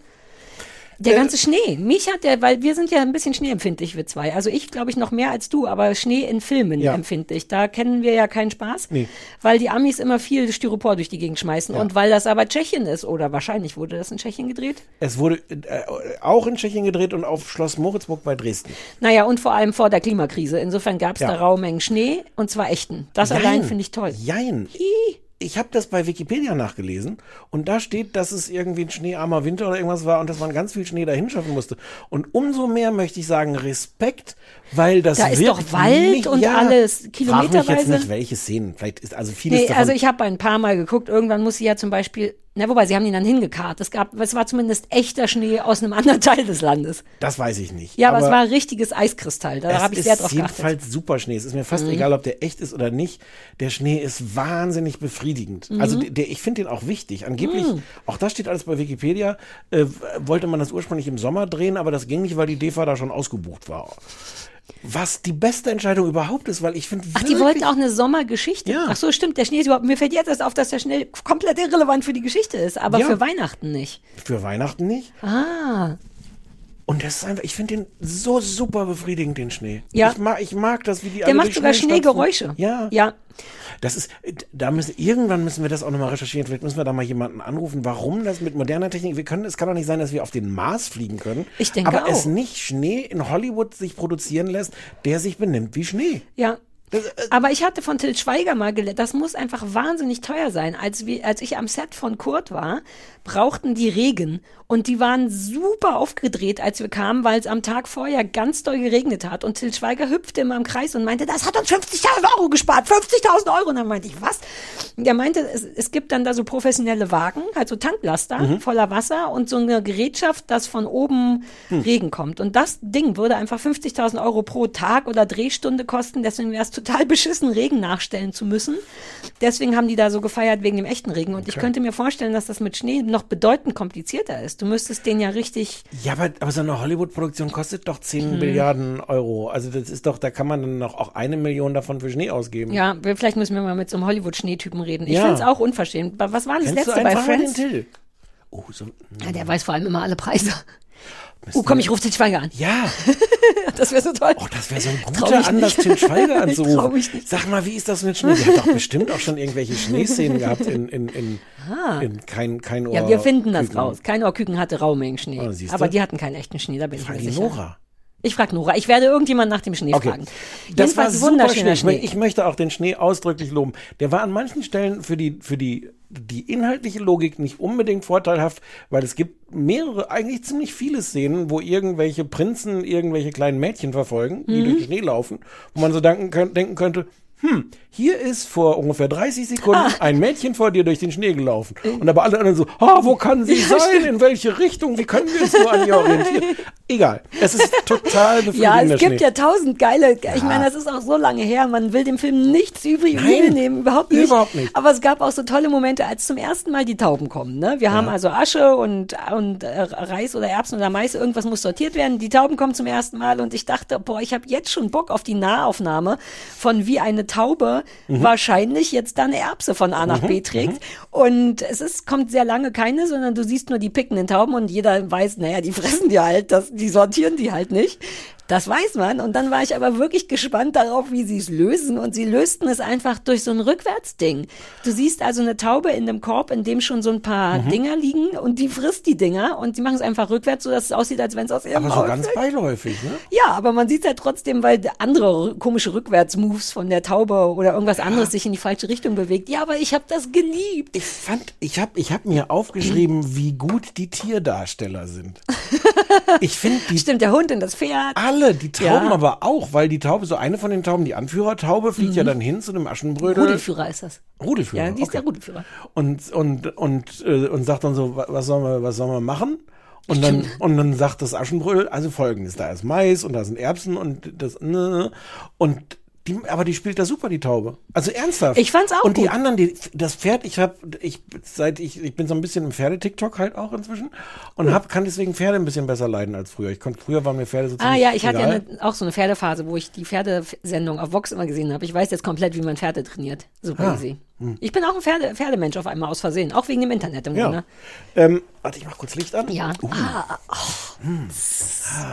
Der ganze Schnee. Mich hat der, weil wir sind ja ein bisschen schneeempfindlich, wir zwei. Also ich glaube ich noch mehr als du, aber Schnee in Filmen Ja. empfindlich. Da kennen wir ja keinen Spaß, Nee. weil die Amis immer viel Styropor durch die Gegend schmeißen. Und weil das aber Tschechien ist, oder wahrscheinlich wurde das in Tschechien gedreht. Es wurde äh, auch in Tschechien gedreht und auf Schloss Moritzburg bei Dresden. Naja, und vor allem vor der Klimakrise. Insofern gab es Ja. da raue Mengen Schnee und zwar echten. Das Jein. allein finde ich toll. Jein. Ich habe das bei Wikipedia nachgelesen und da steht, dass es irgendwie ein schneearmer Winter oder irgendwas war und dass man ganz viel Schnee dahin schaffen musste. Und umso mehr möchte ich sagen, Respekt, weil das Da ist doch Wald nicht, und ja, alles Frag mich jetzt kilometerweise. nicht, welche Szenen. Vielleicht ist also vieles Nee, davon. also ich habe ein paar Mal geguckt. Irgendwann muss sie ja zum Beispiel, na wobei, sie haben ihn dann hingekarrt. Es gab, es war zumindest echter Schnee aus einem anderen Teil des Landes. das weiß ich nicht. Ja, aber, es war richtiges Eiskristall. Da habe ich ist sehr drauf geachtet. jedenfalls super Schnee. Es ist mir fast Mhm. egal, ob der echt ist oder nicht. Der Schnee ist wahnsinnig befriedigend. Mhm. Also der, der, ich finde den auch wichtig. Angeblich, auch das steht alles bei Wikipedia, äh, wollte man das ursprünglich im Sommer drehen, aber das ging nicht, weil die DEFA da schon ausgebucht war. Was die beste Entscheidung überhaupt ist, weil ich finde Ach, die wollten auch eine Sommergeschichte. Ja. Ach so, stimmt. Der Schnee ist überhaupt, mir fällt jetzt erst auf, dass der Schnee komplett irrelevant für die Geschichte ist, aber Ja. für Weihnachten nicht. für Weihnachten nicht. Ah. Und das ist einfach, ich finde den so super befriedigend, den Schnee. Ja. Ich mag, ich mag das, wie die Der macht sogar. Schneegeräusche. Ja. Ja. Das ist, da müssen, irgendwann müssen wir das auch nochmal recherchieren. Vielleicht müssen wir da mal jemanden anrufen, warum das mit moderner Technik, wir können, es kann doch nicht sein, dass wir auf den Mars fliegen können. Ich denke Aber es auch. nicht Schnee in Hollywood sich produzieren lässt, der sich benimmt wie Schnee. Ja. Äh, Aber ich hatte von Till Schweiger mal gelernt, das muss einfach wahnsinnig teuer sein. Als, wir, als ich am Set von Kurt war, brauchten die Regen. Und die waren super aufgedreht, als wir kamen, weil es am Tag vorher ganz doll geregnet hat. Und Till Schweiger hüpfte immer im Kreis und meinte, das hat uns 50.000 Euro gespart. 50.000 Euro. Und dann meinte ich, was? Und er meinte, es, es gibt dann da so professionelle Wagen, halt so Tanklaster Mhm. voller Wasser und so eine Gerätschaft, dass von oben Hm. Regen kommt. Und das Ding würde einfach 50.000 Euro pro Tag oder Drehstunde kosten. Deswegen wäre es total beschissen, Regen nachstellen zu müssen. Deswegen haben die da so gefeiert wegen dem echten Regen. Und ich könnte mir vorstellen, dass das mit Schnee noch bedeutend komplizierter ist. Du müsstest den ja richtig. Ja, aber, aber so eine Hollywood-Produktion kostet doch 10 Mhm. Milliarden Euro. Also das ist doch, da kann man dann noch auch eine Million davon für Schnee ausgeben. Ja, vielleicht müssen wir mal mit so einem Hollywood-Schneetypen reden. Ich Ja. finde es auch unverschämt. Was war das Kennst letzte bei Friends? Oh, so, Ja, der weiß vor allem immer alle Preise. Oh, komm, ich rufe Til Schweiger an. ja, Das wäre so toll. oh, das wäre so ein guter Anlass. Till Schweiger Ich anzurufen. mich nicht. Sag mal, wie ist das mit Schnee? Der hat doch bestimmt auch schon irgendwelche Schneeszenen gehabt in, in, in, in kein, kein Ohr. Ah. Ja, wir finden das Küken. raus. Kein Ohrküken hatte Raumengen Schnee. Oh, aber die hatten keinen echten Schnee, da bin ich mir Frag sicher. Nora. Ich frage Nora. Ich werde irgendjemand nach dem Schnee Okay. fragen. Das war Jedenfalls super wunderschöner Schnee. Schnee. Ich möchte auch den Schnee ausdrücklich loben. Der war an manchen Stellen für die, für die, die inhaltliche Logik nicht unbedingt vorteilhaft, weil es gibt mehrere, eigentlich ziemlich viele Szenen, wo irgendwelche Prinzen irgendwelche kleinen Mädchen verfolgen, die Mhm. durch den Schnee laufen, wo man so denken könnte, hm, hier ist vor ungefähr 30 Sekunden Ah. ein Mädchen vor dir durch den Schnee gelaufen. Und aber alle anderen so, ah, wo kann sie sein? In welche Richtung? Wie können wir uns nur an ihr orientieren? Egal. Es ist total befriedigender Ja, es gibt Schnee. ja tausend geile. Ich meine, das ist auch so lange her. Man will dem Film nichts übrig Nein, nehmen, überhaupt nicht. überhaupt nicht. Aber es gab auch so tolle Momente, als zum ersten Mal die Tauben kommen. Ne? Wir haben also Asche und, und äh, Reis oder Erbsen oder Mais, irgendwas muss sortiert werden. Die Tauben kommen zum ersten Mal und ich dachte, boah, ich habe jetzt schon Bock auf die Nahaufnahme von wie eine Taube Mhm. wahrscheinlich jetzt dann Erbse von A nach B trägt. Und es ist, kommt sehr lange keine, sondern du siehst nur die pickenden Tauben und jeder weiß, naja, die fressen die halt, das, die sortieren die halt nicht. Das weiß man. Und dann war ich aber wirklich gespannt darauf, wie sie es lösen. Und sie lösten es einfach durch so ein Rückwärtsding. Du siehst also eine Taube in einem Korb, in dem schon so ein paar Mhm. Dinger liegen und die frisst die Dinger und die machen es einfach rückwärts, sodass es aussieht, als wenn es aus ihrem aber so ganz fällt. beiläufig, ne? Ja, aber man sieht es halt trotzdem, weil andere komische Rückwärtsmoves von der Taube oder irgendwas anderes sich in die falsche Richtung bewegt. Ja, aber ich habe das geliebt. Ich fand, ich habe ich hab mir aufgeschrieben, wie gut die Tierdarsteller sind. Ich finde die Stimmt, der Hund und das Pferd. alle, die Tauben Ja. aber auch, weil die Taube, so eine von den Tauben, die Anführertaube, fliegt ja dann hin zu dem Aschenbrödel. Rudelführer ist das. Rudelführer. Ja, die ist okay. der Rudelführer. Und, und, und, äh, und sagt dann so, wa- was sollen wir, was sollen wir machen? Und dann, und dann sagt das Aschenbrödel, also folgendes, da ist Mais und da sind Erbsen und das, ne, und die, aber die spielt da super, die Taube. Also ernsthaft. Ich fand's auch Und die gut. anderen, die, das Pferd, ich hab, ich, seit ich, ich bin so ein bisschen im Pferde-TikTok halt auch inzwischen und hab, kann deswegen Pferde ein bisschen besser leiden als früher. Ich konnte, früher waren mir Pferde so Ah ja, ich hatte ja egal. eine, auch so eine Pferdephase, wo ich die Pferdesendung auf Vox immer gesehen habe. Ich weiß jetzt komplett, wie man Pferde trainiert. Super Ah. easy. Ich bin auch ein Pferde, Pferdemensch auf einmal aus Versehen, auch wegen dem Internet im Ja. Grunde. Ähm, warte, ich mach kurz Licht an. Ja. Uh, Ah, oh.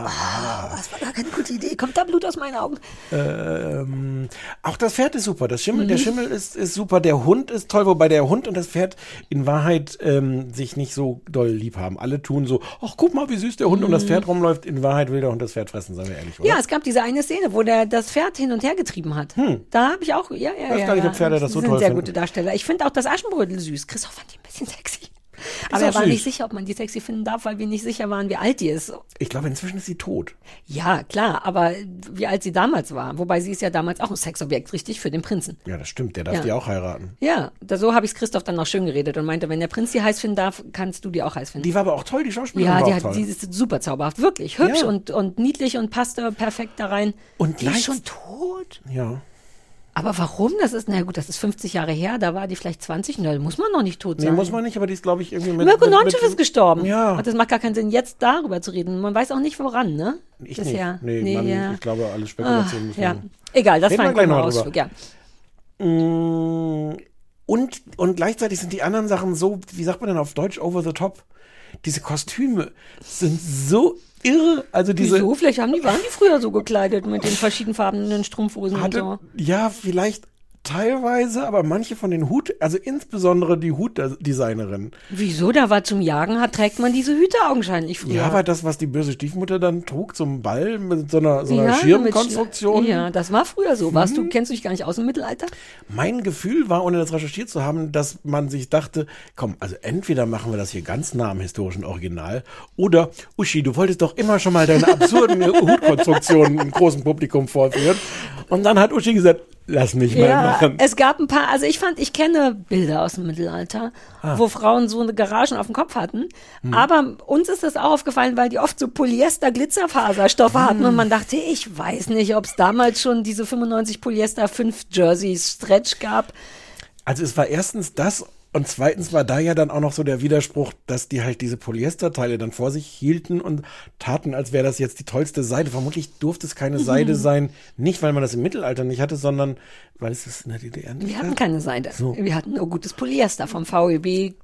ah, das war gar keine gute Idee. Kommt da Blut aus meinen Augen? Ähm, auch das Pferd ist super. Das Schimmel, Mhm. Der Schimmel ist, ist super. Der Hund ist toll, wobei der Hund und das Pferd in Wahrheit ähm, sich nicht so doll lieb haben. Alle tun so, ach guck mal, wie süß der Hund und das Pferd rumläuft. In Wahrheit will der Hund das Pferd fressen, sagen wir ehrlich, oder? Mhm. Ja, es gab diese eine Szene, wo der das Pferd hin und her getrieben hat. Da habe ich auch, ja, ja, Weiß ja. gar nicht, ja. ob Pferde das so toll sehr finden. Darsteller. Ich finde auch das Aschenbrödel süß. Christoph fand die ein bisschen sexy. Aber auch er war süß. nicht sicher, ob man die sexy finden darf, weil wir nicht sicher waren, wie alt die ist. Ich glaube, inzwischen ist sie tot. Ja, klar, aber wie alt sie damals war. Wobei sie ist ja damals auch ein Sexobjekt, richtig, für den Prinzen. Ja, das stimmt. Der darf Ja. die auch heiraten. Ja, da, so habe ich es Christoph dann noch schön geredet und meinte, wenn der Prinz die heiß finden darf, kannst du die auch heiß finden. Die war aber auch toll, die Schauspielerin ja, die, hat, toll. die ist super zauberhaft, wirklich hübsch Ja. und, und niedlich und passte perfekt da rein. Und die ist schon tot. ja. Aber warum? Das ist, na gut, das ist 50 Jahre her, da war die vielleicht 20, na, muss man noch nicht tot Nee, sein. muss man nicht, aber die ist, glaube ich, irgendwie mit. Mirko Nonchev ist gestorben. Ja. Und das macht gar keinen Sinn, jetzt darüber zu reden. Man weiß auch nicht, woran, ne? Ich Bisher. nicht. Nee, man, ja. ich glaube, alle Ah, Spekulationen müssen ja. Egal, das Reden war wir ein noch Ausflug, ja. Mm, Und, und gleichzeitig sind die anderen Sachen so, wie sagt man denn auf Deutsch, over the top. Diese Kostüme sind so irre. Also diese. Wieso? Vielleicht haben die, waren die früher so gekleidet mit den verschiedenfarbenen Strumpfhosen und Hatte, so. Ja, vielleicht teilweise, aber manche von den Hut, also insbesondere die Hutdesignerin. Wieso? Da war zum Jagen, hat, trägt man diese Hüte augenscheinlich früher. Ja, war das, was die böse Stiefmutter dann trug zum Ball mit so einer, so einer Ja, Schirmkonstruktion? Ja, das war früher so. Warst Mhm. du, kennst du dich gar nicht aus dem Mittelalter? Mein Gefühl war, ohne das recherchiert zu haben, dass man sich dachte, komm, also entweder machen wir das hier ganz nah am historischen Original oder, Uschi, du wolltest doch immer schon mal deine absurden Hutkonstruktionen im großen Publikum vorführen. Und dann hat Uschi gesagt, lass mich mal Ja, machen. es gab ein paar, also ich fand, ich kenne Bilder aus dem Mittelalter, Ah. wo Frauen so eine Garagen auf dem Kopf hatten. Hm. Aber uns ist das auch aufgefallen, weil die oft so Polyester-Glitzerfaserstoffe hatten Hm. und man dachte, ich weiß nicht, ob es damals schon diese 95 Polyester 5 Jerseys Stretch gab. Also es war erstens das und zweitens war da ja dann auch noch so der Widerspruch, dass die halt diese Polyesterteile dann vor sich hielten und taten, als wäre das jetzt die tollste Seide. Vermutlich durfte es keine Seide sein, nicht weil man das im Mittelalter nicht hatte, sondern weil es das in der DDR nicht Wir hatten keine Seide. So. Wir hatten nur gutes Polyester vom VEB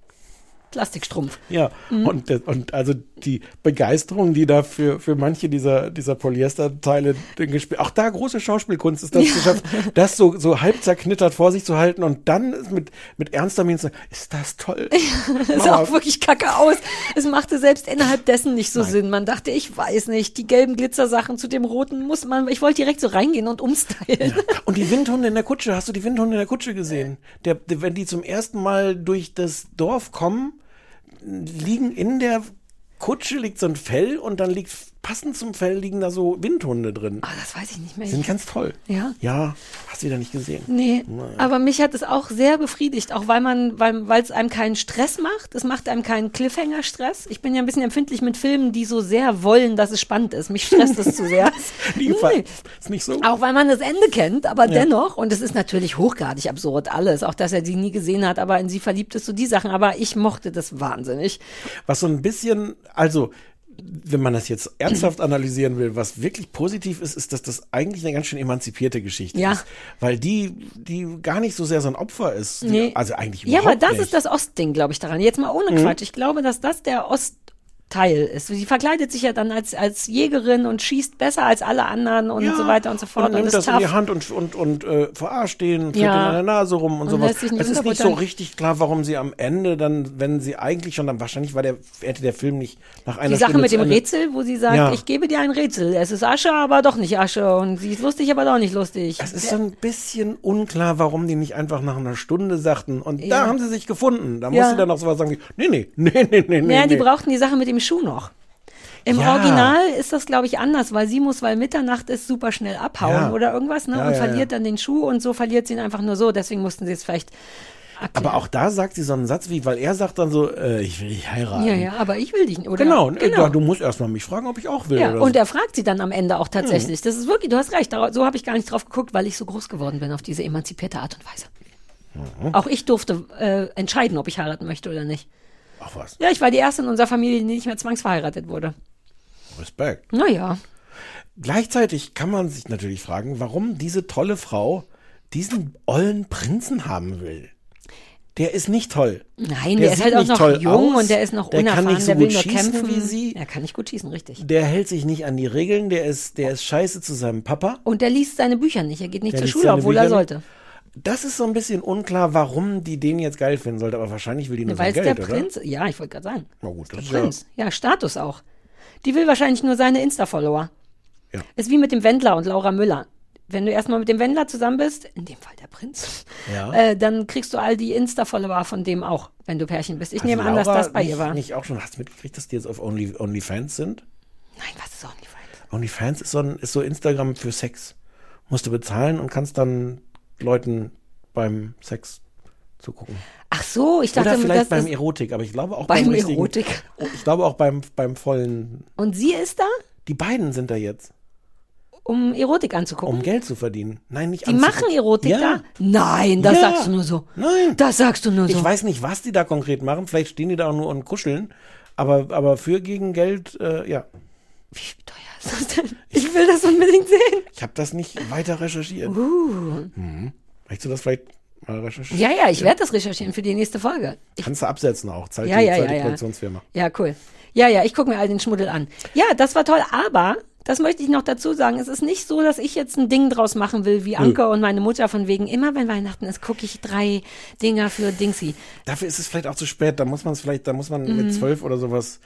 Plastikstrumpf. Ja, Mhm. und, und also die Begeisterung, die da für, für manche dieser, dieser Polyesterteile gespielt, auch da große Schauspielkunst ist das geschafft, das so, so halb zerknittert vor sich zu halten und dann mit, mit ernster Miene zu sagen, ist das toll. Das sah auch wirklich kacke aus. Es machte selbst innerhalb dessen nicht so Sinn. Man dachte, ich weiß nicht, die gelben Glitzersachen zu dem roten muss man, ich wollte direkt so reingehen und umstylen. Und die Windhunde in der Kutsche, hast du die Windhunde in der Kutsche gesehen? Der, der, wenn die zum ersten Mal durch das Dorf kommen, liegen in der Kutsche liegt so ein Fell und dann liegt passend zum Fell liegen da so Windhunde drin. Ah, das weiß ich nicht mehr. Die sind ganz toll. Ja? Ja, hast du wieder nicht gesehen. Nee, aber mich hat es auch sehr befriedigt, auch weil man, weil es einem keinen Stress macht. Es macht einem keinen Cliffhanger-Stress. Ich bin ja ein bisschen empfindlich mit Filmen, die so sehr wollen, dass es spannend ist. Mich stresst es zu sehr. Nee. Ist nicht so? Auch weil man das Ende kennt, aber dennoch, und es ist natürlich hochgradig absurd, alles, auch dass er sie nie gesehen hat, aber in sie verliebt ist, so die Sachen, aber ich mochte das wahnsinnig. Was so ein bisschen, also wenn man das jetzt ernsthaft analysieren will, was wirklich positiv ist, ist, dass das eigentlich eine ganz schön emanzipierte Geschichte Ja. ist. Weil die, die gar nicht so sehr so ein Opfer ist. Nee. Also eigentlich Ja, überhaupt aber das nicht. Mhm. ist das Ostding, glaube ich, daran. Jetzt mal ohne Quatsch. Ich glaube, dass das der Ostteil ist. Sie verkleidet sich ja dann als, als Jägerin und schießt besser als alle anderen und Ja, so weiter und so fort. Und nimmt ist das in die tough. Hand und, und, und äh, verarscht den, tritt Ja. in der Nase rum und, Und sowas. Es ist nicht so richtig klar, warum sie am Ende dann, wenn sie eigentlich schon, dann wahrscheinlich war der, hätte der Film nicht nach einer Die Sache Stunde mit dem Rätsel, wo sie sagt, Ja. ich gebe dir ein Rätsel. Es ist Asche, aber doch nicht Asche. Und sie ist lustig, aber doch nicht lustig. Es ist so ein bisschen unklar, warum die nicht einfach nach einer Stunde sagten, und Ja. da haben sie sich gefunden. Da muss Ja. sie dann noch sowas sagen wie, nee, nee, nee, nee, nee, nee. die brauchten die Sache mit dem Schuh noch. Im Ja. Original ist das, glaube ich, anders, weil sie muss, weil Mitternacht ist, super schnell abhauen Ja. oder irgendwas, ne? Ja, und verliert dann den Schuh und so verliert sie ihn einfach nur so. Deswegen mussten sie es vielleicht erklären. Aber auch da sagt sie so einen Satz wie, weil er sagt dann so, äh, ich will dich heiraten. Ja, ja, aber ich will dich nicht, oder? Genau, genau. Du musst erstmal mich fragen, ob ich auch will. Ja, und so. er fragt sie dann am Ende auch tatsächlich. Das ist wirklich, du hast recht, so habe ich gar nicht drauf geguckt, weil ich so groß geworden bin auf diese emanzipierte Art und Weise. Mhm. Auch ich durfte äh, entscheiden, ob ich heiraten möchte oder nicht. Ach was, Ja, ich war die erste in unserer Familie, die nicht mehr zwangsverheiratet wurde. Respekt. Naja. Gleichzeitig kann man sich natürlich fragen, warum diese tolle Frau diesen ollen Prinzen haben will. Der ist nicht toll. Nein, Der der, ist halt auch noch toll jung aus. und der ist noch Der kann unerfahren, nicht so der will gut nur schießen kämpfen. wie sie. Er kann nicht gut schießen, richtig. Der hält sich nicht an die Regeln, der ist, der ist scheiße zu seinem Papa. Und der liest seine Bücher nicht. Er geht nicht Der zur Schule, obwohl Bücher er nicht. Das ist so ein bisschen unklar, warum die den jetzt geil finden sollte, aber wahrscheinlich will die nur Weil sein es der Geld, oder? Prinz, ja, ich wollte gerade sagen. Na gut, das Der ist ja, Prinz. Ja, Status auch. Die will wahrscheinlich nur seine Insta-Follower. Ja. Ist wie mit dem Wendler und Laura Müller. Wenn du erstmal mit dem Wendler zusammen bist, in dem Fall der Prinz, Ja. äh, dann kriegst du all die Insta-Follower von dem auch, wenn du Pärchen bist. Ich Hat nehme an, dass Laura das bei nicht, ihr war. Nicht auch schon, hast du mitgekriegt, dass die jetzt auf Only, OnlyFans sind? Nein, was ist weit. OnlyFans ist so, ein, ist so Instagram für Sex. Musst du bezahlen und kannst dann Leuten beim Sex zugucken. Ach so, ich dachte, Oder vielleicht das beim ist, Erotik, aber ich glaube auch Beim beim, Erotik. Ich glaube auch beim, beim vollen. Und sie ist da, Die beiden sind da jetzt, um Erotik anzugucken. um Geld zu verdienen. Nein, nicht die machen Erotik ja. da? Nein, das Ja. sagst du nur so. Nein. Das sagst du nur so. Ich weiß nicht, was die da konkret machen. Vielleicht stehen die da auch nur und kuscheln. Aber, aber für gegen Geld, äh, ja. Wie teuer ist das denn? Ich will das unbedingt sehen. Ich habe das nicht weiter recherchiert. Uh. Mhm. Möchtest du das vielleicht mal recherchieren? Ja, ja, ich werde das recherchieren für die nächste Folge. Ich, Kannst du absetzen auch. Zahlt Ja, die, ja, ja, die. Produktionsfirma. ja, cool. Ja, ja, ich gucke mir all den Schmuddel an. Ja, das war toll, aber das möchte ich noch dazu sagen. Es ist nicht so, dass ich jetzt ein Ding draus machen will, wie Anke und meine Mutter von wegen, immer wenn Weihnachten ist, gucke ich drei Dinger für Dingsy. Dafür ist es vielleicht auch zu spät. Da muss man es vielleicht, da muss man Mhm. mit zwölf oder sowas.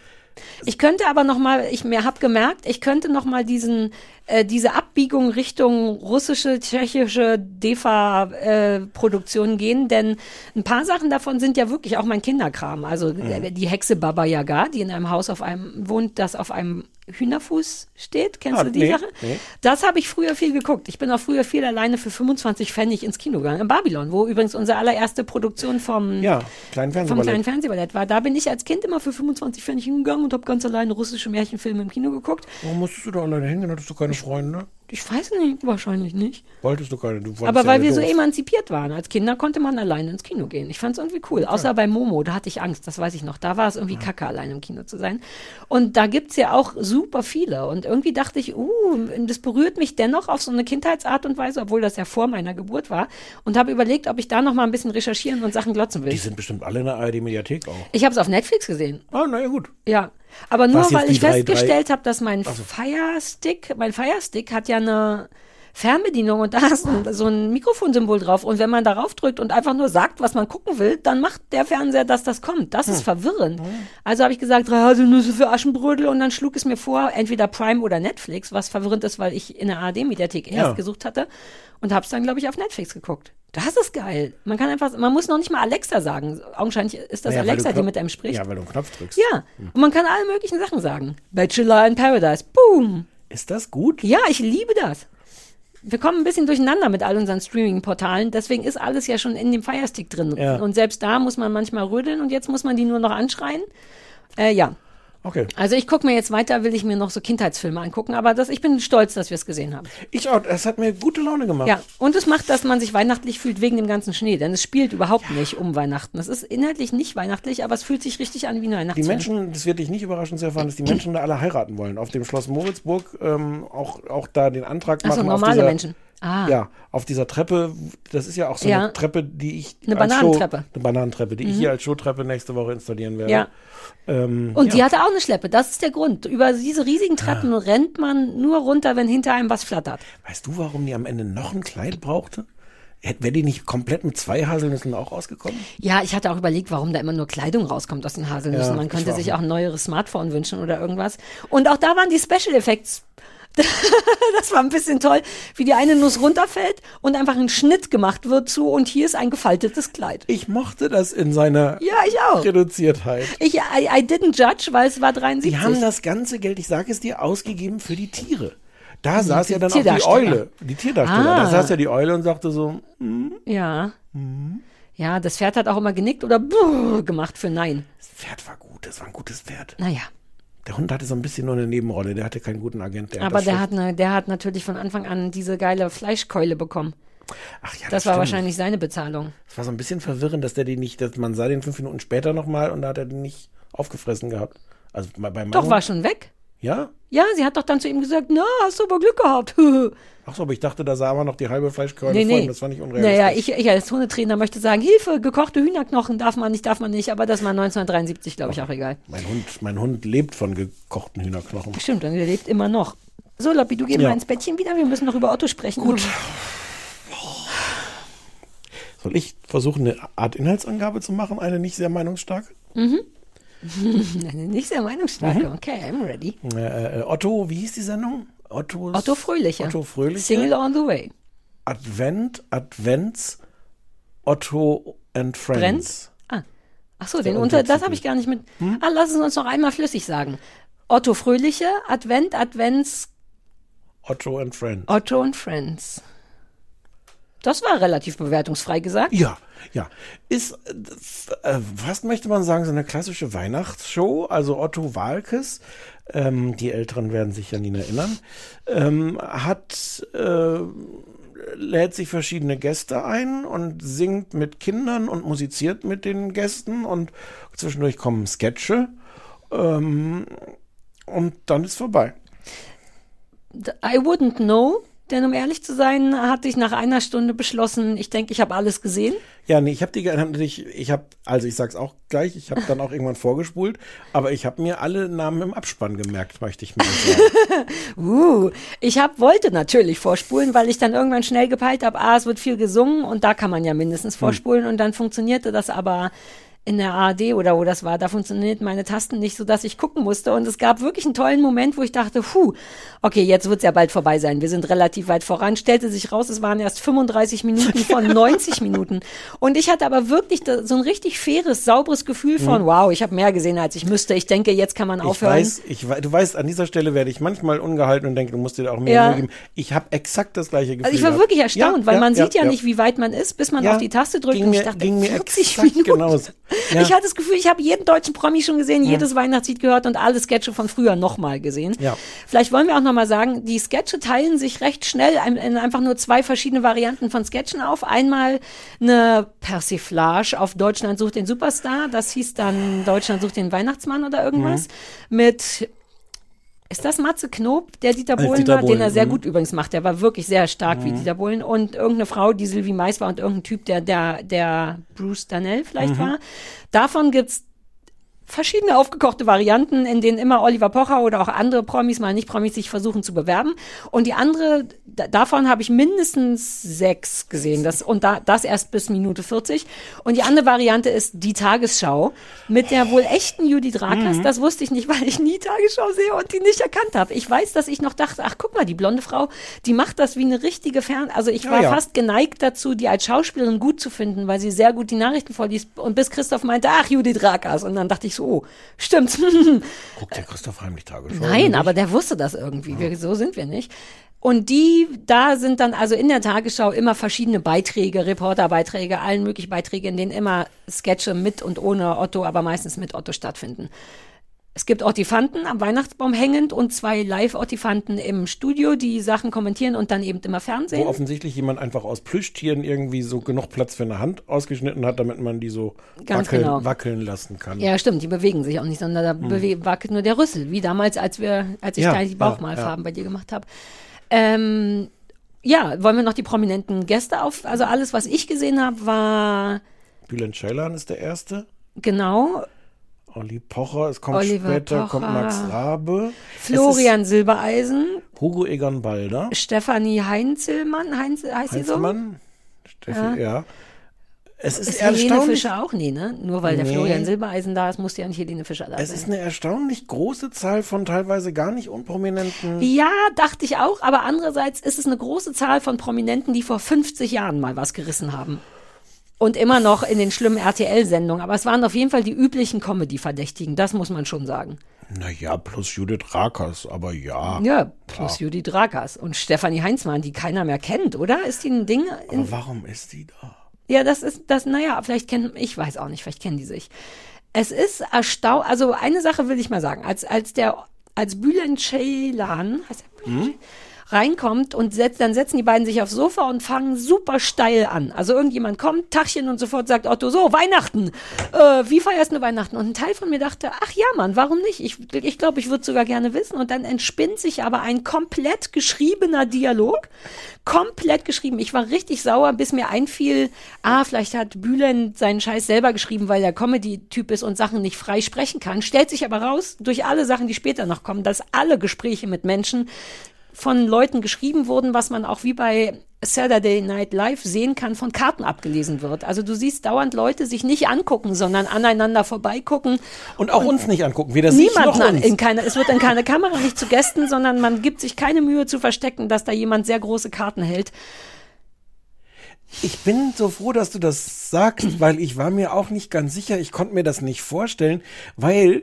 Ich könnte aber noch mal, ich mir hab gemerkt, ich könnte noch mal diesen äh, diese Abbiegung Richtung russische, tschechische DEFA-Produktion gehen, denn ein paar Sachen davon sind ja wirklich auch mein Kinderkram. Also äh, die Hexe Baba Yaga, die in einem Haus auf einem wohnt, das auf einem Hühnerfuß steht. Kennst Ah, du die nee, Sache? nee. Das habe ich früher viel geguckt. Ich bin auch früher viel alleine für 25 Pfennig ins Kino gegangen. In Babylon, wo übrigens unsere allererste Produktion vom Ja, kleinen vom Fernsehballett. kleinen Fernsehballett war. Da bin ich als Kind immer für 25 Pfennig hingegangen und habe ganz alleine russische Märchenfilme im Kino geguckt. Warum musstest du da alleine hingehen? Hattest du keine Freunde? Ich weiß nicht, wahrscheinlich nicht. Wolltest du keine? Du Aber ja weil wir so doof. emanzipiert waren. Als Kinder konnte man alleine ins Kino gehen. Ich fand es irgendwie cool. Außer bei Momo, da hatte ich Angst, das weiß ich noch. Da war es irgendwie kacke, alleine im Kino zu sein. Und da gibt's ja auch super viele. Und irgendwie dachte ich, uh, das berührt mich dennoch auf so eine Kindheitsart und Weise, obwohl das ja vor meiner Geburt war. Und habe überlegt, ob ich da noch mal ein bisschen recherchieren und Sachen glotzen will. Die sind bestimmt alle in der ARD-Mediathek auch. Ich habe es auf Netflix gesehen. Ah, naja, gut. Ja, aber nur weil ich drei- festgestellt habe, dass mein Fire Stick, mein Fire Stick hat ja eine Fernbedienung und da du so ein Mikrofonsymbol drauf. Und wenn man darauf drückt und einfach nur sagt, was man gucken will, dann macht der Fernseher, dass das kommt. Das ist verwirrend. Also habe ich gesagt, drei Haselnüsse für Aschenbrödel und dann schlug es mir vor, entweder Prime oder Netflix, was verwirrend ist, weil ich in der ARD-Mediathek erst Ja. gesucht hatte und habe es dann, glaube ich, auf Netflix geguckt. Das ist geil. Man kann einfach, man muss noch nicht mal Alexa sagen. Augenscheinlich ist das Naja, Alexa, die mit einem spricht. Ja, weil du einen Knopf drückst. Ja, und man kann alle möglichen Sachen sagen. Bachelor in Paradise. Boom. Ist das gut? Ja, ich liebe das. Wir kommen ein bisschen durcheinander mit all unseren Streaming-Portalen. Deswegen ist alles ja schon in dem Firestick drin. Ja. Und selbst da muss man manchmal rödeln und jetzt muss man die nur noch anschreien. Äh, ja. Okay. Also ich gucke mir jetzt weiter, will ich mir noch so Kindheitsfilme angucken. Aber das, ich bin stolz, dass wir es gesehen haben. Ich auch, das hat mir gute Laune gemacht. Ja, und es macht, dass man sich weihnachtlich fühlt wegen dem ganzen Schnee. Denn es spielt überhaupt nicht um Weihnachten. Es ist inhaltlich nicht weihnachtlich, aber es fühlt sich richtig an wie ein Die Weihnachtsfilm. Menschen, das wird dich nicht überraschen zu erfahren, dass die Menschen da alle heiraten wollen. Auf dem Schloss Moritzburg ähm, auch, auch da den Antrag Ach machen. auf normale dieser, Menschen. Ah. Ja, auf dieser Treppe, das ist ja auch so Ja. eine Treppe, die ich. Eine Bananentreppe. Mhm. Show, eine Bananentreppe, die ich hier als Showtreppe nächste Woche installieren werde. Ja. Ähm, Und ja. die hatte auch eine Schleppe. Das ist der Grund. Über diese riesigen Treppen rennt man nur runter, wenn hinter einem was flattert. Weißt du, warum die am Ende noch ein Kleid brauchte? Wäre die nicht komplett mit zwei Haselnüssen auch rausgekommen? Ja, ich hatte auch überlegt, warum da immer nur Kleidung rauskommt aus den Haselnüssen. Ja, man könnte sich auch- auch ein neueres Smartphone wünschen oder irgendwas. Und auch da waren die Special Effects. das war ein bisschen toll, wie die eine Nuss runterfällt und einfach ein Schnitt gemacht wird zu und hier ist ein gefaltetes Kleid. Ich mochte das in seiner Ja, ich auch. Reduziertheit. Ich, I, I didn't judge, weil es war 73. Die haben das ganze Geld, ich sage es dir, ausgegeben für die Tiere. Da saß ja dann auch die. Eule, die Tierdarsteller. Ah. Da saß ja die Eule und sagte so, ja. Mhm. Ja, das Pferd hat auch immer genickt oder gemacht für Nein. das Pferd war gut, das war ein gutes Pferd. Naja. Der Hund hatte so ein bisschen nur eine Nebenrolle, der hatte keinen guten Agent. Der Aber das der hat, ne, der hat natürlich von Anfang an diese geile Fleischkeule bekommen. Ach ja, Das war stimmt. wahrscheinlich seine Bezahlung. Das war so ein bisschen verwirrend, dass der die nicht, dass man sah den fünf Minuten später nochmal und da hat er den nicht aufgefressen gehabt. Also bei bei Doch, war schon weg. Ja? Ja, sie hat doch dann zu ihm gesagt, na, hast du aber Glück gehabt. Ach so, aber ich dachte, da sah man noch die halbe Fleischkeule nee, vor nee. ihm. Das fand ich unrealistisch. Naja, ich, ich als Hundetrainer möchte sagen, Hilfe, gekochte Hühnerknochen darf man nicht, darf man nicht. Aber das war 1973, glaube ich, auch egal. mein, Hund, mein Hund lebt von gekochten Hühnerknochen. Stimmt, und er lebt immer noch. So, Loppi, du geh Ja. mal ins Bettchen wieder. Wir müssen noch über Otto sprechen. Gut. Soll ich versuchen, eine Art Inhaltsangabe zu machen, eine nicht sehr meinungsstarke? Nicht sehr meinungsstark. Mhm. Okay, I'm ready. Äh, äh, Otto, wie hieß die Sendung? Ottos, Otto Fröhliche. Otto Fröhliche. Single on the way. Advent, Advents, Otto and Friends. Brennt? Ah. Ach so, den unter, das habe ich gar nicht mit. Ah, lass es uns noch einmal flüssig sagen. Otto Fröhliche, Advent, Advents, Otto and Friends. Otto und Friends. Das war relativ bewertungsfrei gesagt. Ja, ja. Ist, äh, fast möchte man sagen, so eine klassische Weihnachtsshow. Also Otto Walkes, ähm, die Älteren werden sich an ihn erinnern, ähm, hat, äh, lädt sich verschiedene Gäste ein und singt mit Kindern und musiziert mit den Gästen und zwischendurch kommen Sketche. Ähm, und dann ist vorbei. I wouldn't know, denn um ehrlich zu sein, hatte ich nach einer Stunde beschlossen, ich denke, ich habe alles gesehen. Ja, nee, ich habe die natürlich, ich habe, also ich sag's auch gleich, ich habe dann auch irgendwann vorgespult, aber ich habe mir alle Namen im Abspann gemerkt, möchte ich mal sagen. Uh, ich hab, wollte natürlich vorspulen, weil ich dann irgendwann schnell gepeilt habe, ah, es wird viel gesungen und da kann man ja mindestens vorspulen und dann funktionierte das aber in der ARD oder wo das war, da funktioniert meine Tasten nicht, so dass ich gucken musste und es gab wirklich einen tollen Moment, wo ich dachte, puh, okay, jetzt wird's ja bald vorbei sein, wir sind relativ weit voran, stellte sich raus, es waren erst 35 Minuten von 90 Minuten und ich hatte aber wirklich so ein richtig faires, sauberes Gefühl von, wow, ich habe mehr gesehen, als ich müsste, ich denke, jetzt kann man Mhm. Ich aufhören. weiß, ich, du weißt, an dieser Stelle werde ich manchmal ungehalten und denke, du musst dir da auch mehr Ja. Geben. Ich habe exakt das gleiche Gefühl. Also ich war gehabt. wirklich erstaunt, Ja, weil ja, man sieht ja, nicht, wie weit man ist, bis man auf die Taste drückt. ging und ich mir- dachte, ging mir 40 exakt Minuten. genauso. Ja. Ich hatte das Gefühl, ich habe jeden deutschen Promi schon gesehen, jedes Weihnachtslied gehört und alle Sketche von früher nochmal gesehen. Ja. Vielleicht wollen wir auch nochmal sagen, die Sketche teilen sich recht schnell in in einfach nur zwei verschiedene Varianten von Sketchen auf. Einmal eine Persiflage auf Deutschland sucht den Superstar. Das hieß dann Deutschland sucht den Weihnachtsmann oder irgendwas. Mhm. Mit ist das Matze Knob, der Dieter Als Bohlen Dieter war, den er Bohlen, sehr mhm. gut übrigens macht. Der war wirklich sehr stark wie Dieter Bohlen. Und irgendeine Frau, die Sylvie Mais war und irgendein Typ, der, der, der Bruce Danell vielleicht Mhm. war. Davon gibt's verschiedene aufgekochte Varianten, in denen immer Oliver Pocher oder auch andere Promis, mal nicht Promis, sich versuchen zu bewerben. Und die andere, da- davon habe ich mindestens sechs gesehen. Das, und da, das erst bis Minute 40. Und die andere Variante ist die Tagesschau mit der wohl echten Judith Rakers. Das wusste ich nicht, weil ich nie Tagesschau sehe und die nicht erkannt habe. Ich weiß, dass ich noch dachte, ach guck mal, die blonde Frau, die macht das wie eine richtige Fern... Also ich Ja, war ja. fast geneigt dazu, die als Schauspielerin gut zu finden, weil sie sehr gut die Nachrichten vorliest. Und bis Christoph meinte, ach, Judith Rakers. Und dann dachte ich so, oh, stimmt. Guckt der Christoph heimlich Tagesschau? Nein, aber der wusste das irgendwie. Wir, so sind wir nicht. Und die, da sind dann also in der Tagesschau immer verschiedene Beiträge, Reporterbeiträge, allen möglichen Beiträge, in denen immer Sketche mit und ohne Otto, aber meistens mit Otto stattfinden. Es gibt Ottifanten am Weihnachtsbaum hängend und zwei Live-Ottifanten im Studio, die Sachen kommentieren und dann eben immer Wo Fernsehen. offensichtlich jemand einfach aus Plüschtieren irgendwie so genug Platz für eine Hand ausgeschnitten hat, damit man die so wackeln, genau. wackeln lassen kann. Ja, stimmt, die bewegen sich auch nicht, sondern da bewe- wackelt nur der Rüssel, wie damals, als wir, als ich Ja, da die ja, Bauchmalfarben bei dir gemacht habe. Ähm, ja, wollen wir noch die prominenten Gäste auf? Also alles, was ich gesehen habe, war Bülent Ceylan ist der Erste. genau Olli Pocher, es kommt Oliver später, Pocher. kommt Max Rabe. Florian Silbereisen, Es Hugo Egon Balder. Stefanie Heinzelmann, Heinz, heißt sie so? Heinzelmann. Steffi, ja. Es ist, Ist Helene erstaunlich. Fischer auch? Nee, ne? Nur weil der Nee. Florian Silbereisen da ist, muss ja nicht Helene Fischer da Es sein. ist eine erstaunlich große Zahl von teilweise gar nicht unprominenten. Ja, dachte ich auch, aber andererseits ist es eine große Zahl von Prominenten, die vor 50 Jahren mal was gerissen haben. Und immer noch in den schlimmen RTL-Sendungen. Aber es waren auf jeden Fall die üblichen Comedy-Verdächtigen, das muss man schon sagen. Naja, plus Judith Rakers, aber ja. Ja, plus Judy Drakas und Stefanie Heinzmann, die keiner mehr kennt, oder? Ist die ein Ding? In, Aber warum ist die da? ja, das ist, das, naja, vielleicht kennen, ich weiß auch nicht, vielleicht kennen die sich. Es ist erstaunlich, also eine Sache will ich mal sagen, als, als der, als Bülent Ceylan, heißt er Bülent Ceylan? Reinkommt und setzt, dann setzen die beiden sich aufs Sofa und fangen super steil an. Also irgendjemand kommt, Tachchen und sofort sagt Otto, so, Weihnachten, äh, wie feierst du Weihnachten? Und ein Teil von mir dachte, ach ja, Mann, warum nicht? Ich glaube, ich, glaub, ich würde sogar gerne wissen. Und dann entspinnt sich aber ein komplett geschriebener Dialog, komplett geschrieben. Ich war richtig sauer, bis mir einfiel, ah, vielleicht hat Bülent seinen Scheiß selber geschrieben, weil er Comedy-Typ ist und Sachen nicht frei sprechen kann. Stellt sich aber raus, durch alle Sachen, die später noch kommen, dass alle Gespräche mit Menschen von Leuten geschrieben wurden, was man auch wie bei Saturday Night Live sehen kann, von Karten abgelesen wird. Also du siehst dauernd Leute sich nicht angucken, sondern aneinander vorbeigucken. Und auch uns nicht angucken, weder sich noch uns. in keine, es wird in keine Kamera nicht zu Gästen, sondern man gibt sich keine Mühe zu verstecken, dass da jemand sehr große Karten hält. Ich bin so froh, dass du das sagst, weil ich war mir auch nicht ganz sicher. Ich konnte mir das nicht vorstellen, weil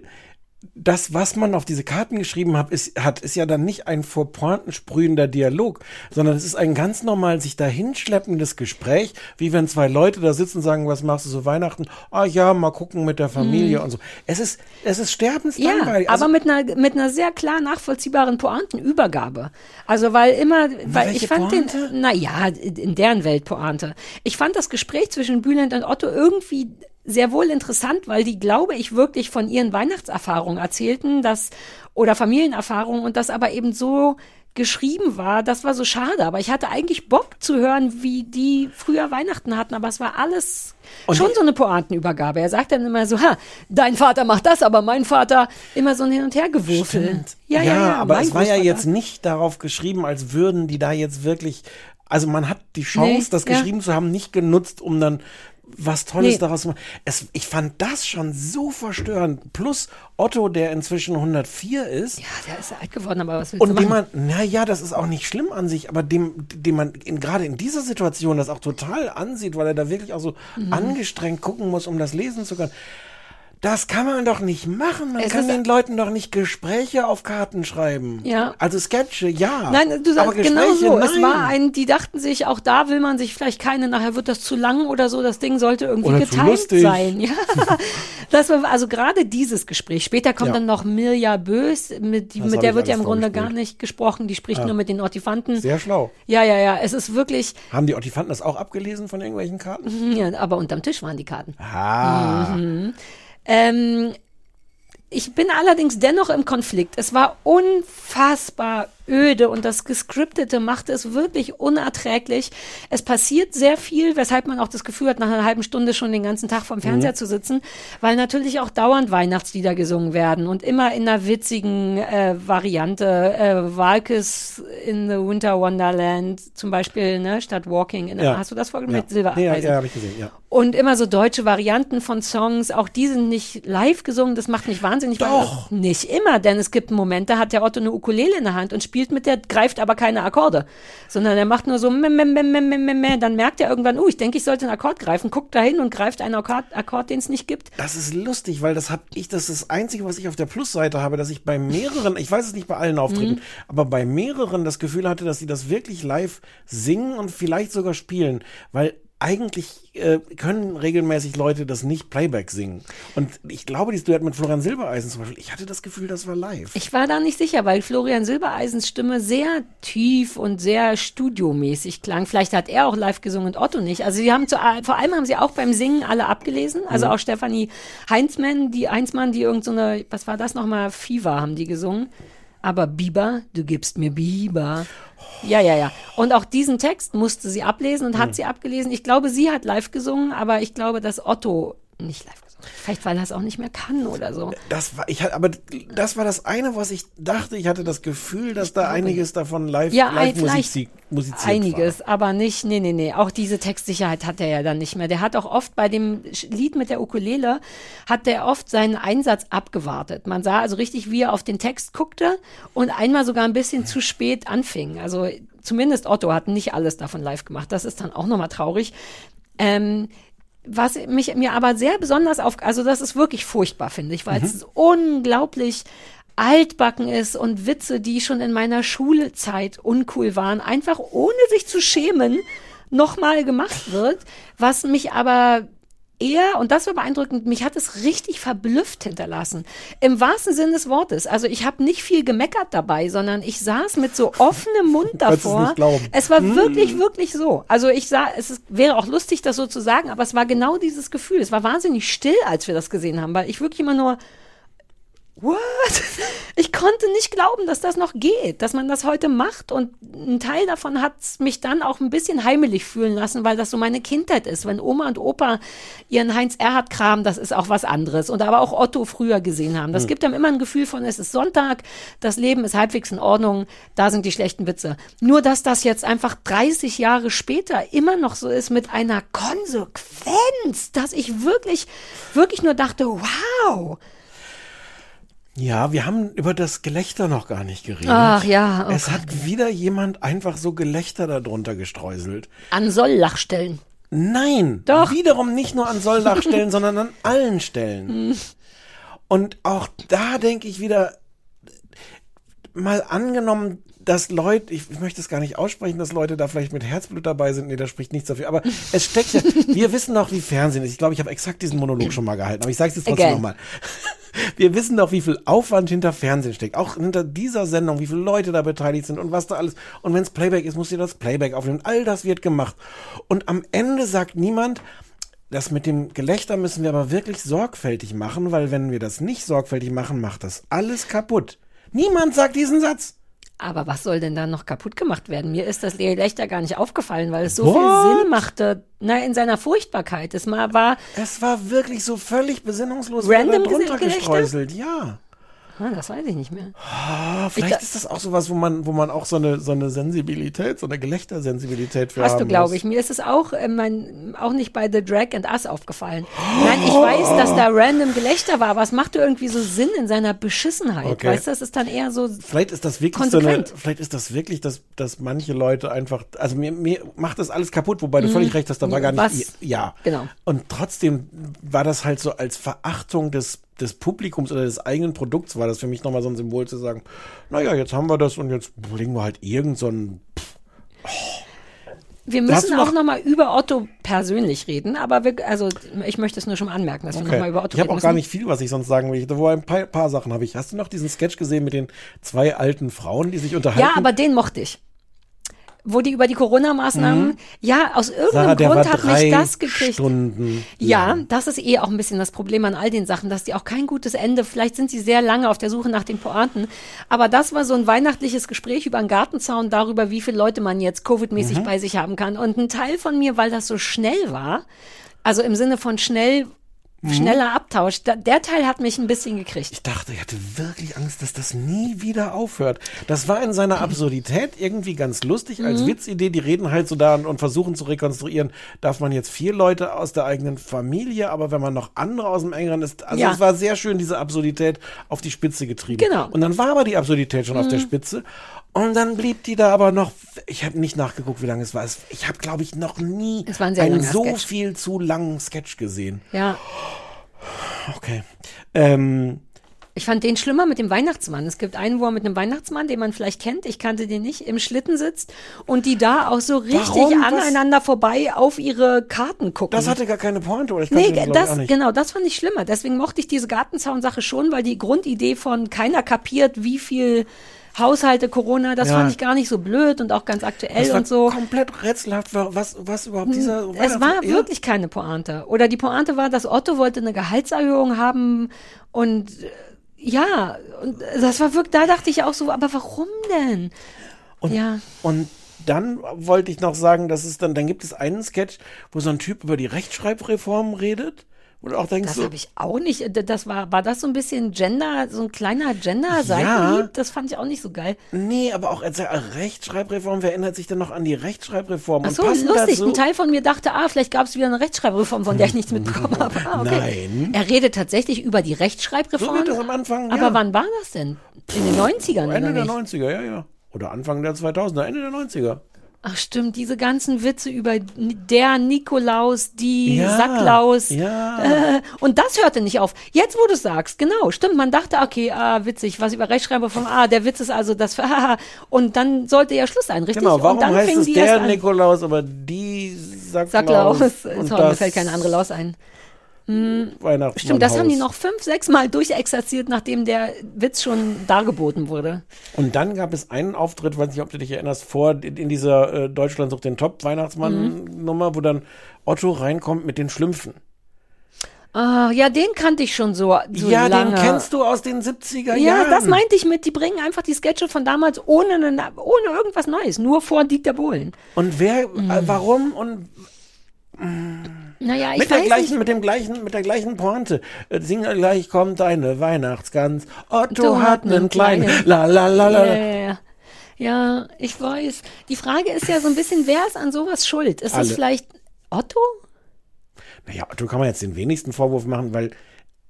das, was man auf diese Karten geschrieben hat, ist, hat, ist ja dann nicht ein vor Pointen sprühender Dialog, sondern es ist ein ganz normal sich dahinschleppendes Gespräch, wie wenn zwei Leute da sitzen und sagen, was machst du so Weihnachten? Ah ja, mal gucken mit der Familie und so. Es ist, es ist Ja, sterbenslangweilig. Also, aber mit einer, mit einer sehr klar nachvollziehbaren Pointenübergabe. Also, weil immer, weil ich fand Pointe? den, na ja, in deren Welt Pointe. Ich fand das Gespräch zwischen Bülent und Otto irgendwie sehr wohl interessant, weil die, glaube ich, wirklich von ihren Weihnachtserfahrungen erzählten, dass, oder Familienerfahrungen und das aber eben so geschrieben war, das war so schade. Aber ich hatte eigentlich Bock zu hören, wie die früher Weihnachten hatten, aber es war alles Und schon so eine Pointenübergabe. Er sagt dann immer so, ha, dein Vater macht das, aber mein Vater immer so ein Hin- und Hergewürfel. Stimmt. Ja, ja, ja, aber es war ja jetzt nicht darauf geschrieben, als würden die da jetzt wirklich. Also man hat die Chance, Nee, das ja. geschrieben zu haben, nicht genutzt, um dann was Tolles Nee. daraus machen. Es, ich fand das schon so verstörend. Plus Otto, der inzwischen 104 ist. Ja, der ist alt geworden, aber was willst du Und dem machen? man, naja, das ist auch nicht schlimm an sich, aber dem, dem man in, gerade in dieser Situation das auch total ansieht, weil er da wirklich auch so Mhm. angestrengt gucken muss, um das lesen zu können. Das kann man doch nicht machen. Man Es kann den Leuten doch nicht Gespräche auf Karten schreiben. Ja. Also Sketche, ja. Nein, du sagst genau so. Es nein. war ein, die dachten sich, auch da will man sich vielleicht keine, nachher wird das zu lang oder so, das Ding sollte irgendwie Oder geteilt sein. Ja. Das war also gerade dieses Gespräch. Später kommt Ja. dann noch Mirja Bös, mit, Das mit der wird ja im Grunde gar nicht gesprochen, die spricht nur mit den Ortifanten. Sehr schlau. Ja, ja, ja, es ist wirklich, Haben die Ottifanten das auch abgelesen von irgendwelchen Karten? ja, aber unterm Tisch waren die Karten. Ah. Ähm, ich bin allerdings dennoch im Konflikt. Es war unfassbar öde und das Gescriptete machte es wirklich unerträglich. Es passiert sehr viel, weshalb man auch das Gefühl hat, nach einer halben Stunde schon den ganzen Tag vorm Fernseher zu sitzen, weil natürlich auch dauernd Weihnachtslieder gesungen werden und immer in einer witzigen äh, Variante. Äh, Walkes in the Winter Wonderland zum Beispiel, ne, statt Walking. In, Ja. Hast du das vorgenommen? Ja. Mit Silbereisen. Nee, ja, ja habe ich gesehen, ja. Und immer so deutsche Varianten von Songs, auch die sind nicht live gesungen, das macht mich wahnsinnig. Doch. Nicht immer, denn es gibt Momente, hat der Otto eine Ukulele in der Hand und spielt mit der, greift aber keine Akkorde, sondern er macht nur so, meh, meh, meh, meh, meh, meh, dann merkt er irgendwann, oh, ich denke, ich sollte einen Akkord greifen, guckt dahin und greift einen Akkord, Akkord den es nicht gibt. Das ist lustig, weil das habe ich, das ist das Einzige, was ich auf der Plusseite habe, dass ich bei mehreren, ich weiß es nicht bei allen Auftritten, aber bei mehreren das Gefühl hatte, dass sie das wirklich live singen und vielleicht sogar spielen, weil eigentlich äh, können regelmäßig Leute das nicht Playback singen. Und ich glaube, dieses Duett mit Florian Silbereisen zum Beispiel, ich hatte das Gefühl, das war live. Ich war da nicht sicher, weil Florian Silbereisens Stimme sehr tief und sehr studiomäßig klang. Vielleicht hat er auch live gesungen und Otto nicht. Also sie haben zu, vor allem haben sie auch beim Singen alle abgelesen. Also auch Stefanie Heinzmann, die Heinzmann, die irgend so eine, was war das nochmal? Fever haben die gesungen. Aber Biber, du gibst mir Biber. Ja, ja, ja. Und auch diesen Text musste sie ablesen und hat sie abgelesen. Ich glaube, sie hat live gesungen, aber ich glaube, dass Otto nicht live gesungen hat. Vielleicht, weil er es auch nicht mehr kann oder so. Das war, ich hatte, aber das war das eine, was ich dachte. Ich hatte das Gefühl, dass da einiges davon live, Ja, live vielleicht musizi musiziert Einiges, aber nicht, nee, nee, nee. Auch diese Textsicherheit hat er ja dann nicht mehr. Der hat auch oft bei dem Lied mit der Ukulele, hat der oft seinen Einsatz abgewartet. Man sah also richtig, wie er auf den Text guckte und einmal sogar ein bisschen zu spät anfing. Also zumindest Otto hat nicht alles davon live gemacht. Das ist dann auch nochmal traurig. Ähm, was mich mir aber sehr besonders auf, also das ist wirklich furchtbar, finde ich, weil es unglaublich altbacken ist und Witze, die schon in meiner Schulzeit uncool waren, einfach ohne sich zu schämen, nochmal gemacht wird, was mich aber eher, und das war beeindruckend, mich hat es richtig verblüfft hinterlassen. Im wahrsten Sinne des Wortes. Also ich habe nicht viel gemeckert dabei, sondern ich saß mit so offenem Mund es davor. nicht glauben. Es war wirklich, wirklich so. Also ich sah, es ist, wäre auch lustig, das so zu sagen, aber es war genau dieses Gefühl. Es war wahnsinnig still, als wir das gesehen haben, weil ich wirklich immer nur, what? Ich konnte nicht glauben, dass das noch geht, dass man das heute macht. Und ein Teil davon hat mich dann auch ein bisschen heimelig fühlen lassen, weil das so meine Kindheit ist. Wenn Oma und Opa ihren Heinz Erhard Kram, das ist auch was anderes. Und aber auch Otto früher gesehen haben. Das gibt einem immer ein Gefühl von, es ist Sonntag, das Leben ist halbwegs in Ordnung, da sind die schlechten Witze. Nur, dass das jetzt einfach 30 Jahre später immer noch so ist mit einer Konsequenz, dass ich wirklich, wirklich nur dachte, wow. Ja, wir haben über das Gelächter noch gar nicht geredet. Ach ja, oh es Gott. hat wieder jemand einfach so Gelächter darunter gestreuselt. An Solllachstellen. Nein, Doch. wiederum nicht nur an Solldachstellen, sondern an allen Hm. Stellen. Und auch da denke ich wieder, mal angenommen, dass Leute, ich, ich möchte es gar nicht aussprechen, dass Leute da vielleicht mit Herzblut dabei sind. Nee, da spricht nichts dafür. Aber es steckt ja, wir wissen doch, wie Fernsehen ist. Ich glaube, ich habe exakt diesen Monolog schon mal gehalten, aber ich sage es jetzt trotzdem nochmal. Wir wissen doch, wie viel Aufwand hinter Fernsehen steckt. Auch hinter dieser Sendung, wie viele Leute da beteiligt sind und was da alles. Und wenn es Playback ist, muss ihr das Playback aufnehmen. All das wird gemacht. Und am Ende sagt niemand, das mit dem Gelächter müssen wir aber wirklich sorgfältig machen, weil wenn wir das nicht sorgfältig machen, macht das alles kaputt. Niemand sagt diesen Satz. Aber was soll denn da noch kaputt gemacht werden? Mir ist das Gelächter gar nicht aufgefallen, weil es so What? viel Sinn machte. Na, in seiner Furchtbarkeit. Es mal war, Es war wirklich so völlig besinnungslos Random wurde da drunter Gelächter? gestreuselt. Ja. Ah, das weiß ich nicht mehr. Ah, vielleicht da- ist das auch sowas, wo man, wo man auch so eine, so eine Sensibilität, so eine Gelächtersensibilität für Hast du, glaube ich. Mir ist es auch, äh, mein, auch nicht bei The Drag and Us aufgefallen. Nein, ich weiß, dass da random Gelächter war, aber es machte irgendwie so Sinn in seiner Beschissenheit. Okay. Weißt du, das ist dann eher so, Vielleicht ist das wirklich so eine, Konsequent. vielleicht ist das wirklich, dass, dass manche Leute einfach, also mir, mir macht das alles kaputt, wobei du völlig recht hast, da war gar nicht, Mhm. Was? ja. Genau. Und trotzdem war das halt so als Verachtung des, des Publikums oder des eigenen Produkts war das für mich nochmal so ein Symbol zu sagen, naja, jetzt haben wir das und jetzt legen wir halt irgend so ein, wir müssen auch noch- nochmal über Otto persönlich reden, aber wir, also ich möchte es nur schon anmerken, dass wir nochmal über Otto Ich habe reden auch gar nicht viel, was ich sonst sagen will. Wo ein paar, paar Sachen habe ich. Hast du noch diesen Sketch gesehen mit den zwei alten Frauen, die sich unterhalten? Ja, aber den mochte ich. Wo die über die Corona-Maßnahmen, ja, aus irgendeinem Sarah, Grund hat mich das gekriegt. Stunden. Ja, lang. das ist eh auch ein bisschen das Problem an all den Sachen, dass die auch kein gutes Ende, vielleicht sind sie sehr lange auf der Suche nach den Pointen, aber das war so ein weihnachtliches Gespräch über einen Gartenzaun darüber, wie viele Leute man jetzt Covid-mäßig Mhm. bei sich haben kann. Und ein Teil von mir, weil das so schnell war, also im Sinne von schnell, Mhm. schneller Abtausch, da, der Teil hat mich ein bisschen gekriegt. Ich dachte, ich hatte wirklich Angst, dass das nie wieder aufhört. Das war in seiner Absurdität irgendwie ganz lustig Mhm. als Witzidee. Die reden halt so da und, versuchen zu rekonstruieren, darf man jetzt vier Leute aus der eigenen Familie, aber wenn man noch andere aus dem engeren ist, also Ja. es war sehr schön, diese Absurdität auf die Spitze getrieben. Genau. Und dann war aber die Absurdität schon auf der Spitze. Und dann blieb die da aber noch, ich habe nicht nachgeguckt, wie lange es war. Ich habe, glaube ich, noch nie ein einen so Sketch. viel zu langen Sketch gesehen. Ja. Okay. Ähm, Ich fand den schlimmer mit dem Weihnachtsmann. Es gibt einen, wo er mit einem Weihnachtsmann, den man vielleicht kennt, ich kannte den nicht, im Schlitten sitzt und die da auch so richtig Warum? Aneinander vorbei auf ihre Karten gucken. das hatte gar keine Pointe, oder? Ich Nee, den, ich, das, nicht. genau, das fand ich schlimmer. Deswegen mochte ich diese Gartenzaun-Sache schon, weil die Grundidee von keiner kapiert, wie viel Haushalte Corona, das Ja. fand ich gar nicht so blöd und auch ganz aktuell und so. komplett rätselhaft, wa- was, was überhaupt dieser Es war Ja. wirklich keine Pointe. Oder die Pointe war, dass Otto wollte eine Gehaltserhöhung haben und äh, ja, und das war wirklich, da dachte ich auch so, aber warum denn? Und, ja. und dann wollte ich noch sagen, dass es dann, dann gibt es einen Sketch, wo so ein Typ über die Rechtschreibreform redet, du auch denkst, Das so, habe ich auch nicht. D- Das war, war das so ein bisschen Gender, so ein kleiner Gender-Seitenhieb? Ja. Das fand ich auch nicht so geil. nee, aber auch als er- Rechtschreibreform, wer erinnert sich denn noch an die Rechtschreibreform? Ach Und so, passend lustig. dazu- Ein Teil von mir dachte, ah, vielleicht gab es wieder eine Rechtschreibreform, von der ich nichts mitbekommen habe. Ah, okay. Nein. Er redet tatsächlich über die So Rechtschreibreform. das am Anfang, aber ja. wann war das denn? In den 90ern Ende oder der nicht? 90er, ja, ja. Oder Anfang der 2000er, Ende der 90er. Ach stimmt, diese ganzen Witze über der Nikolaus, die Ja, Sacklaus. ja. Äh, und das hörte nicht auf. Jetzt, wo du sagst, genau, stimmt, man dachte, okay, ah, witzig, was über Rechtschreiber vom Ah, der Witz ist also das, und dann sollte ja Schluss sein, richtig? Genau, warum und dann heißt es die der. Nikolaus, aber die Sacklaus? Sacklaus. mir fällt keine andere Laus ein. Weihnachtsmannhaus. Stimmt, das haben die noch fünf, sechs Mal durchexerziert, nachdem der Witz schon dargeboten wurde. Und dann gab es einen Auftritt, weiß nicht, ob du dich erinnerst, vor in dieser äh, Deutschland sucht den Top-Weihnachtsmann-Nummer, wo dann Otto reinkommt mit den Schlümpfen. Ah, ja, den kannte ich schon so, so ja, lange. den kennst du aus den 70er Ja, Jahren. das meinte ich mit, die bringen einfach die Sketche von damals ohne, einen, ohne irgendwas Neues, nur vor Dieter Bohlen. Und wer, Mhm. äh, warum und Naja, ich mit der weiß gleichen, nicht. mit dem gleichen, mit der gleichen Pointe. Sing gleich kommt deine Weihnachtsgans. Otto Du hat einen kleinen. La la la Ja, la. ja, ich weiß. Die Frage ist ja so ein bisschen, wer ist an sowas schuld? Ist Alle. es vielleicht Otto? Naja, Otto kann man jetzt den wenigsten Vorwurf machen, weil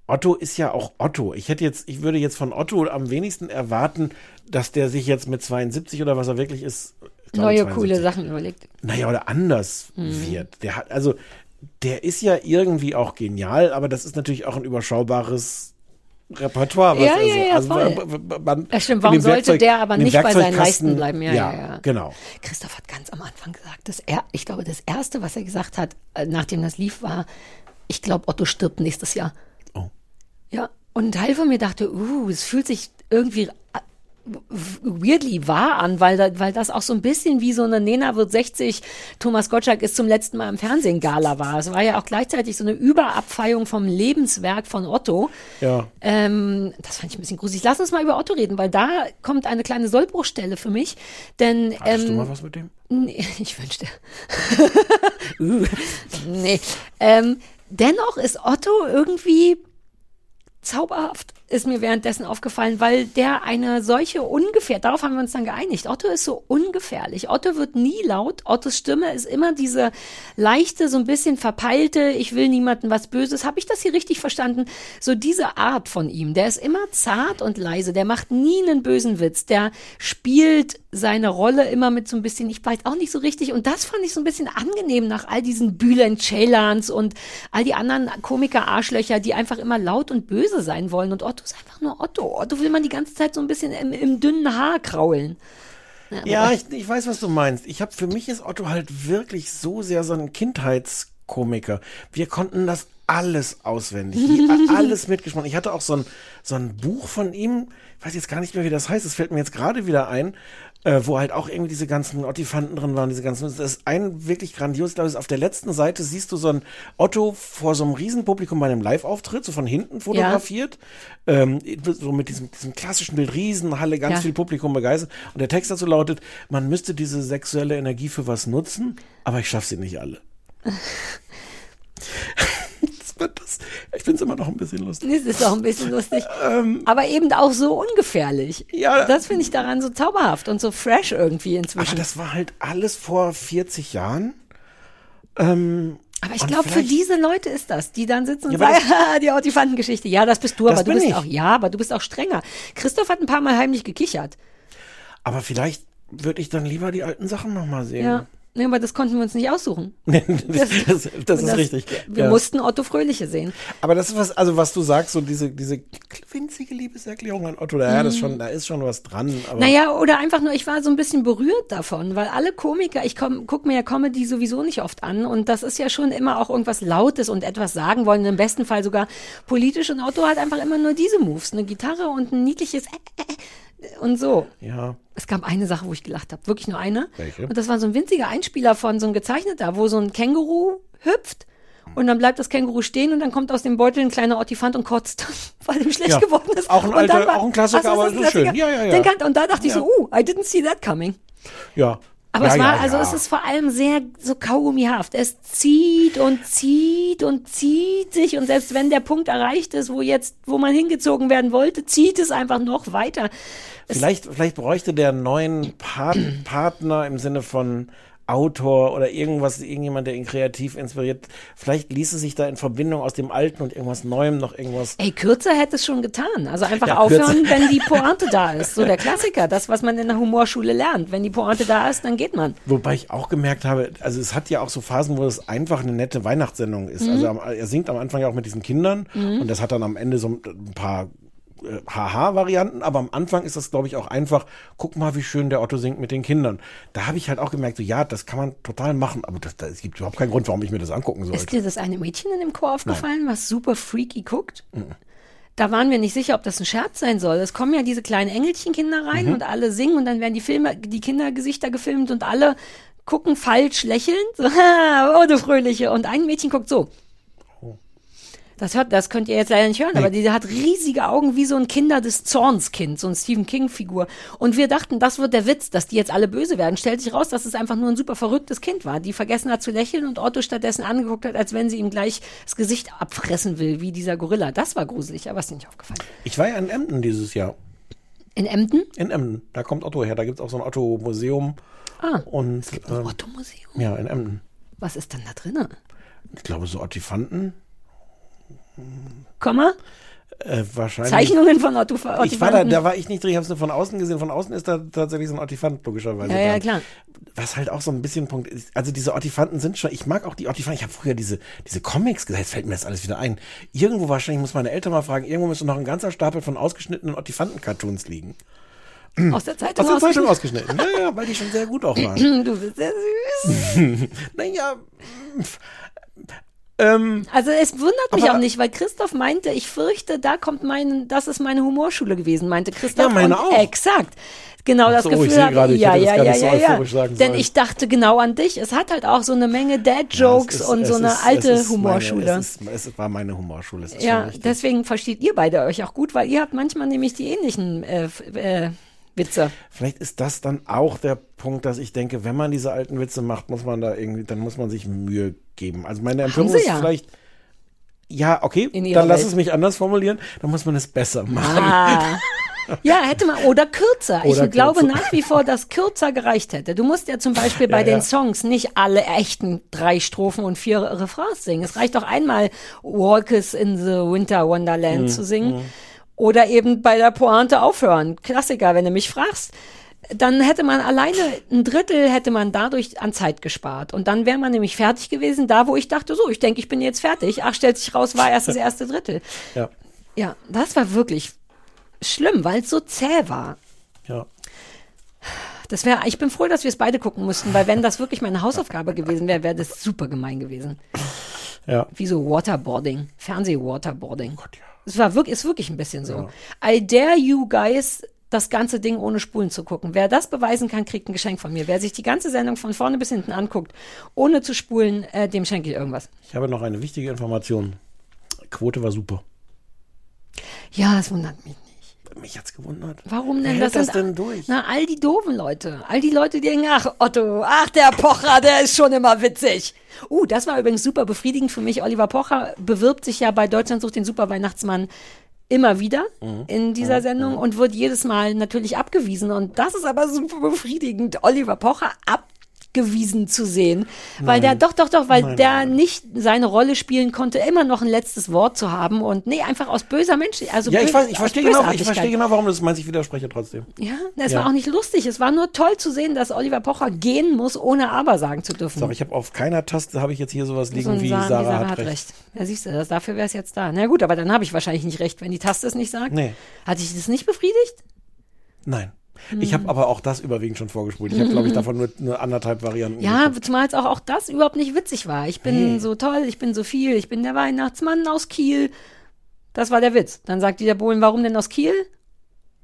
Otto ist ja auch Otto. Ich hätte jetzt, ich würde jetzt von Otto am wenigsten erwarten, dass der sich jetzt mit 72 oder was er wirklich ist, glaube Neue 72, coole Sachen überlegt. naja, oder anders Mhm. wird. Der hat, also, der ist ja irgendwie auch genial, aber das ist natürlich auch ein überschaubares Repertoire. was Ja, er ja, so- ja, also, voll. man- Ja, stimmt, warum sollte Werkzeug- der aber nicht bei seinen Leisten bleiben? Ja, ja, ja. genau. Christoph hat ganz am Anfang gesagt, dass er, ich glaube, das Erste, was er gesagt hat, äh, nachdem das lief, war, ich glaube, Otto stirbt nächstes Jahr. Oh. Ja, und ein Teil von mir dachte, uh, es fühlt sich irgendwie weirdly wahr an, weil, da, weil das auch so ein bisschen wie so eine Nena wird 60, Thomas Gottschalk ist zum letzten Mal im Fernsehen Gala war. Es war ja auch gleichzeitig so eine Überabfeiung vom Lebenswerk von Otto. Ja. Ähm, das fand ich ein bisschen gruselig. Lass uns mal über Otto reden, weil da kommt eine kleine Sollbruchstelle für mich. Denn Hattest du ähm, mal was mit dem? Nee, ich wünschte. uh, nee. Ähm, dennoch ist Otto irgendwie zauberhaft, ist mir währenddessen aufgefallen, weil der eine solche ungefähr, darauf haben wir uns dann geeinigt. Otto ist so ungefährlich. Otto wird nie laut. Ottos Stimme ist immer diese leichte, so ein bisschen verpeilte, ich will niemanden was Böses. Habe ich das hier richtig verstanden? So diese Art von ihm. Der ist immer zart und leise. Der macht nie einen bösen Witz. Der spielt seine Rolle immer mit so ein bisschen, ich weiß auch nicht so richtig. Und das fand ich so ein bisschen angenehm nach all diesen Bülent Ceylan's und all die anderen Komiker-Arschlöcher, die einfach immer laut und böse sein wollen. Und Otto ist einfach nur Otto. Otto will man die ganze Zeit so ein bisschen im, im dünnen Haar kraulen. Ja, ich, ich weiß, was du meinst. Ich habe für mich ist Otto halt wirklich so sehr so ein Kindheitskomiker. Wir konnten das alles auswendig, alles mitgesprochen. Ich hatte auch so ein, so ein Buch von ihm, ich weiß jetzt gar nicht mehr, wie das heißt, es fällt mir jetzt gerade wieder ein, äh, wo halt auch irgendwie diese ganzen Ottifanten drin waren, diese ganzen, das ist ein wirklich grandios, ich glaube, ist auf der letzten Seite siehst du so ein Otto vor so einem Riesenpublikum bei einem Live-Auftritt, so von hinten fotografiert, ähm, so mit diesem, diesem klassischen Bild, Riesenhalle, ganz Ja. viel Publikum begeistert. Und der Text dazu lautet, man müsste diese sexuelle Energie für was nutzen, aber ich schaffe sie nicht alle. das ich finde es immer noch ein bisschen lustig. Das ist auch ein bisschen lustig. aber eben auch so ungefährlich. Ähm. Ja. Das finde ich daran so zauberhaft und so fresh irgendwie Aber inzwischen. das war halt alles vor 40 Jahren. Ähm, Aber ich glaube, für diese Leute ist das, die dann sitzen und Ja, aber sagen, "Haha, die Autifantengeschichte. Ja, das bist du, Das aber du bist ich. auch, ja, aber du bist auch strenger. Christoph hat ein paar Mal heimlich gekichert. Aber vielleicht würde ich dann lieber die alten Sachen nochmal sehen. Ja. Nee, aber das konnten wir uns nicht aussuchen. das, das, das ist richtig. Wir ja. mussten Otto Fröhliche sehen. Aber das ist was, also was du sagst, so diese, diese winzige Liebeserklärung an Otto, ja, das schon, da ist schon was dran. Aber Mhm. Naja, oder einfach nur, ich war so ein bisschen berührt davon, weil alle Komiker, ich komm, guck mir ja Comedy sowieso nicht oft an und das ist ja schon immer auch irgendwas Lautes und etwas sagen wollen, im besten Fall sogar politisch und Otto hat einfach immer nur diese Moves, eine Gitarre und ein niedliches äh, äh, äh, und so. ja, Es gab eine Sache, wo ich gelacht habe, wirklich nur eine. Welche? Und das war so ein winziger Einspieler von so einem gezeichneter, wo so ein Känguru hüpft und dann bleibt das Känguru stehen und dann kommt aus dem Beutel ein kleiner Ottifant und kotzt, weil ihm schlecht Ja. geworden ist. Auch ein alter- auch ein Klassiker, aber so schön. Ja, ja, ja. Den kan- und da dachte ich so, uh, I didn't see that coming. ja. Aber ja, es war, ja, also es ist vor allem sehr so kaugummihaft. Es zieht und zieht und zieht sich und selbst wenn der Punkt erreicht ist, wo jetzt, wo man hingezogen werden wollte, zieht es einfach noch weiter. Vielleicht, vielleicht bräuchte der neuen Part Partner im Sinne von Autor oder irgendwas, irgendjemand, der ihn kreativ inspiriert. Vielleicht ließe sich da in Verbindung aus dem Alten und irgendwas Neuem noch irgendwas. Ey, kürzer hätte es schon getan. Also einfach Ja, aufhören, wenn die Pointe da ist. So der Klassiker, das, was man in der Humorschule lernt. Wenn die Pointe da ist, dann geht man. Wobei ich auch gemerkt habe, also es hat ja auch so Phasen, wo es einfach eine nette Weihnachtssendung ist. Also am, er singt am Anfang ja auch mit diesen Kindern und das hat dann am Ende so ein paar äh, Haha-Varianten, aber am Anfang ist das, glaube ich, auch einfach, guck mal, wie schön der Otto singt mit den Kindern. Da habe ich halt auch gemerkt, so ja, das kann man total machen, aber das, das, es gibt überhaupt keinen Grund, warum ich mir das angucken Ist sollte. dir das eine Mädchen in dem Chor aufgefallen, was super freaky guckt? Da waren wir nicht sicher, ob das ein Scherz sein soll. Es kommen ja diese kleinen Engelchenkinder rein Mhm. und alle singen und dann werden die Filme, die Kindergesichter gefilmt und alle gucken falsch lächelnd. So, "Ha, oh du Fröhliche. Und ein Mädchen guckt so. Das hört, das könnt ihr jetzt leider nicht hören, aber die hat riesige Augen wie so ein Kinder des Zorns Kind, so ein Stephen King Figur. Und wir dachten, das wird der Witz, dass die jetzt alle böse werden. Stellt sich raus, dass es einfach nur ein super verrücktes Kind war, die vergessen hat zu lächeln und Otto stattdessen angeguckt hat, als wenn sie ihm gleich das Gesicht abfressen will, wie dieser Gorilla. Das war gruselig, aber ist nicht aufgefallen. Ich war ja in Emden dieses Jahr. In Emden? In Emden. Da kommt Otto her. Da gibt es auch so ein Otto-Museum. Ah, Und ähm, Otto Museum. ja, in Emden. Was ist denn da drinnen? Ich glaube, so Ottifanten. Komma? Äh, wahrscheinlich. Zeichnungen von Otto Ich war da, da war ich nicht drin, ich habe es nur von außen gesehen. Von außen ist da tatsächlich so ein Ottifant, logischerweise. Ja, ja, klar. Was halt auch so ein bisschen Punkt ist. Also diese Ottifanten sind schon, ich mag auch die Ottifanten. Ich habe früher diese, diese Comics gesagt, jetzt fällt mir das alles wieder ein. Irgendwo wahrscheinlich, muss meine Eltern mal fragen, irgendwo müsste noch ein ganzer Stapel von ausgeschnittenen Ottifanten-Cartoons liegen. Aus der Zeitung Aus der Zeitung ausgeschnitten. ausgeschnitten. Ja, ja, weil die schon sehr gut auch waren. Du bist sehr süß. naja. Ähm, Also es wundert mich Aber- auch nicht, weil Christoph meinte, ich fürchte, da kommt mein, das ist meine Humorschule gewesen, meinte Christoph. Ja, meine auch. Exakt. Genau das so, ich Gefühl habe gerade, ich ja, das ja, ja, ja, ja. Denn sollen. ich dachte genau an dich. Es hat halt auch so eine Menge Dad-Jokes es ist- und so eine ist- alte es Humorschule. Meine, es, ist, es war meine Humorschule. Ja, deswegen versteht ihr beide euch auch gut, weil ihr habt manchmal nämlich die ähnlichen äh, äh, Witze. Vielleicht ist das dann auch der Punkt, dass ich denke, wenn man diese alten Witze macht, muss man da irgendwie, dann muss man sich Mühe geben. Also meine Empörung ist ja. vielleicht, ja, okay, dann lass Welt. es mich anders formulieren, dann muss man es besser machen. Ah. Ja, hätte man, oder kürzer. Oder ich glaube kürzer. nach wie vor, dass kürzer gereicht hätte. Du musst ja zum Beispiel bei Ja, den ja. Songs nicht alle echten drei Strophen und vier Refrains singen. Es reicht doch einmal Walkers in the Winter Wonderland Mhm, zu singen. Oder eben bei der Pointe aufhören. Klassiker, wenn du mich fragst. Dann hätte man alleine ein Drittel hätte man dadurch an Zeit gespart. Und dann wäre man nämlich fertig gewesen, da wo ich dachte, so, ich denke, ich bin jetzt fertig. Ach, stellt sich raus, war erst das erste Drittel. Ja, Ja, das war wirklich schlimm, weil es so zäh war. ja. Das wäre, ich bin froh, dass wir es beide gucken mussten, weil wenn das wirklich meine Hausaufgabe gewesen wäre, wäre das super gemein gewesen. Ja. Wie so Waterboarding, Fernseh-Waterboarding. Gott, ja. Es war wirklich, ist wirklich ein bisschen so. I dare you guys, das ganze Ding ohne Spulen zu gucken. Wer das beweisen kann, kriegt ein Geschenk von mir. Wer sich die ganze Sendung von vorne bis hinten anguckt, ohne zu spulen, äh, dem schenke ich irgendwas. Ich habe noch eine wichtige Information. Quote war super. Ja, es wundert mich. Mich hat's gewundert. Warum Wer denn? hält das sind- denn durch? Na, all die doofen Leute. All die Leute, die denken, ach, Otto, ach, der Pocher, der ist schon immer witzig. Uh, das war übrigens super befriedigend für mich. Oliver Pocher bewirbt sich ja bei Deutschland sucht den Superweihnachtsmann immer wieder Mhm. in dieser Sendung und wird jedes Mal natürlich abgewiesen. Und das ist aber super befriedigend, Oliver Pocher abgewiesen zu sehen. Weil der, doch, doch, doch, weil der nicht seine Rolle spielen konnte, immer noch ein letztes Wort zu haben und nee, einfach aus böser Mensch, also Ja, ich, weiß, ich verstehe genau, ich verstehe genau, warum das meinst. Ich widerspreche trotzdem. Ja, es Ja. war auch nicht lustig. Es war nur toll zu sehen, dass Oliver Pocher gehen muss, ohne aber sagen zu dürfen. Sag, ich habe auf keiner Taste habe ich jetzt hier sowas liegen So wie Sa- Sarah, hat recht. Ja, siehst du, das, dafür wäre es jetzt da. Na gut, aber dann habe ich wahrscheinlich nicht recht, wenn die Taste es nicht sagt. Nee. Hat dich das nicht befriedigt? Nein. Hm. Ich habe aber auch das überwiegend schon vorgespult. Ich habe, glaube ich, davon nur, nur anderthalb Varianten. Ja, zumal es auch, auch das überhaupt nicht witzig war. Ich bin Hey. so toll, ich bin so viel, ich bin der Weihnachtsmann aus Kiel. Das war der Witz. Dann sagt dieser Bohlen, warum denn aus Kiel?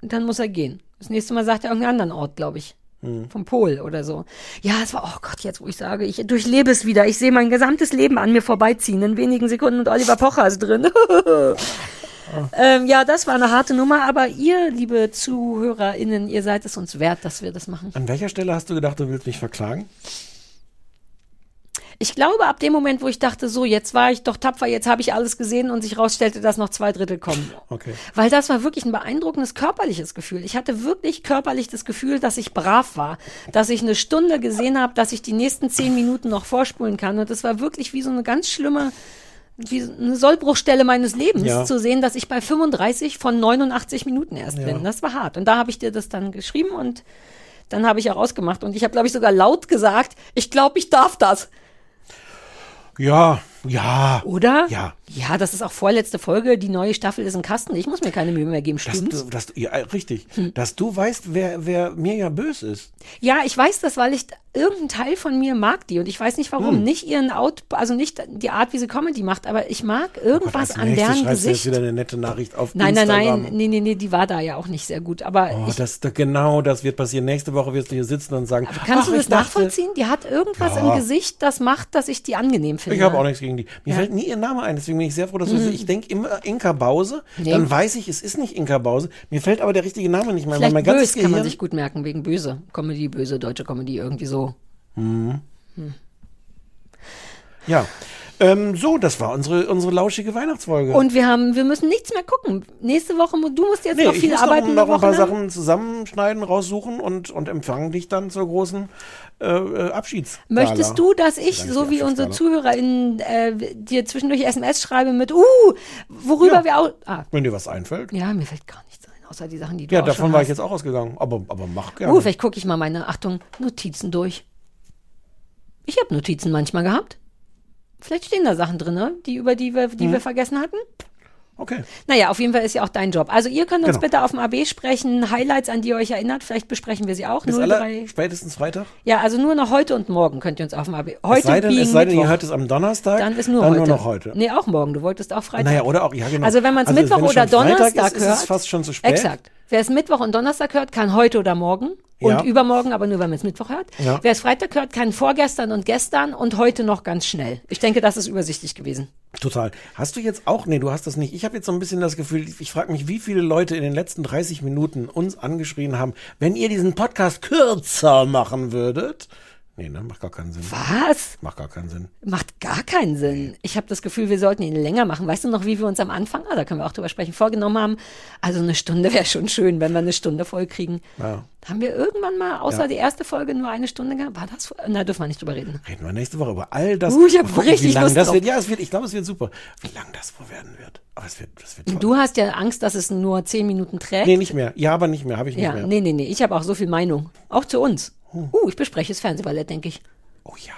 Und dann muss er gehen. Das nächste Mal sagt er irgendeinen anderen Ort, glaube ich. Hm. Vom Pol oder so. Ja, es war, oh Gott, jetzt wo ich sage, ich durchlebe es wieder. Ich sehe mein gesamtes Leben an mir vorbeiziehen in wenigen Sekunden und Oliver Pocher ist drin. ähm, ja, das war eine harte Nummer, aber ihr, liebe ZuhörerInnen, ihr seid es uns wert, dass wir das machen. An welcher Stelle hast du gedacht, du willst mich verklagen? Ich glaube, ab dem Moment, wo ich dachte, so, jetzt war ich doch tapfer, jetzt habe ich alles gesehen und sich rausstellte, dass noch zwei Drittel kommen. Okay. Weil das war wirklich ein beeindruckendes körperliches Gefühl. Ich hatte wirklich körperlich das Gefühl, dass ich brav war, dass ich eine Stunde gesehen habe, dass ich die nächsten zehn Minuten noch vorspulen kann. Und das war wirklich wie so eine ganz schlimme, wie eine Sollbruchstelle meines Lebens, Ja. zu sehen, dass ich bei 35 von 89 Minuten erst Ja. bin. Das war hart. Und da habe ich dir das dann geschrieben und dann habe ich auch ausgemacht. Und ich habe, glaube ich, sogar laut gesagt, ich glaube, ich darf das. Ja, ja. Oder? Ja. Ja, das ist auch vorletzte Folge. Die neue Staffel ist im Kasten. Ich muss mir keine Mühe mehr geben. Dass du, dass du, ja, richtig. Hm. Dass du weißt, wer, wer mir ja böse ist. Ja, ich weiß das, weil ich irgendein Teil von mir mag die und ich weiß nicht warum. Hm. Nicht ihren Out, also nicht die Art, wie sie Comedy macht, aber ich mag irgendwas Als an nächstes deren schreibst du jetzt Gesicht. wieder eine nette Nachricht auf Nein, nein, Instagram. nein, nee, nee, nee, die war da ja auch nicht sehr gut. Aber Oh, ich, das, genau das wird passieren. Nächste Woche wirst du hier sitzen und sagen, kannst ach, du das nachvollziehen? Die hat irgendwas Ja. im Gesicht, das macht, dass ich die angenehm finde. Ich habe auch nichts gegen die. Mir Ja. fällt nie ihr Name ein, deswegen bin ich sehr froh, dass du Ich denke immer Inka Bause, Nee. dann weiß ich, es ist nicht Inka Bause. Mir fällt aber der richtige Name nicht mehr. Vielleicht mein böse kann man sich gut merken, wegen böse. Comedy, böse, deutsche Comedy, irgendwie so. Ja. Ähm, so, das war unsere, unsere lauschige Weihnachtsfolge. Und wir haben, wir müssen nichts mehr gucken. Nächste Woche, du musst jetzt nee, noch ich viel muss arbeiten. noch, noch ein paar ne? Sachen zusammenschneiden, raussuchen und, und empfangen dich dann zur großen äh, äh, Abschieds. Möchtest du, dass ich, ich so wie unsere. ZuhörerInnen, äh, dir zwischendurch SMS schreibe mit, uh, worüber Ja. wir auch, ah, Wenn dir was einfällt. ja, mir fällt gar nichts ein, außer die Sachen, die du Ja, auch davon schon war hast. ich jetzt auch ausgegangen. Aber, aber mach gerne. Uh, vielleicht gucke ich mal meine, Achtung, Notizen durch. Ich habe Notizen manchmal gehabt. Vielleicht stehen da Sachen drin, ne, die, über die wir, die Mhm. wir vergessen hatten. okay. Naja, auf jeden Fall ist ja auch dein Job. Also ihr könnt uns Genau. bitte auf dem AB sprechen, Highlights, an die ihr euch erinnert. Vielleicht besprechen wir sie auch. Bis 03 aller spätestens Freitag. Ja, also nur noch heute und morgen könnt ihr uns auf dem AB. Heute es sei denn, es sei denn ihr Mittwoch. hört es am Donnerstag. Dann ist nur dann heute. nur noch heute. Nee, auch morgen. Du wolltest auch Freitag. Naja, oder auch, ja genau. Also wenn man es Also Mittwoch es oder schon Freitag Donnerstag ist, ist hört. es fast schon zu spät. Exakt. Wer es Mittwoch und Donnerstag hört, kann heute oder morgen und Ja. übermorgen, aber nur wenn man es Mittwoch hört. Ja. Wer es Freitag hört, kann vorgestern und gestern und heute noch ganz schnell. Ich denke, das ist übersichtlich gewesen. Total. Hast du jetzt auch, nee, du hast das nicht. Ich habe jetzt so ein bisschen das Gefühl, ich frage mich, wie viele Leute in den letzten 30 Minuten uns angeschrien haben, wenn ihr diesen Podcast kürzer machen würdet. Nee, ne, macht gar keinen Sinn. Was? Macht gar keinen Sinn. Macht gar keinen Sinn. Ich habe das Gefühl, wir sollten ihn länger machen. Weißt du noch, wie wir uns am Anfang, ah, da können wir auch drüber sprechen, vorgenommen haben? Also eine Stunde wäre schon schön, wenn wir eine Stunde voll kriegen. Ja. Haben wir irgendwann mal, außer Ja. die erste Folge, nur eine Stunde gehabt? War das? Na, dürfen wir nicht drüber reden. Reden wir nächste Woche über all das. Uh, ich hab Mal gucken, richtig wie lang Lust das drauf. wird. Ja, es wird, ich glaube, es wird super. Wie lang das wohl werden wird. Aber es wird, es wird toll. Du hast ja Angst, dass es nur zehn Minuten trägt. Nee, nicht mehr. Ja, aber nicht mehr. Habe ich nicht ja, mehr. nee, nee, nee. Ich habe auch so viel Meinung. Auch zu uns. Uh, ich bespreche das Fernsehballett, denke ich. Oh ja.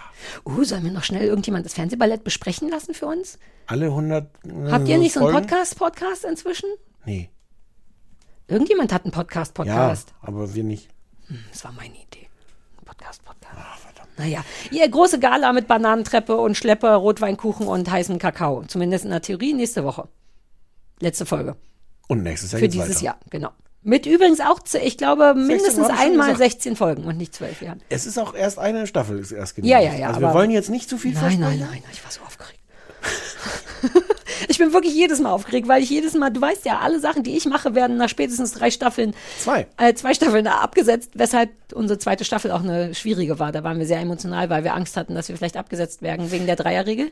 Uh, sollen wir noch schnell irgendjemand das Fernsehballett besprechen lassen für uns? Alle 100. äh, Habt ihr nicht so einen? Podcast, Podcast inzwischen? Nee. Irgendjemand hat einen Podcast, Ja, Podcast. aber wir nicht. Das war meine Idee. Podcast, Podcast. Ach, verdammt. naja. Ja, große Gala mit Bananentreppe und Schlepper, Rotweinkuchen und heißem Kakao. Zumindest in der Theorie nächste Woche. Letzte Folge. Und nächstes Jahr Für dieses weiter. Jahr, genau. Mit übrigens auch, ich glaube, mindestens einmal gesagt. 16 Folgen und nicht 12 Jahren. Es ist auch erst eine Staffel, ist erst Ja, genehmigt. ja, ja, Also wir wollen jetzt nicht zu viel Nein, nein, versprechen. nein, ich war so aufgeregt. ich bin wirklich jedes Mal aufgeregt, weil ich jedes Mal, du weißt ja, alle Sachen, die ich mache, werden nach spätestens drei Staffeln, Zwei. äh, zwei Staffeln abgesetzt, weshalb unsere zweite Staffel auch eine schwierige war. Da waren wir sehr emotional, weil wir Angst hatten, dass wir vielleicht abgesetzt werden wegen der Dreierregel.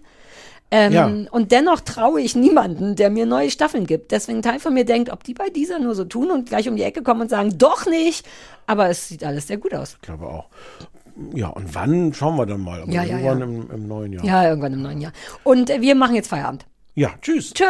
Ähm, Ja. Und dennoch traue ich niemanden, der mir neue Staffeln gibt. Deswegen ein Teil von mir denkt, ob die bei dieser nur so tun und gleich um die Ecke kommen und sagen, doch nicht. Aber es sieht alles sehr gut aus. Ich glaube auch. Ja, und wann schauen wir dann mal. Aber Ja, ja, irgendwann ja. Im, im neuen Jahr. Ja, irgendwann im neuen Jahr. Und äh, wir machen jetzt Feierabend. ja tschüss. Tschö.